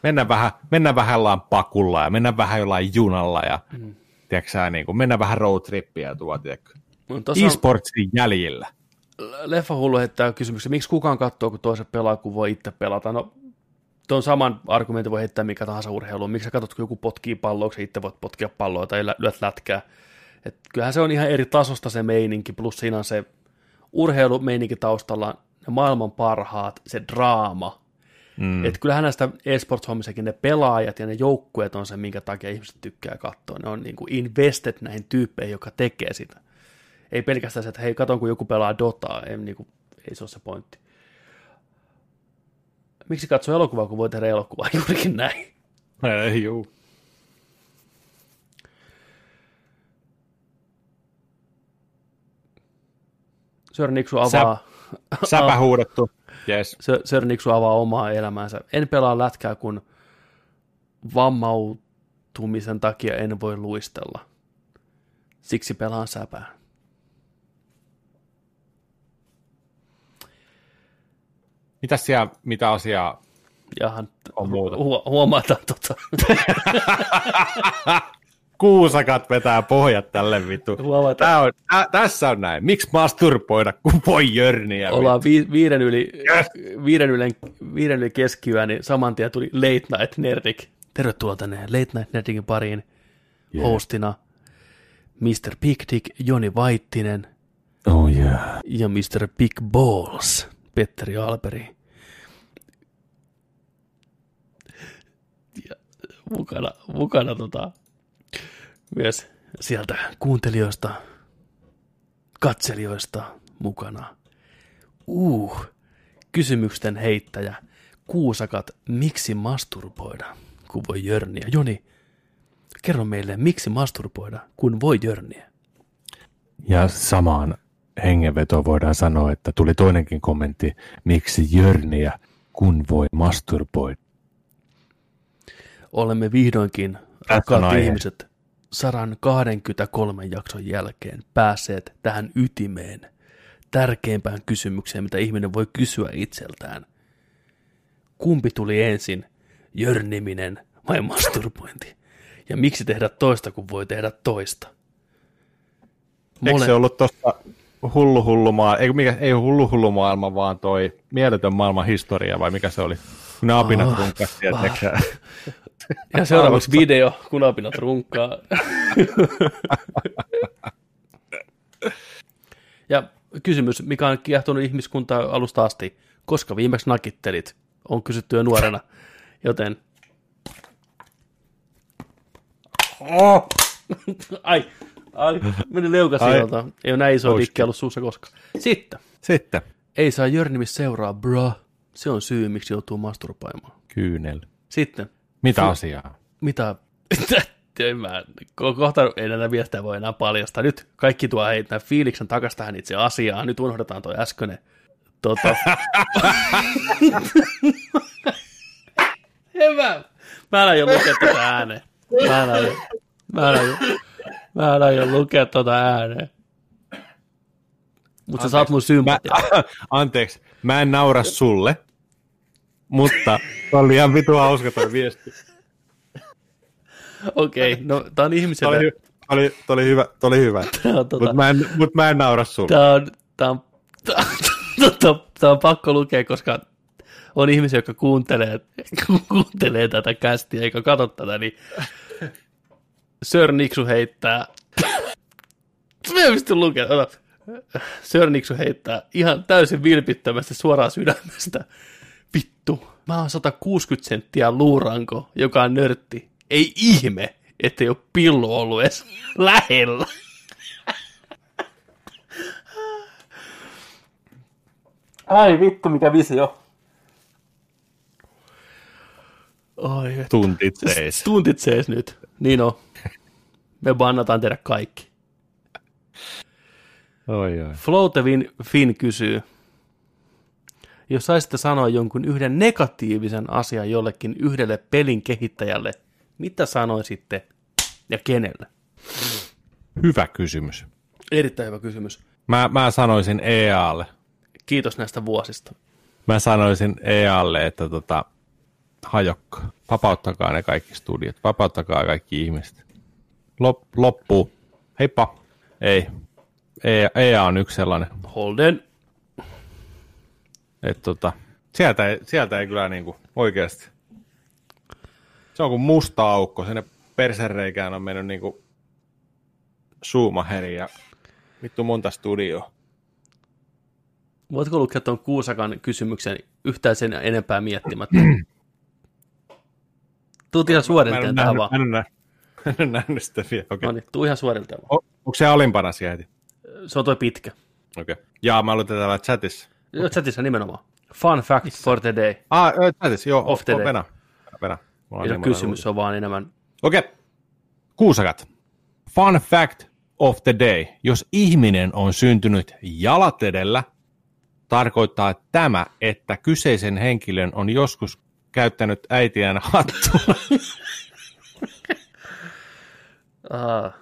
Mennä vähän, mennä vähän jollain pakulla ja mennä vähän jollain junalla ja mm. tiedätkö, niin kuin, mennä vähän roadtrippiä tuo, tiedätkö. Tuossa E-sportsin jäljillä. Leffa hullu heittää kysymyksen, miksi kukaan katsoo, kun toiset pelaa, kun voi itse pelata. No, tuon saman argumentin voi heittää mikä tahansa urheiluun. Miksi sä katsot, kun joku potkii palloa, kun itse voit potkia palloa tai lyöt lätkää. Et kyllähän se on ihan eri tasosta se meininki, plus siinä on se urheilumeininki taustalla, ne maailman parhaat, se draama. Mm. Et kyllähän näistä esports-hommissakin ne pelaajat ja ne joukkueet on se, minkä takia ihmiset tykkää katsoa. Ne on niin kuin invested näihin tyyppeihin, joka tekee sitä. Ei pelkästään se, että hei, katon kun joku pelaa Dotaa, ei, niin kuin, ei se ole se pointti. Miksi katsoa elokuvaa, kun voi tehdä elokuvaa? [LAUGHS] Juurikin näin. Ei, juu. Sir Niksu avaa, [LAUGHS] Säpä huudettu. Yes. Sir, Sir Niksu avaa omaa elämäänsä. En pelaa lätkää, kun vammautumisen takia en voi luistella. Siksi pelaan säpää. Mitäs siellä, mitä asiaa Jahan, on muuta? hu- huomataan tota. [LAUGHS] Kuusakat vetää pohjat tälle vittu. Huomataan. Tää on, tä, tässä on näin. Miksi masturboida, kun voi jörniä? Ollaan vi- viiden, yli, viiden, yli, viiden yli keskiyö, niin saman tien tuli Late Night Nerdik. Tervetuloa tänne Late Night Nerdikin pariin yeah. hostina Mr. Big Dick Joni Vaittinen Oh yeah. ja Mr. Big Balls Petteri Alperi. Ja mukana, mukana tota, myös sieltä kuuntelijoista, katselijoista mukana. Uh, kysymysten heittäjä. Kuusakat, miksi masturboida, kun voi jörniä? Joni, kerro meille, miksi masturboida, kun voi jörniä? Ja samaan hengenvetoon voidaan sanoa, että tuli toinenkin kommentti, miksi jörniä, kun voi masturboida. Olemme vihdoinkin, rakkaat ihmiset, 123 jakson jälkeen päässeet tähän ytimeen, tärkeimpään kysymykseen, mitä ihminen voi kysyä itseltään. Kumpi tuli ensin, jörniminen vai masturbointi? Ja miksi tehdä toista, kun voi tehdä toista? Eikö Mole- se ollut tuossa hullu hullu maailma, ei, mikä, ei hullu hullu maailma, vaan toi mieletön maailman historia, vai mikä se oli? Kun ne apinat Oh, runkas, tiedätkö? Ja [LAUGHS] seuraavaksi video, kun apinat runkkaa. [LAUGHS] ja kysymys, mikä on kiehtonut ihmiskuntaa alusta asti. Koska viimeksi nakittelit? On kysytty jo nuorena. [LAUGHS] Joten... Oh. ai, ai, meni leuka Ai. sieltä. Ei ole näin iso dikki ollut suussa koskaan. Sitten. Sitten, Ei saa Jörnimis seuraa, bro. Se on syy, miksi joutuu masturboimaan. kyynel. Sitten. Mitä asiaa? mitä, [LAUGHS] en mä, kohta ei näitä viestejä voi enää paljastaa. Nyt kaikki tuo hei, tämän fiiliksen takas tähän itse asiaan. Nyt unohdetaan toi äskeinen. Tota... [LAUGHS] Hyvä. Mä en aio lukea tätä ääneen. Mä en aio, mä en aio, mä en aio lukea tätä ääneen. Mutta sä saat mun Mä, sympatia. [LAUGHS] anteeksi, mä en naura sulle, mutta se oli ihan vitu hauska toi viesti. Okei, okay, no tää on ihmiselle. oli, toi oli, toi oli hyvä, toi oli hyvä. Tää [LAUGHS] tota, Mutta mä, en, mut mä en naura sulle. Tämä on, tämä on, tämä on, [LAUGHS] tämä on pakko lukea, koska on ihmisiä, jotka kuuntelee, kuuntelee tätä kästiä eikä katso tätä, niin Sir Niksu heittää, mä en pysty lukea, ota. Sir Niksu heittää ihan täysin vilpittömästi suoraan sydämestä. Vittu, mä oon 160 senttiä luuranko, joka on nörtti. Ei ihme, ettei ole pillu ollut edes lähellä. Ai vittu, mikä visio. Oi, Tuntit seis. tuntit sees nyt. Niin on. Me bannataan tehdä kaikki. Oi, oi. Floatevin Finn kysyy, jos saisitte sanoa jonkun yhden negatiivisen asian jollekin yhdelle pelin kehittäjälle, mitä sanoisitte ja kenelle? Hyvä kysymys. Erittäin hyvä kysymys. Mä, mä sanoisin EAlle. Kiitos näistä vuosista. Mä sanoisin EAlle, että tota, hajokka. Vapauttakaa ne kaikki studiot. Vapauttakaa kaikki ihmiset. Lop, loppuu. Heippa. Ei. EA, EA on yksi sellainen, Holden. että tota, sieltä, ei, sieltä ei kyllä niinku oikeasti. Se on kuin musta aukko. Sinne persereikään on mennyt niinku Schumacheri ja vittu monta studioa. Voitko lukea tuon Kuusakan kysymyksen yhtään sen enempää miettimättä? [CLEARS THROAT] Tuut ihan Mä en ole suorilteen tähän vaan. mä en ole nähnyt, mä [LAUGHS] en ole nähnyt sitä vielä. Okay. No niin, tuu ihan suorilteen vaan. O, onko se alimpana siellä heti? Se on toi pitkä. Okei. Okay. Jaa, mä luulen täällä chatissa. Okay. Chatissa nimenomaan. Fun fact for the day. Ah, chatissa, joo. Off the day. Venä. Venä. Ei se niin kysymys on vaan enemmän. Okei. Okay. Kuusakat. Fun fact of the day. Jos ihminen on syntynyt jalat edellä, tarkoittaa tämä, että kyseisen henkilön on joskus käyttänyt äitiään hattua. [LAUGHS] Ah.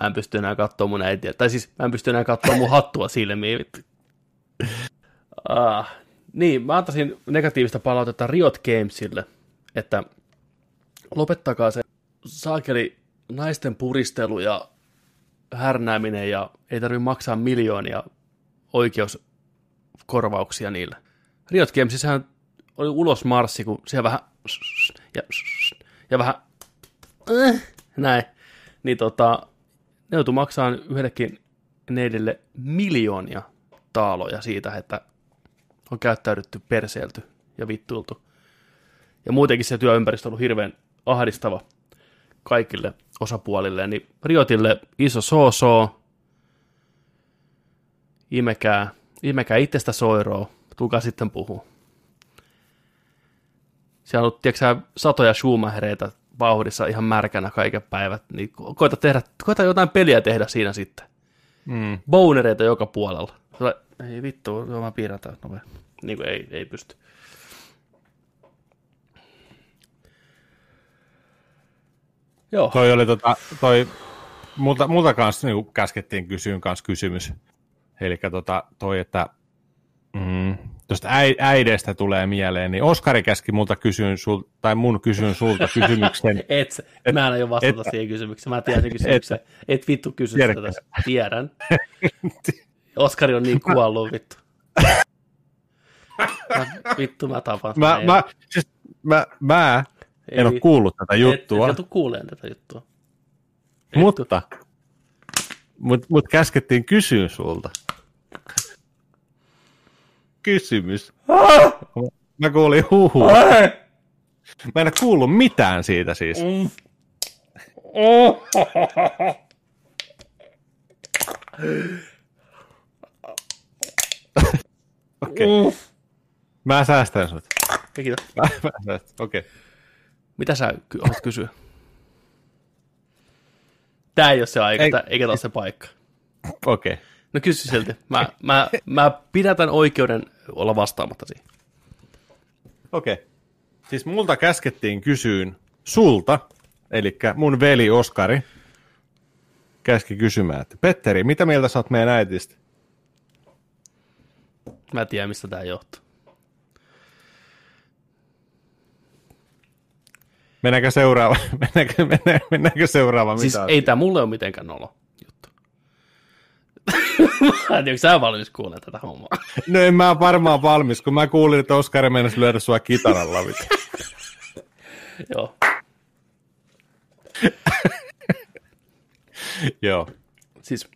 Mä en pysty enää katsoa mun äitiä. Tai siis mä en pysty enää katsoa mun hattua silmiin. Ah. Niin, mä antaisin negatiivista palautetta Riot Gamesille, että lopettakaa se saakeli naisten puristelu ja härnääminen ja ei tarvitse maksaa miljoonia oikeuskorvauksia niille. Riot Gamesissahan oli ulos marssi, kun siellä vähän ja, ja vähän äh, näin, niin tota, ne joutui maksamaan yhdellekin neidille miljoonia taaloja siitä, että on käyttäydytty perseelty ja vittuiltu. Ja muutenkin se työympäristö on ollut hirveän ahdistava kaikille osapuolille, niin Riotille iso so imekää, imekää itsestä soiroa, tulkaa sitten puhua. Siellä on ollut, tiedätkö, satoja Schumachereita vauhdissa ihan märkänä kaiken päivät, niin koita, tehdä, koita jotain peliä tehdä siinä sitten. Mm. Bonereita joka puolella. Ei vittu, joo mä piirrän tämän nopea. Niin kuin ei, ei pysty. Joo. Toi oli tota, toi, multa, multa kanssa niin käskettiin kysyyn kanssa kysymys. Eli tota, toi, että mm, tuosta äidestä tulee mieleen, niin Oskari käski multa kysyyn sul, tai mun kysyn sulta kysymyksen. [LAUGHS] et, et, mä en aio vastata et, siihen kysymykseen, mä tiedän kysymyksen. Et, et vittu kysy sitä tässä, tiedän. [LAUGHS] Oskari on niin kuollut, vittu. Mä, vittu, mä tapan. Mä, mä, siis, mä, mä en Ei, ole kuullut tätä juttua. Et, et kuuleen tätä juttua. Mutta, mut, mut käskettiin kysyä sulta. Kysymys. Mä kuulin huhu. Mä en kuullut mitään siitä siis. Mm. Okei. Okay. Mä säästän sut. Kiitos. Okei. Okay. Mitä sä haluat kysyä? Tää ei ole se aika, ei, eikä taas se paikka. Okei. Okay. No kysy silti. Mä, mä, mä pidätän oikeuden olla vastaamatta siihen. Okei. Okay. Siis multa käskettiin kysyyn sulta, eli mun veli Oskari, käski kysymään, että Petteri, mitä mieltä sä oot meidän äitistä? Mä en tiedä, mistä tää johtuu. Mennäänkö seuraava? [LAUGHS] Mennäänkö, mennäänkö, mennäänkö seuraava? Siis ei tämä mulle ole mitenkään nolo [LAUGHS] tiedä, sä valmis kuulee tätä hommaa. [LAUGHS] no en mä varmaan valmis, kun mä kuulin, että Oskari meinasi lyödä sua kitaralla. [LAUGHS] Joo. Joo. Siis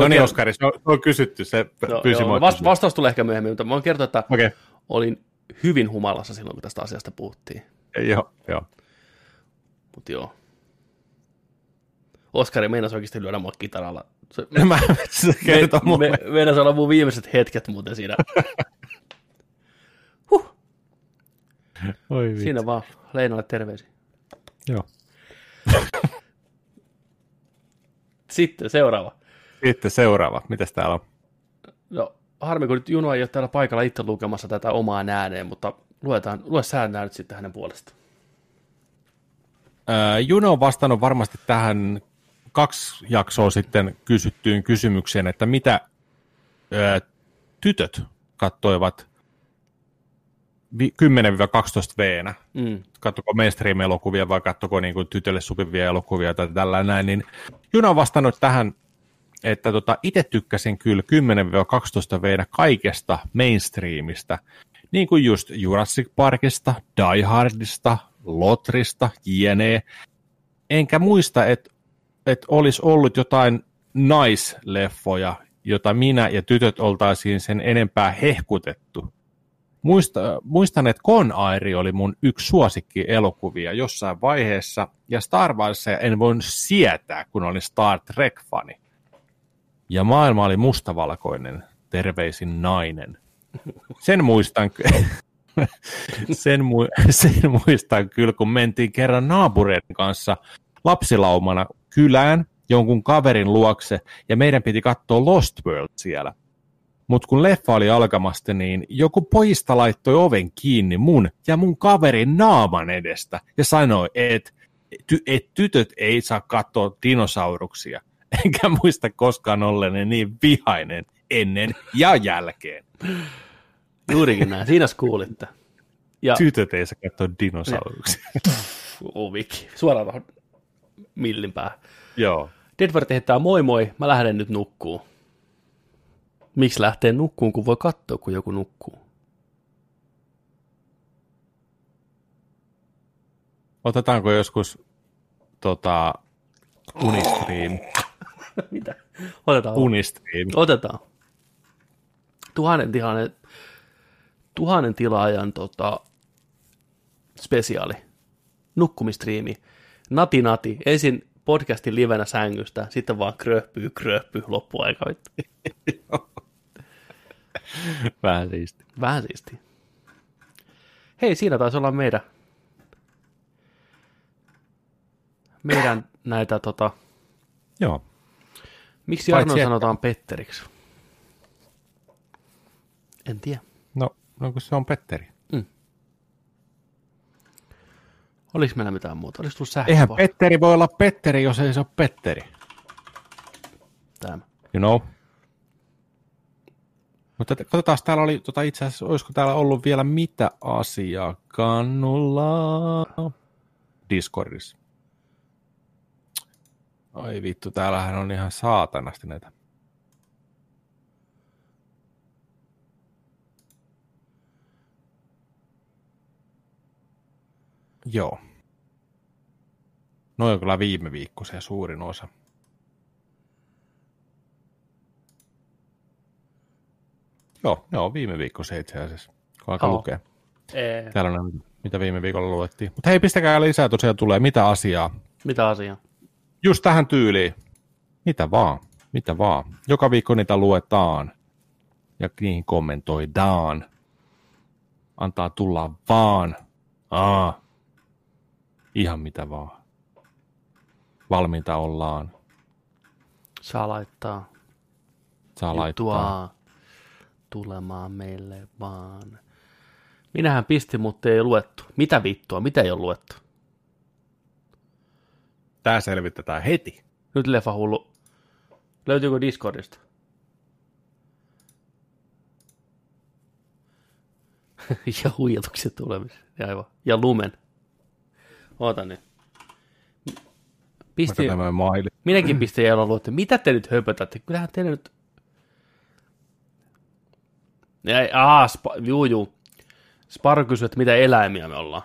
No niin, Oskari, se on, on kysytty, se no, pyysi joo, vast, Vastaus tulee ehkä myöhemmin, mutta mä voin kertoa, että okay. olin hyvin humalassa silloin, kun tästä asiasta puhuttiin. Joo, joo. Mutta joo. Oskari meinasi oikeasti lyödä mua kitaralla. Se, [LAUGHS] mä se kertoo me, mulle. Me, meinasi olla mun viimeiset hetket muuten siinä. [LAUGHS] huh. Oi vitsi. Siinä vaan Leinolle terveisiä. Joo. [LAUGHS] Sitten seuraava. Sitten seuraava. Mitäs täällä on? No, harmi, kun nyt Juno ei ole täällä paikalla itse lukemassa tätä omaa ääneen, mutta luetaan, lue sä nyt sitten hänen puolestaan. Äh, Juno on vastannut varmasti tähän kaksi jaksoa sitten kysyttyyn kysymykseen, että mitä ää, tytöt kattoivat 10-12 v mm. katsoko mainstream-elokuvia vai katsoko niin kuin tytölle sopivia elokuvia tai tällä näin, niin Juno on vastannut tähän, että tota, itse tykkäsin kyllä 10-12 v kaikesta mainstreamista, niin kuin just Jurassic Parkista, Die Hardista, Lotrista, jne. Enkä muista, että et olisi ollut jotain naisleffoja, jota minä ja tytöt oltaisiin sen enempää hehkutettu. Muista, muistan, että Con Airi oli mun yksi suosikki elokuvia jossain vaiheessa, ja Star Warsia en voinut sietää, kun olin Star Trek-fani. Ja maailma oli mustavalkoinen, terveisin nainen. Sen muistan, [LAUGHS] sen, mu- [LAUGHS] sen muistan kyllä, kun mentiin kerran naapureiden kanssa lapsilaumana kylään jonkun kaverin luokse, ja meidän piti katsoa Lost World siellä. Mutta kun leffa oli alkamasta, niin joku poista laittoi oven kiinni mun ja mun kaverin naaman edestä ja sanoi, että ty- et tytöt ei saa katsoa dinosauruksia. [LAUGHS] Enkä muista koskaan ollen niin vihainen ennen ja jälkeen. Juurikin näin, siinä kuulitte. Ja... Tytöt ei saa katsoa dinosauruksia. [LAUGHS] Oviki, suoraan millin päähän. Joo. Deadward heittää moi moi, mä lähden nyt nukkuu. Miksi lähtee nukkuun, kun voi katsoa, kun joku nukkuu? Otetaanko joskus tota, Unistream? [LAUGHS] Mitä? Otetaan. Unistream. Otetaan. Tuhannen, tilanen, tuhannen tilaajan tota, spesiaali. Nukkumistriimi. Nati nati. Ensin podcastin livenä sängystä, sitten vaan kröppyy, kröppyy loppuaika. [LAUGHS] Vähän siisti. Vähän siisti. Hei, siinä taisi olla meidän, meidän näitä tota, Joo. miksi Paitsi Arno että- sanotaan Petteriksi? En tiedä. No, no kun se on Petteri. Oliko meillä mitään muuta? Oliko tullut Eihän sähköpostia? Petteri voi olla Petteri, jos ei se ole Petteri. Tämä. You know? Mutta katsotaan, täällä oli tota, itse asiassa, olisiko täällä ollut vielä mitä asiaa kannulla Discordissa? Ai vittu, täällähän on ihan saatanasti näitä. Joo. Noin on kyllä viime viikko se suurin osa. Joo, joo, viime viikko se itse asiassa, kun alkaa Joo. lukea. Ee, Täällä on, mitä viime viikolla luettiin. Mutta hei, pistäkää lisää tosiaan tulee. Mitä asiaa? mitä asiaa? Just tähän tyyliin. Mitä vaan, mitä vaan. Joka viikko niitä luetaan ja niihin kommentoidaan. Antaa tulla vaan. Aa. Ihan mitä vaan. Valmiita ollaan. Saa laittaa Saa laittaa. tulemaan meille vaan. Minähän pistin, mutta ei luettu. Mitä vittua? Mitä ei ole luettu? Tää selvitetään heti. Nyt leffa hullu. Löytyykö Discordista? [LAUGHS] ja huijatukset tulemis. Ja aivan. Ja lumen. Oota nyt. Pisti, tämä maili. minäkin pistin ja luette. Mitä te nyt höpötätte? Kyllähän teille nyt... Ja, aa, spa, juu, juu. Sparo kysyy, että mitä eläimiä me ollaan.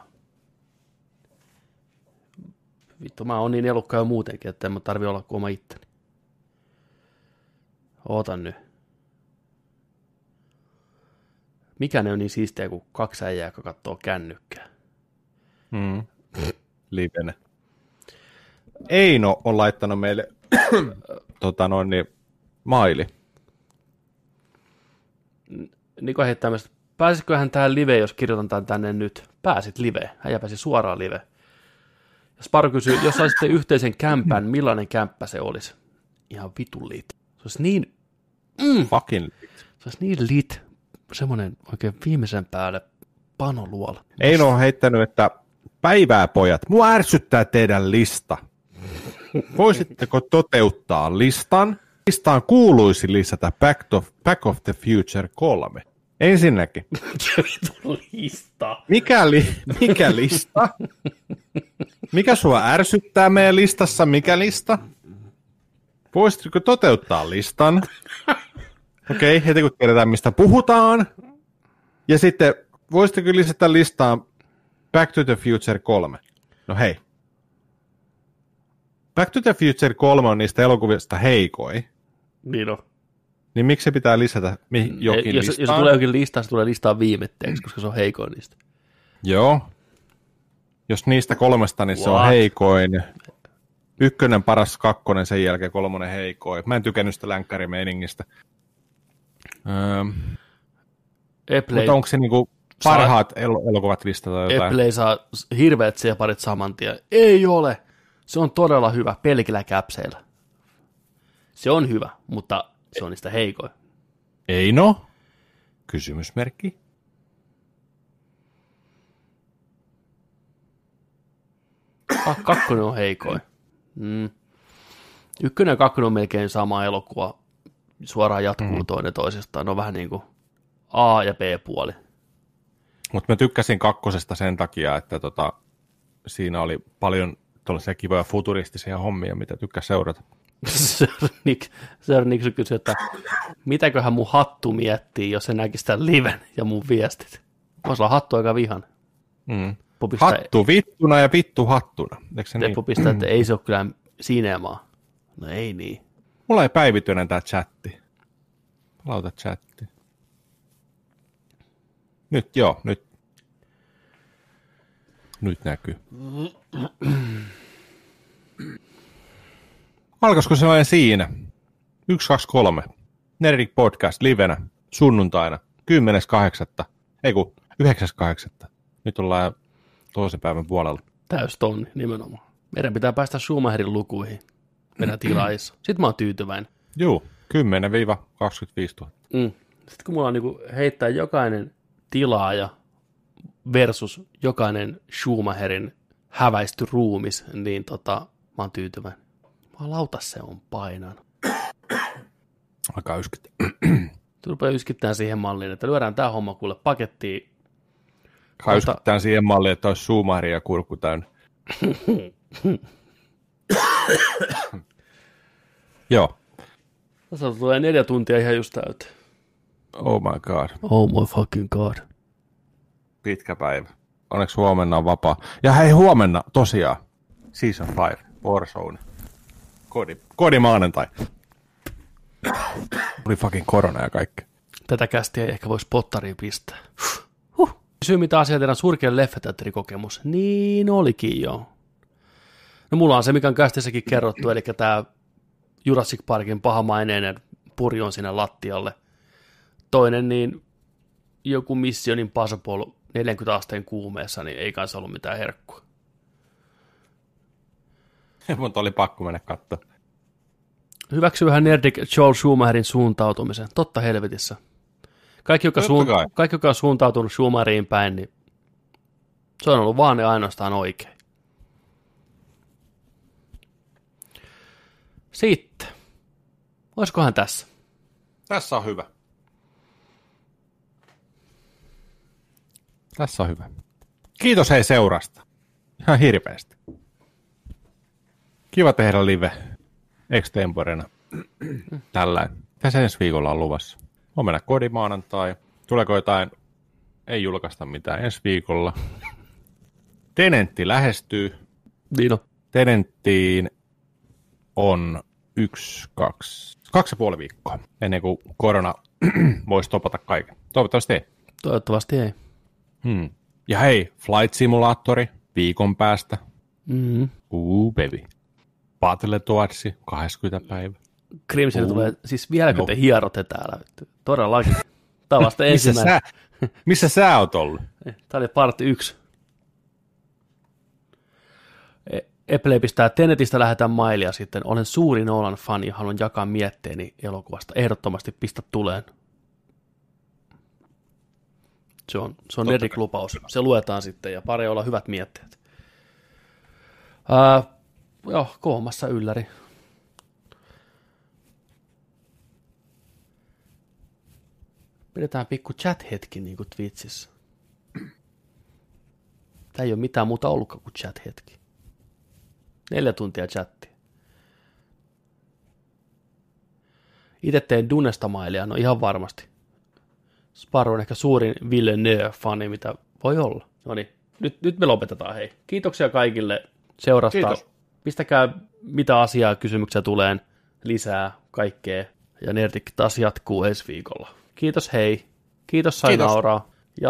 Vittu, mä oon niin elukka jo muutenkin, että en mä tarvi olla kuin oma itteni. Ootan nyt. Mikä ne on niin siistiä kuin kaksi äijää, joka katsoo kännykkää? Mm. Livenä. Eino on laittanut meille [CLEARS THROAT] tota noin, niin, maili. Niko heittää myös, pääsisiköhän tähän live, jos kirjoitan tämän tänne nyt? Pääsit live. Äijä pääsi suoraan live. Ja Sparo kysyy, jos saisitte yhteisen kämpän, millainen kämppä se olisi? Ihan vitun lit. Se olisi niin, Fucking. se olisi niin lit, semmoinen oikein viimeisen päälle panoluola. Eino on heittänyt, että päivää pojat, mua ärsyttää teidän lista. Voisitteko toteuttaa listan? Listaan kuuluisi lisätä Back of, Back of the Future 3. Ensinnäkin, lista. mikä, li, mikä lista? Mikä sua ärsyttää meidän listassa? Mikä lista? Voisitko toteuttaa listan? Okei, okay, heti kun tiedetään, mistä puhutaan. Ja sitten, voisitteko lisätä listaan Back to the Future 3? No hei. Back to the Future 3 on niistä elokuvista heikoi. Niin on. Niin miksi se pitää lisätä mi- jokin jos, listaan? jos tulee jokin lista, se tulee listaa viimetteeksi, koska se on heikoin niistä. Joo. Jos niistä kolmesta, niin se on What? heikoin. Ykkönen paras, kakkonen, sen jälkeen kolmonen heikoin. Mä en tykännyt sitä länkkärimeiningistä. Öö, Eplay, mutta onko se niinku Saa- parhaat el- elokuvat listata jotain? Eplay saa hirveät separit saman tien. Ei ole. Se on todella hyvä pelkillä käpseillä. Se on hyvä, mutta se on niistä heikoin. Ei no. Kysymysmerkki. Kak- kakkonen on heikoin. Mm. Ykkönen ja kakkonen on melkein sama elokuva. Suoraan jatkuu mm. toinen toisestaan. Ne on vähän niin kuin A- ja B-puoli. Mutta mä tykkäsin kakkosesta sen takia, että tota, siinä oli paljon tuollaisia kivoja futuristisia hommia, mitä tykkäs seurata. [LAUGHS] Sir Nick kysyi, että mitäköhän mun hattu miettii, jos se näkisi tämän liven ja mun viestit. Voisi olla hattu aika vihan. Mm. Pistää, Hattu vittuna ja vittu hattuna. Eikö se niin? Pistää, että ei se ole kyllä sinemaa. No ei niin. Mulla ei päivity enää tää chatti. Palauta chatti. Nyt joo, nyt. Nyt näkyy. Alkaisiko se vain siinä? 1, 2, 3. Nerdik Podcast livenä sunnuntaina 10.8. Ei kun 9.8. Nyt ollaan toisen päivän puolella. Täys tonni nimenomaan. Meidän pitää päästä Schumacherin lukuihin meidän [CLEARS THROAT] tilaajissa. Sitten mä oon tyytyväinen. Juu, 10-25 000. Mm. Sitten kun mulla on niinku heittää jokainen tilaaja versus jokainen Schumacherin häväisty ruumis, niin tota, mä oon tyytyväinen. Mä lauta se on painanut. Alkaa yskyttää. Rupeaa yskittämään siihen malliin, että lyödään tää homma kuule pakettiin. Alkaa yskyttää siihen malliin, että olisi Schumacherin ja kurkku täynnä. [COUGHS] Joo. Tässä tulee neljä tuntia ihan just täyteen. Oh my god. Oh my fucking god. Pitkä päivä. Onneksi huomenna on vapaa. Ja hei, huomenna tosiaan Season 5, Warzone. Kodi, kodi maanantai. Oli fucking korona ja kaikki. Tätä kästiä ei ehkä voisi pottariin pistää. Huh. Syy mitä asia teidän surkean leffateatterikokemus. Niin olikin joo. No mulla on se, mikä on kästissäkin kerrottu, eli tämä Jurassic Parkin pahamaineinen purjon sinne lattialle. Toinen niin joku Mission Impossible 40 asteen kuumeessa, niin ei kanssa ollut mitään herkkua. [LAUGHS] Mutta oli pakko mennä katsoa. Hyväksyyhän Nerdik Joel Schumacherin suuntautumisen. Totta helvetissä. Kaikki joka, suun, kai. kaikki, joka on suuntautunut Schumacheriin päin, niin se on ollut vaan ja ainoastaan oikein. Sitten. Olisikohan tässä? Tässä on hyvä. Tässä on hyvä. Kiitos hei seurasta. Ihan hirveästi. Kiva tehdä live extemporena. Tällä. Tässä ensi viikolla on luvassa. Huomenna kodimaanantai. Tuleeko jotain? Ei julkaista mitään ensi viikolla. Tenentti lähestyy. Niin on. Tenenttiin on yksi, kaksi, kaksi ja puoli viikkoa ennen kuin korona voisi topata kaiken. Toivottavasti ei. Toivottavasti ei. Hmm. Ja hei, Flight Simulaattori viikon päästä. Mm-hmm. Uu, baby. Battletoadsi 20 päivä. Crimson Uu. tulee, siis vieläkö No. te hierotte täällä? Todellakin. Tämä on vasta Missä ensimmäinen. sä, missä sä oot ollut? Tämä oli yksi. E- Apple pistää Tenetistä lähetään mailia sitten. Olen suuri Nolan fani ja haluan jakaa mietteeni elokuvasta. Ehdottomasti pistä tuleen. Se on, se on Erik lupaus. Se luetaan sitten ja pari olla hyvät mietteet. Ää, joo, koomassa ylläri. Pidetään pikku chat-hetki niin kuin Twitchissä. Tämä ei ole mitään muuta ollutkaan kuin chat-hetki. Neljä tuntia chatti. Itse teen Dunesta mailia, no ihan varmasti. Sparrow on ehkä suurin Villeneuve-fani, mitä voi olla. No niin, nyt, nyt me lopetetaan, hei. Kiitoksia kaikille seurasta. Kiitos. Pistäkää mitä asiaa, kysymyksiä tulee lisää, kaikkea. Ja Nerdik taas jatkuu ensi viikolla. Kiitos, hei. Kiitos, sai Kiitos. nauraa.